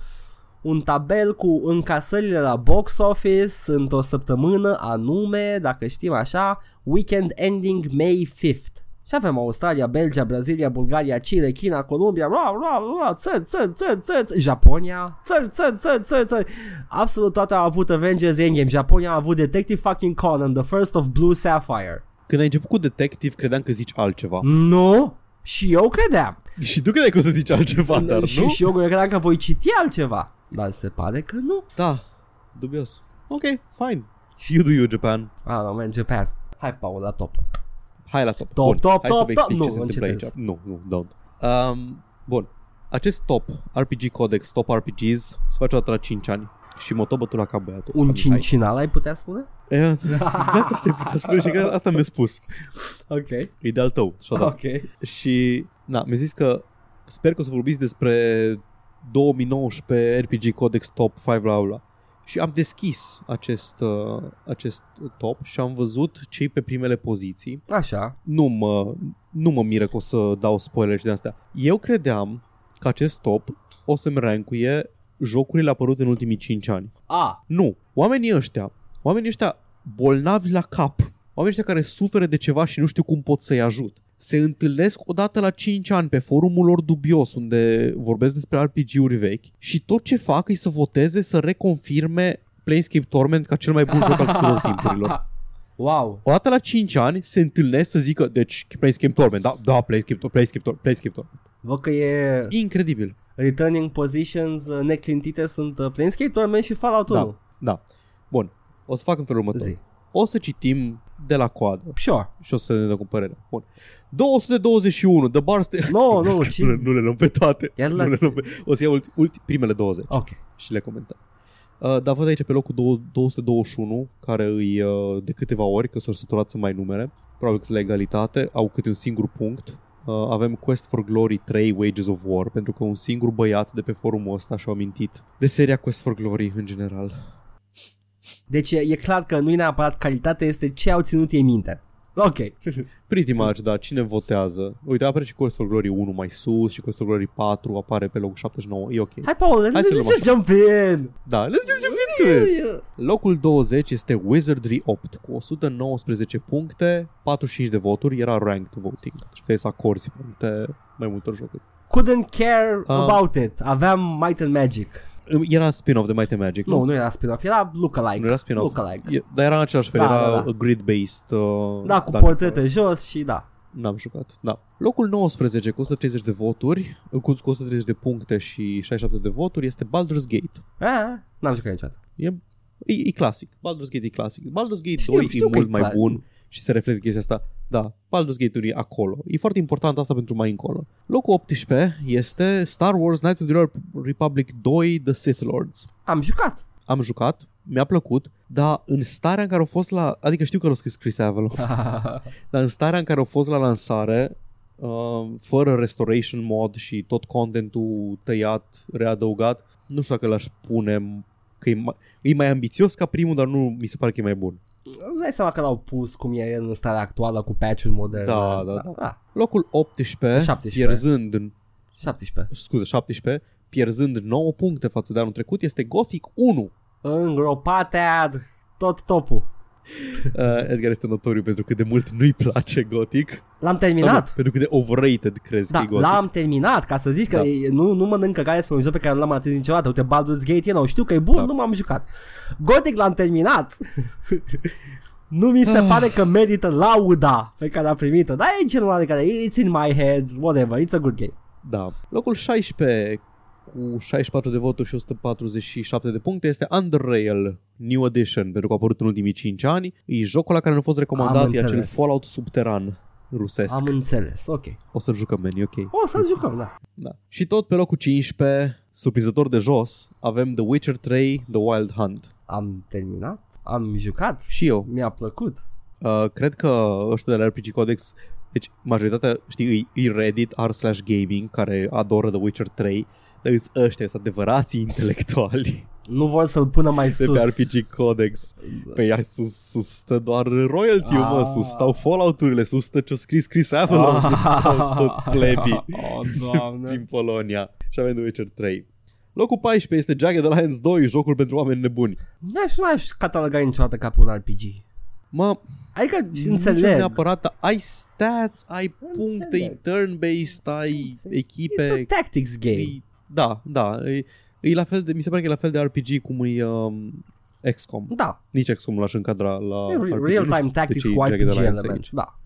Speaker 1: un tabel cu încasările la box office într-o săptămână anume, dacă știm așa, weekend ending May 5th. Și avem Australia, Belgia, Brazilia, Bulgaria, Chile, China, Columbia, ra, ra, ra, țări, țări, țări, țări, Japonia, țări, țări, țări, țări, țări. Absolut toate au avut Avengers Endgame. Japonia a avut Detective fucking Conan, the first of Blue Sapphire.
Speaker 2: Când ai început cu Detective, credeam că zici altceva.
Speaker 1: Nu? Și eu credeam.
Speaker 2: Și tu credeai că o să zici altceva, dar
Speaker 1: și,
Speaker 2: nu?
Speaker 1: și eu credeam că voi citi altceva. Dar se pare că nu.
Speaker 2: Da, dubios. Ok, fine. You do you, Japan.
Speaker 1: Ah, no, man, Japan. Hai, Paul, la top.
Speaker 2: Hai la top.
Speaker 1: Top,
Speaker 2: bun.
Speaker 1: top,
Speaker 2: Hai
Speaker 1: top,
Speaker 2: să vă
Speaker 1: top.
Speaker 2: explic
Speaker 1: Nu,
Speaker 2: ce se întâmplă aici.
Speaker 1: încetez.
Speaker 2: Nu, nu, don't. Um, bun. Acest top, RPG Codex, top RPGs, se face o dată la 5 ani. Și mă tot bătut la cap băiatul
Speaker 1: Un
Speaker 2: ăsta, Mihai.
Speaker 1: cincinal, ai putea spune?
Speaker 2: E, Exact asta ai putea spune și că asta mi-a spus.
Speaker 1: Ok.
Speaker 2: E de-al tău. Și
Speaker 1: Ok.
Speaker 2: Și, na, mi-a zis că sper că o să vorbiți despre 2019 RPG Codex Top 5 la aula. Și am deschis acest, uh, acest top și am văzut cei pe primele poziții.
Speaker 1: Așa.
Speaker 2: Nu mă, nu mă miră că o să dau spoiler și de astea. Eu credeam că acest top o să-mi rancuie jocurile apărute în ultimii 5 ani.
Speaker 1: A,
Speaker 2: Nu. Oamenii ăștia, oamenii ăștia bolnavi la cap, oamenii ăștia care suferă de ceva și nu știu cum pot să-i ajut, se întâlnesc odată la 5 ani pe forumul lor dubios unde vorbesc despre RPG-uri vechi și tot ce fac e să voteze să reconfirme Planescape Torment ca cel mai bun joc al tuturor timpurilor.
Speaker 1: wow.
Speaker 2: Odată la 5 ani se întâlnesc să zică, deci Planescape Torment, da, da, Planescape, Tor- Planescape, Tor- Planescape Torment.
Speaker 1: Văd că e
Speaker 2: Incredibil.
Speaker 1: returning positions uh, neclintite sunt uh, Planescape Torment și Fallout 1.
Speaker 2: Da, da. Bun, o să fac în felul următor.
Speaker 1: Zi.
Speaker 2: O să citim de la coadă.
Speaker 1: Sure.
Speaker 2: și o să ne dăm cu părerea. Bun. 221, The Bar Sta-
Speaker 1: No, nu,
Speaker 2: nu,
Speaker 1: ci-
Speaker 2: le- nu le luăm pe toate.
Speaker 1: Chiar
Speaker 2: nu
Speaker 1: la-
Speaker 2: le luăm pe... O să iau ulti, ulti, primele 20
Speaker 1: Ok.
Speaker 2: și le comentăm. Uh, dar văd aici pe locul dou- 221, care îi uh, de câteva ori, că s-au săturat să mai numere. Probabil că sunt la egalitate, au câte un singur punct. Uh, avem Quest for Glory 3 Wages of War, pentru că un singur băiat de pe forumul ăsta și-a amintit de seria Quest for Glory în general.
Speaker 1: Deci e, e clar că nu e neapărat calitatea, este ce au ținut ei minte. Ok. (laughs)
Speaker 2: Pretty much, da, cine votează? Uite, apare și Quest for Glory 1 mai sus și Quest for Glory 4 apare pe locul 79, e ok.
Speaker 1: Hai, Paul,
Speaker 2: Hai să
Speaker 1: let's
Speaker 2: luăm
Speaker 1: just jump in.
Speaker 2: Da, let's just jump into it. Locul 20 este Wizardry 8 cu 119 puncte, 45 de voturi, era ranked voting. Deci puteai să acorzi puncte mai multor jocuri.
Speaker 1: Couldn't care
Speaker 2: Um,
Speaker 1: about it. Aveam Might and Magic.
Speaker 2: Era spin-off de Might and Magic,
Speaker 1: Nu, nu era spin-off, era lookalike.
Speaker 2: Nu era spin-off.
Speaker 1: Lookalike.
Speaker 2: E, dar era în același fel,
Speaker 1: Da,
Speaker 2: era
Speaker 1: da, da.
Speaker 2: grid-based. Uh,
Speaker 1: Da, cu
Speaker 2: dungeon
Speaker 1: portrete
Speaker 2: crawler.
Speaker 1: jos și da.
Speaker 2: N-am jucat, da. Locul 19 cu 130 de voturi, cu, cu 130 de puncte și 67 de voturi este Baldur's Gate.
Speaker 1: A, n-am jucat niciodată.
Speaker 2: E, e, e clasic. Baldur's Gate e clasic. Baldur's Gate
Speaker 1: Știu,
Speaker 2: 2
Speaker 1: știu
Speaker 2: e
Speaker 1: că e
Speaker 2: mult mai
Speaker 1: clar.
Speaker 2: bun și se reflectă chestia asta. Da, Baldur's Gate 1 e acolo. E foarte important asta pentru mai încolo. Locul 18 este Star Wars Knights of the Republic 2 The Sith Lords.
Speaker 1: Am jucat.
Speaker 2: Am jucat, mi-a plăcut, dar în starea în care au fost la... Adică știu că l-a scris Chris Avalo, (laughs) dar în starea în care au fost la lansare, uh, fără restoration mod și tot contentul tăiat, readăugat, nu știu dacă l-aș pune că e mai, e mai ambițios ca primul, dar nu mi se pare că e mai bun.
Speaker 1: Îți dai seama că l-au pus cum e el în starea actuală cu patch-ul modern.
Speaker 2: Da, da, da.
Speaker 1: da.
Speaker 2: Locul 18,
Speaker 1: 17.
Speaker 2: pierzând, în-
Speaker 1: 17.
Speaker 2: scuze, 17, pierzând 9 puncte față de anul trecut, este Gothic 1.
Speaker 1: Îngropate ad, tot topul. (laughs)
Speaker 2: Uh, Edgar este notoriu pentru cât de mult nu-i place Gothic.
Speaker 1: L-am
Speaker 2: Sau
Speaker 1: terminat.
Speaker 2: nu, pentru cât de overrated crezi că
Speaker 1: Da,
Speaker 2: e Gothic.
Speaker 1: l-am terminat, ca să zici că
Speaker 2: Da.
Speaker 1: e- nu, nu mănânc căcare spre un joc pe care nu l-am atins niciodată. Uite, Baldur's Gate, you know, știu că e bun,
Speaker 2: Da.
Speaker 1: nu m-am jucat. Gothic l-am terminat. (laughs) nu mi se
Speaker 2: Ah.
Speaker 1: pare că merită lauda pe care a primit-o, dar e genul ăla de care it's in my head, whatever, it's a good game.
Speaker 2: Da. Locul 16 cu 64 de voturi și 147 de puncte este Under Rail New Edition, pentru că a apărut în ultimii 5 ani. E jocul la care ne-a fost recomandat,
Speaker 1: Am
Speaker 2: e acel
Speaker 1: înțeles.
Speaker 2: Fallout subteran rusesc.
Speaker 1: Am înțeles, ok.
Speaker 2: O să-l jucăm, man, e ok.
Speaker 1: O să jucăm, da.
Speaker 2: Da. Și tot pe locul 15, surprinzător de jos, avem The Witcher 3 The Wild Hunt.
Speaker 1: Am terminat, am jucat,
Speaker 2: Și eu.
Speaker 1: mi-a plăcut.
Speaker 2: Uh, cred că ăștia de la RPG Codex, deci majoritatea, știi, e, e Reddit, r slash gaming, care adoră The Witcher 3, dar îs ăștia sunt adevărații (laughs) intelectuali
Speaker 1: Nu vor să-l pună mai
Speaker 2: de
Speaker 1: sus.
Speaker 2: pe RPG Codex. Păi ai sus, sus stă doar royalty mă,
Speaker 1: Ah.
Speaker 2: sus stau Fallout-urile, sus stă ce-o scris Chris Avalon, ah. (laughs) stau toți plebii (laughs)
Speaker 1: Oh, doamne.
Speaker 2: din Polonia. Și avem The Witcher 3. Locul 14 este Jagged Alliance 2, jocul pentru oameni nebuni.
Speaker 1: N-aș, nu aș cataloga niciodată ca pe un RPG.
Speaker 2: Mă,
Speaker 1: Adică
Speaker 2: Înțeleg.
Speaker 1: înțeleg.
Speaker 2: neapărat, dar ai stats, ai puncte, e
Speaker 1: Înțeleg.
Speaker 2: turn-based, ai
Speaker 1: Înțeleg.
Speaker 2: echipe.
Speaker 1: It's a tactics game.
Speaker 2: e, da, da. E, e la fel de, mi se pare că e la fel de RPG cum e um, XCOM.
Speaker 1: Da,
Speaker 2: Nici XCOM l-aș încadra la
Speaker 1: e
Speaker 2: RPG. Nu
Speaker 1: real-time
Speaker 2: știu
Speaker 1: tactics
Speaker 2: de ce e
Speaker 1: cu
Speaker 2: Jagged
Speaker 1: RPG
Speaker 2: Alliance
Speaker 1: elements.
Speaker 2: aici.
Speaker 1: Da.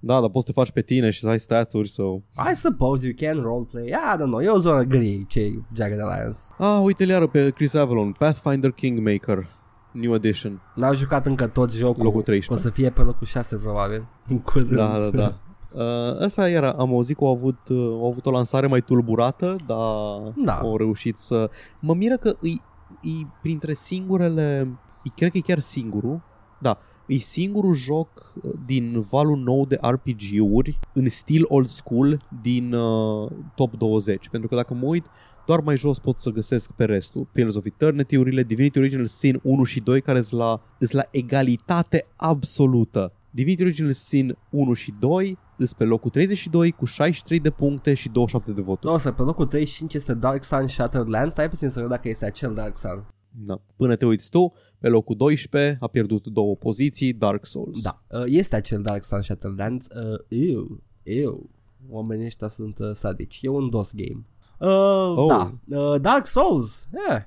Speaker 2: Da, dar poți să te faci pe tine și să ai staturi sau...
Speaker 1: I suppose you can roleplay. I don't know. E o zonă gri ce Jagged Alliance.
Speaker 2: Ah, uite-l iară pe Chris Avalon, Pathfinder Kingmaker, New Edition.
Speaker 1: N-au jucat încă tot jocul.
Speaker 2: Locul 13.
Speaker 1: O să fie pe locul 6 probabil. În curând.
Speaker 2: Da, da, da. (laughs) Uh, asta iar am auzit că au avut, uh, au avut o lansare mai tulburată, dar
Speaker 1: Da.
Speaker 2: au reușit să... Mă miră că îi, îi printre singurele... îi, cred că e chiar singurul. Da, e singurul joc uh, din valul nou de RPG-uri în stil old school din uh, top 20. Pentru că dacă mă uit, doar mai jos pot să găsesc pe restul. Pillars of Eternity-urile, Divinity Original Sin 1 și 2 care sunt la, sunt la egalitate absolută. Divinity Original Sin 1 și 2 îs pe locul 32 cu 63 de puncte și 27 de voturi.
Speaker 1: Nu, o să pe locul 35 este Dark Sun Shattered Lands. Stai puțin să văd dacă este acel Dark Sun.
Speaker 2: Da. Până te uiți tu, pe locul 12 a pierdut două poziții Dark Souls.
Speaker 1: Da, uh, este acel Dark Sun Shattered Lands. Uh, eu, eu. Oamenii ăștia sunt uh, sadici. E un DOS game. Uh,
Speaker 2: Oh.
Speaker 1: Da. Uh, Dark Souls. Yeah.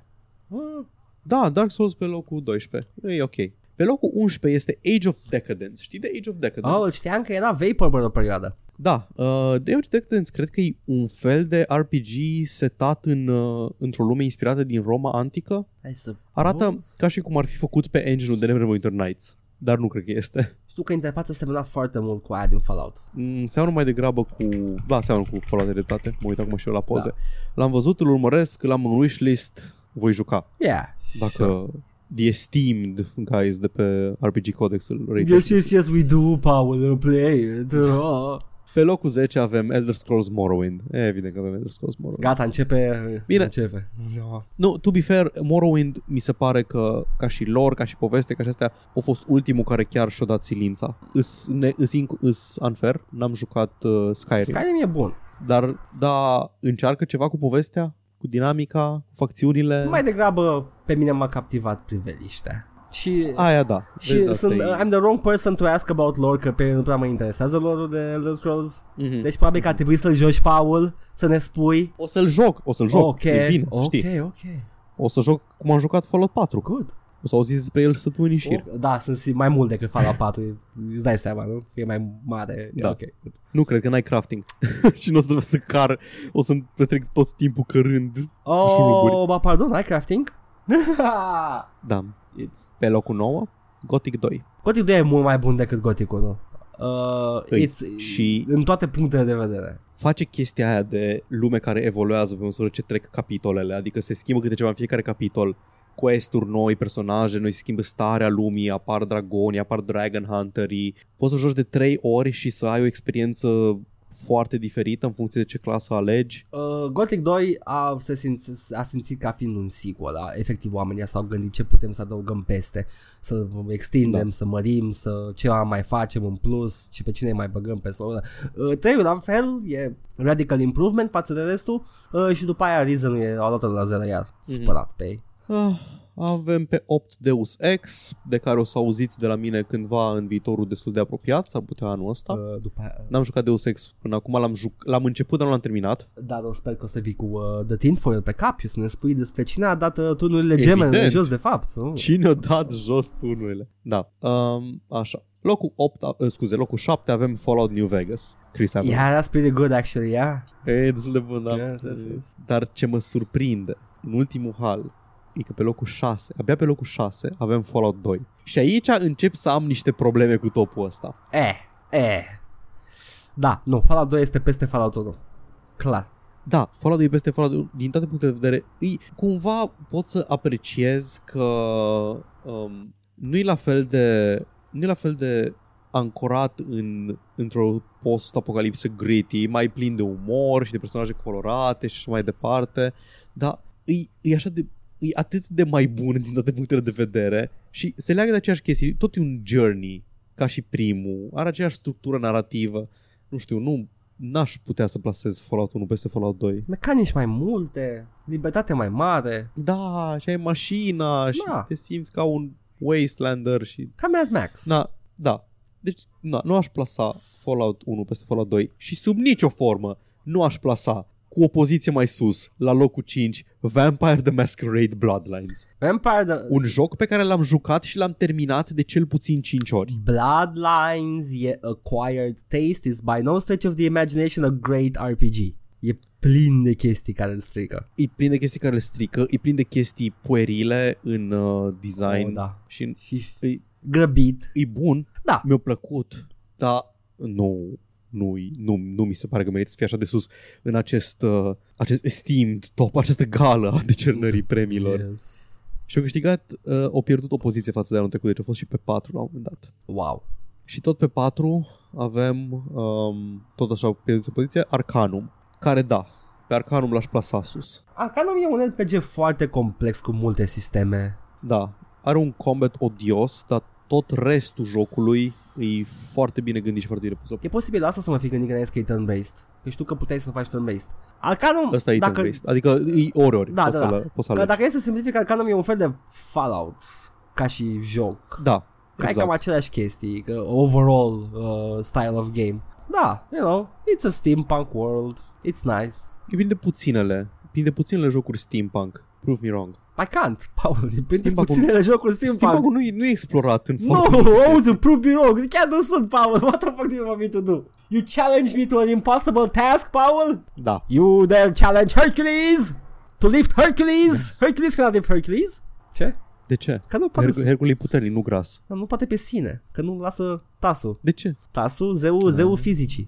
Speaker 1: Uh,
Speaker 2: Da, Dark Souls pe locul 12. E ok. Pe locul 11 este Age of Decadence. Știi de Age of Decadence?
Speaker 1: oh, știam că era Vaporware o perioadă.
Speaker 2: Da, uh, The Age of Decadence cred că e un fel de RPG setat în, uh, într-o lume inspirată din Roma antică.
Speaker 1: Hai să
Speaker 2: Arată ca și cum ar fi făcut pe engine-ul de Neverwinter Nights. Dar nu cred că este. (laughs)
Speaker 1: Știu că interfața semăna foarte mult cu aia din Fallout.
Speaker 2: Mm, seamănă mai degrabă cu... Da, seamănă cu Fallout de dreptate. Mă uit acum și eu la poze. Da. L-am văzut, îl urmăresc, l-am în wishlist. Voi juca.
Speaker 1: Yeah.
Speaker 2: Dacă
Speaker 1: Sure.
Speaker 2: The esteemed guys de pe RPG Codex îl rate.
Speaker 1: Yes, yes, yes, we do, Paul, we'll play it. Oh.
Speaker 2: Pe locul 10 avem Elder Scrolls Morrowind. E, evident că avem Elder Scrolls Morrowind.
Speaker 1: Gata, începe.
Speaker 2: Bine.
Speaker 1: Începe. No.
Speaker 2: Nu, to be fair, Morrowind mi se pare că ca și lor, ca și poveste, ca și astea, au fost ultimul care chiar și-a dat silința. Îs, ne, îs, inc- îs unfair, n-am jucat uh, Skyrim, Sky...
Speaker 1: Skyrim e bun.
Speaker 2: dar da, încearcă ceva cu povestea, cu dinamica, cu facțiunile.
Speaker 1: Mai degrabă pe mine m-a captivat priveliștea. Și,
Speaker 2: Aia da.
Speaker 1: și
Speaker 2: Vezi, asta
Speaker 1: sunt,
Speaker 2: e-
Speaker 1: I'm the wrong person to ask about lore, că pe mine nu prea mă interesează lore de Elder Scrolls.
Speaker 2: Mhm.
Speaker 1: Deci probabil că ar trebui să-l joci, Paul, să ne spui.
Speaker 2: O să-l joc, o să-l joc,
Speaker 1: ok,
Speaker 2: e bine, să
Speaker 1: ok,
Speaker 2: știi.
Speaker 1: ok.
Speaker 2: O să joc cum am jucat Fallout 4.
Speaker 1: Good.
Speaker 2: O să auziți despre el săptămâni în șir.
Speaker 1: Oh, da, sunt si- mai mult decât Fallout 4, îți dai seama, nu? Că e mai mare.
Speaker 2: Da.
Speaker 1: Ok. good.
Speaker 2: Nu cred că n-ai crafting. (laughs) și nu o să trebuie să car, o să petrec tot timpul cărând. șuruburi.
Speaker 1: Oh, ba pardon, ai crafting? (laughs)
Speaker 2: Da.
Speaker 1: It's...
Speaker 2: Pe locul 9, Gothic 2.
Speaker 1: Gothic 2 e mult mai bun decât Gothic 1. Uh,
Speaker 2: Îi,
Speaker 1: it's,
Speaker 2: și-
Speaker 1: în toate punctele de vedere.
Speaker 2: Face chestia aia de lume care evoluează pe măsură ce trec capitolele, adică se schimbă câte ceva în fiecare capitol. Quest-uri noi, personaje noi, se schimbă starea lumii, apar dragoni, apar dragon hunterii. Poți să joci de 3 ori și să ai o experiență foarte diferită în funcție de ce clasă alegi.
Speaker 1: Uh, Gothic 2 a, se simț, a simțit ca fiind un sequel, da? efectiv oamenii s-au gândit ce putem să adăugăm peste, să extindem,
Speaker 2: Da.
Speaker 1: să mărim, să ce mai facem în plus, și pe cine mai băgăm pe slot. Uh, Trei la fel, e radical improvement față de restul uh, și după aia Reason e o dată de la zero iar,
Speaker 2: Mhm.
Speaker 1: supărat pe ei.
Speaker 2: Ah, Avem pe 8 Deus Ex, de care o să auziți de la mine cândva în viitorul destul de apropiat, s-ar putea anul ăsta. Uh.
Speaker 1: Uh, după aia,
Speaker 2: N-am jucat Deus Ex până acum, l-am, juc- l-am început, dar nu l-am terminat.
Speaker 1: dar o sper că o să vii cu uh, The Tinfoil pe cap și să ne spui despre cine a dat uh, turnurile
Speaker 2: Evident.
Speaker 1: gemene jos de fapt. Nu?
Speaker 2: Cine a dat jos turnurile? Da, um, așa. Locul 8, uh, scuze, locul 7 avem Fallout New Vegas. Chris Evans.
Speaker 1: Yeah, that's pretty good actually, yeah.
Speaker 2: E destul de bun, da.
Speaker 1: Yes, yes, yes.
Speaker 2: Dar ce mă surprinde în ultimul hal e că pe locul 6, abia pe locul 6 avem Fallout 2. Și aici încep să am niște probleme cu topul ăsta.
Speaker 1: Eh, eh. Da, nu, Fallout 2 este peste Fallout 1. Clar.
Speaker 2: Da, Fallout 2 e peste Fallout 2 din toate punctele de vedere. Îi, cumva pot să apreciez că um, nu e la fel de nu e la fel de ancorat în, într-o post-apocalipsă gritty, mai plin de umor și de personaje colorate și așa mai departe, dar e, e așa de e atât de mai bun din toate punctele de vedere și se leagă de aceeași chestie, tot e un journey ca și primul, are aceeași structură narrativă, nu știu, nu n-aș putea să plasez Fallout 1 peste Fallout 2.
Speaker 1: Mecanici mai multe, libertate mai mare,
Speaker 2: Da, și ai mașina și
Speaker 1: Da.
Speaker 2: te simți ca un wastelander și...
Speaker 1: ca Mad Max.
Speaker 2: Na, da. Deci, na, nu aș plasa Fallout 1 peste Fallout 2 și sub nicio formă nu aș plasa cu o poziție mai sus, la locul 5, Vampire the Masquerade Bloodlines.
Speaker 1: Vampire the...
Speaker 2: Un joc pe care l-am jucat și l-am terminat de cel puțin 5 ori.
Speaker 1: Bloodlines, e acquired taste, is by no stretch of the imagination a great RPG. E plin de chestii care îl strică.
Speaker 2: E plin de chestii care le strică, e plin de chestii puerile în uh, design
Speaker 1: Oh, da.
Speaker 2: și în,
Speaker 1: Și
Speaker 2: e,
Speaker 1: grăbit.
Speaker 2: e bun,
Speaker 1: Da.
Speaker 2: mi-a plăcut, dar nu, nu, nu, nu mi se pare că merită să fie așa de sus în acest, uh, acest esteemed top, această gală a decernării premiilor.
Speaker 1: Yes.
Speaker 2: Și au câștigat, uh, au pierdut o poziție față de anul trecut, deci a fost și pe 4 la un moment dat.
Speaker 1: Wow.
Speaker 2: Și tot pe 4 avem, um, tot așa, pe o poziție, Arcanum, care da, pe Arcanum l-aș plasa sus.
Speaker 1: Arcanum e un RPG foarte complex cu multe sisteme.
Speaker 2: Da, are un combat odios, dar tot restul jocului e foarte bine gândit și foarte bine pus.
Speaker 1: E posibil asta să mă fi gândit înainte că e turn-based. Că știu că puteai să faci turn-based. Arcanum,
Speaker 2: Ăsta e
Speaker 1: dacă,
Speaker 2: turn-based, adică e ori-ori,
Speaker 1: Da,
Speaker 2: poți,
Speaker 1: da,
Speaker 2: să
Speaker 1: da.
Speaker 2: le- poți să
Speaker 1: că
Speaker 2: alegi.
Speaker 1: dacă e să simplific, Arcanum e un fel de Fallout ca și joc.
Speaker 2: Da,
Speaker 1: Exact. Ai
Speaker 2: exact.
Speaker 1: cam aceleași chestii, că overall uh, style of game. Da, you know, it's a steampunk world. It's nice.
Speaker 2: E bine de puținele, e bine de puținele jocuri steampunk. Prove me wrong.
Speaker 1: I can't, (laughs) Paul, e printre
Speaker 2: Steampunk-ul-
Speaker 1: puținele jocuri steampunk.
Speaker 2: Steampunk-ul nu e, nu e explorat în
Speaker 1: No,
Speaker 2: foarte multe (laughs) chestii.
Speaker 1: auzi, prove me wrong. Chiar nu sunt, Paul. (laughs) What the fuck do you want me to do? You challenge me to an impossible task, Paul?
Speaker 2: Da.
Speaker 1: You dare challenge Hercules? To lift Hercules?
Speaker 2: Yes.
Speaker 1: Hercules cannot lift Hercules? Ce?
Speaker 2: De ce?
Speaker 1: Că nu poate,
Speaker 2: Her-
Speaker 1: să,
Speaker 2: Hercule e puternic, nu gras.
Speaker 1: nu poate pe sine, că nu lasă tasul.
Speaker 2: De ce?
Speaker 1: Tasul, zeu, zeu fizicii.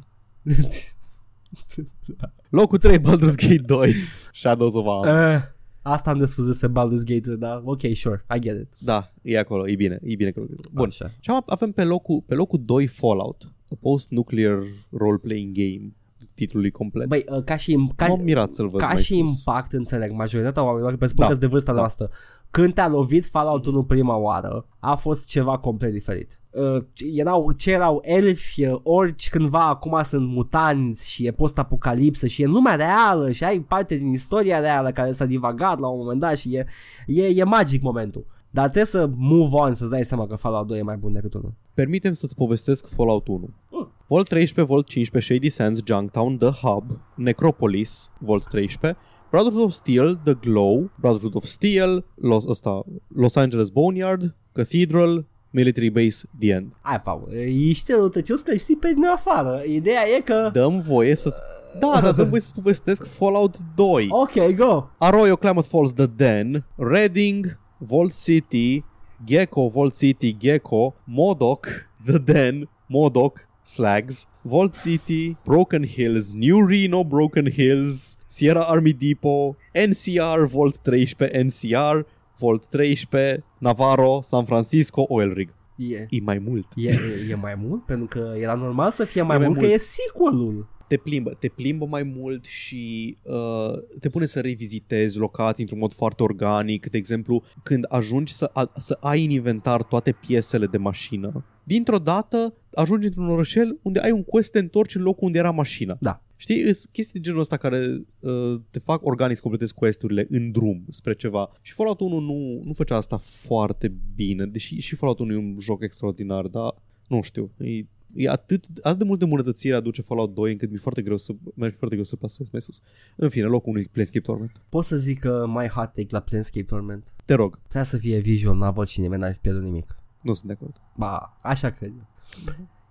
Speaker 2: Locul 3, Baldur's Gate 2, Shadows of Amn.
Speaker 1: Uh, asta am de spus despre Baldur's Gate, da? Ok, sure, I get it.
Speaker 2: Da, e acolo, e bine, e bine. că- Bun.
Speaker 1: Așa.
Speaker 2: Și am- avem pe locul, pe locul 2 Fallout, a post-nuclear role-playing game, titlului complet.
Speaker 1: Băi, uh, ca și, ca,
Speaker 2: M-am mirat să-l văd
Speaker 1: ca
Speaker 2: mai
Speaker 1: și
Speaker 2: sus.
Speaker 1: impact, înțeleg, majoritatea oamenilor, presupun
Speaker 2: Da,
Speaker 1: că de vârsta
Speaker 2: da.
Speaker 1: noastră, când te-a lovit Fallout 1 prima oară, a fost ceva complet diferit. Uh, erau, ce erau elfi, uh, orci cândva, acum sunt mutanți și e post-apocalipsă și e în lumea reală și ai parte din istoria reală care s-a divagat la un moment dat și e, e, e magic momentul. Dar trebuie să move on să-ți dai seama că Fallout 2 e mai bun decât 1.
Speaker 2: Permitem să-ți povestesc Fallout 1.
Speaker 1: Mm.
Speaker 2: Volt 13, Volt 15, Shady Sands, Junktown, The Hub, Necropolis, Volt 13, Brotherhood of Steel, The Glow, Brotherhood of Steel, Los, ăsta, Los Angeles Boneyard, Cathedral, Military Base, The End.
Speaker 1: Hai, Paul, ești răutăcios că știi pe din afară. Ideea e că...
Speaker 2: Dăm voie să-ți... Da, dar dăm voie să-ți povestesc Fallout 2.
Speaker 1: Ok, go!
Speaker 2: Arroyo, Klamath Falls, The Den, Reading, Vault City, Gecko, Vault City, Gecko, Modoc, The Den, Modoc, Slags, Vault City, Broken Hills, New Reno, Broken Hills, Sierra Army Depot, NCR, Vault 13, NCR, Vault 13, Navarro, San Francisco, Oil Rig.
Speaker 1: E,
Speaker 2: E mai mult.
Speaker 1: e, e mai mult? Pentru că era normal să fie mai,
Speaker 2: E mai
Speaker 1: mult,
Speaker 2: mult.
Speaker 1: că e sequelul.
Speaker 2: Te plimbă, te plimbă mai mult și uh, te pune să revizitezi locații într-un mod foarte organic. De exemplu, când ajungi să, a, să ai în inventar toate piesele de mașină, dintr-o dată ajungi într-un orășel unde ai un quest, te întorci în locul unde era mașina.
Speaker 1: Da.
Speaker 2: Știi, sunt chestii de genul ăsta care uh, te fac organic să completezi quest-urile în drum spre ceva. Și Fallout 1 nu, nu făcea asta foarte bine, deși și Fallout 1 e un joc extraordinar, dar nu știu, e, e atât, atât de multe îmbunătățiri aduce Fallout 2 încât mi-e foarte greu să, mi foarte greu să pasez mai sus. În fine, locul unui Planescape Torment.
Speaker 1: Pot să zic că mai hot take la Planescape Torment.
Speaker 2: Te rog,
Speaker 1: Trebuia să fie visual novel și nimeni n-ar fi pierdut nimic.
Speaker 2: nu sunt de acord.
Speaker 1: Ba, așa cred eu.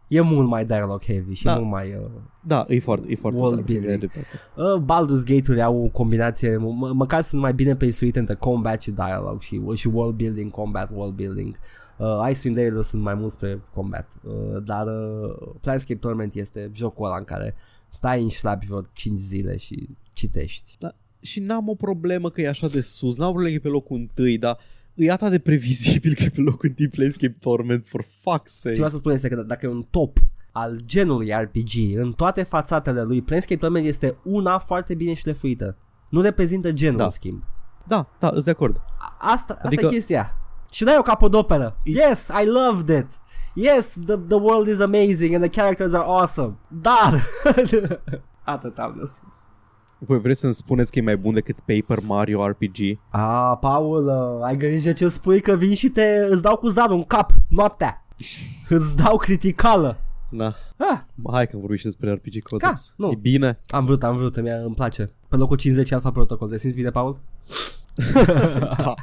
Speaker 1: E mult mai dialogue heavy și
Speaker 2: Da.
Speaker 1: mult mai... Uh,
Speaker 2: Da, e foarte, e foarte
Speaker 1: World
Speaker 2: tare,
Speaker 1: building.
Speaker 2: e dreptate.
Speaker 1: uh, Baldur's Gate-uri au o combinație, mă, măcar sunt mai bine peisuite între combat și dialogue și, și world building, combat, world building. Uh, Icewind Dale sunt mai mult spre combat, uh, dar uh, Planescape Torment este jocul ăla în care stai în șlapi vreo 5 zile și citești.
Speaker 2: Da, și n-am o problemă că e așa de sus, n-am o problemă că e pe locul întâi, dar e atât de previzibil că e pe locul întâi Planescape Torment, for fuck's
Speaker 1: Ce
Speaker 2: sake.
Speaker 1: vreau să spun este că dacă e un top al genului RPG în toate fațatele lui, Planescape Torment este una foarte bine șlefuită. Nu reprezintă genul,
Speaker 2: Da.
Speaker 1: în schimb.
Speaker 2: Da, da, îs de acord.
Speaker 1: A- Asta, asta
Speaker 2: Adică-
Speaker 1: e chestia. Și dai o capodoperă. Yes, I loved it. Yes, the, the world is amazing and the characters are awesome. Dar... (laughs) Atât am de spus.
Speaker 2: Voi vreți să-mi spuneți că e mai bun decât Paper Mario RPG?
Speaker 1: A, Paul, uh, ai grijă ce spui că vin și te îți dau cu zadul în cap noaptea. (laughs) Îți dau criticală.
Speaker 2: Na,
Speaker 1: Ah,
Speaker 2: hai că vorbim și despre RPG Codex.
Speaker 1: Ca, nu.
Speaker 2: E bine?
Speaker 1: am vrut, am vrut, îmi, îmi place. Pe locul 50 Alpha Protocol. Te simți bine, Paul? (laughs)
Speaker 2: Da.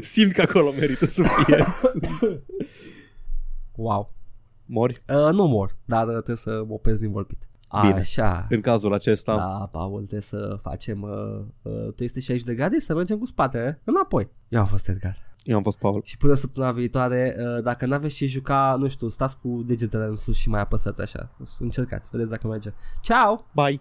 Speaker 2: Simt că acolo merită să fie.
Speaker 1: Wow.
Speaker 2: Mori?
Speaker 1: Uh, nu mor, dar uh, trebuie să mă opresc din vorbit.
Speaker 2: Bine.
Speaker 1: Așa.
Speaker 2: În cazul acesta,
Speaker 1: Da, Paul, trebuie să facem uh, uh, 360 de grade să mergem cu spatele înapoi. Eu am fost Edgar.
Speaker 2: eu am fost Paul.
Speaker 1: Și până săptămâna viitoare, uh, dacă n-aveți ce juca, nu știu, stați cu degetele în sus și mai apăsați așa. Încercați, vedeți dacă merge. Ciao!
Speaker 2: Bye!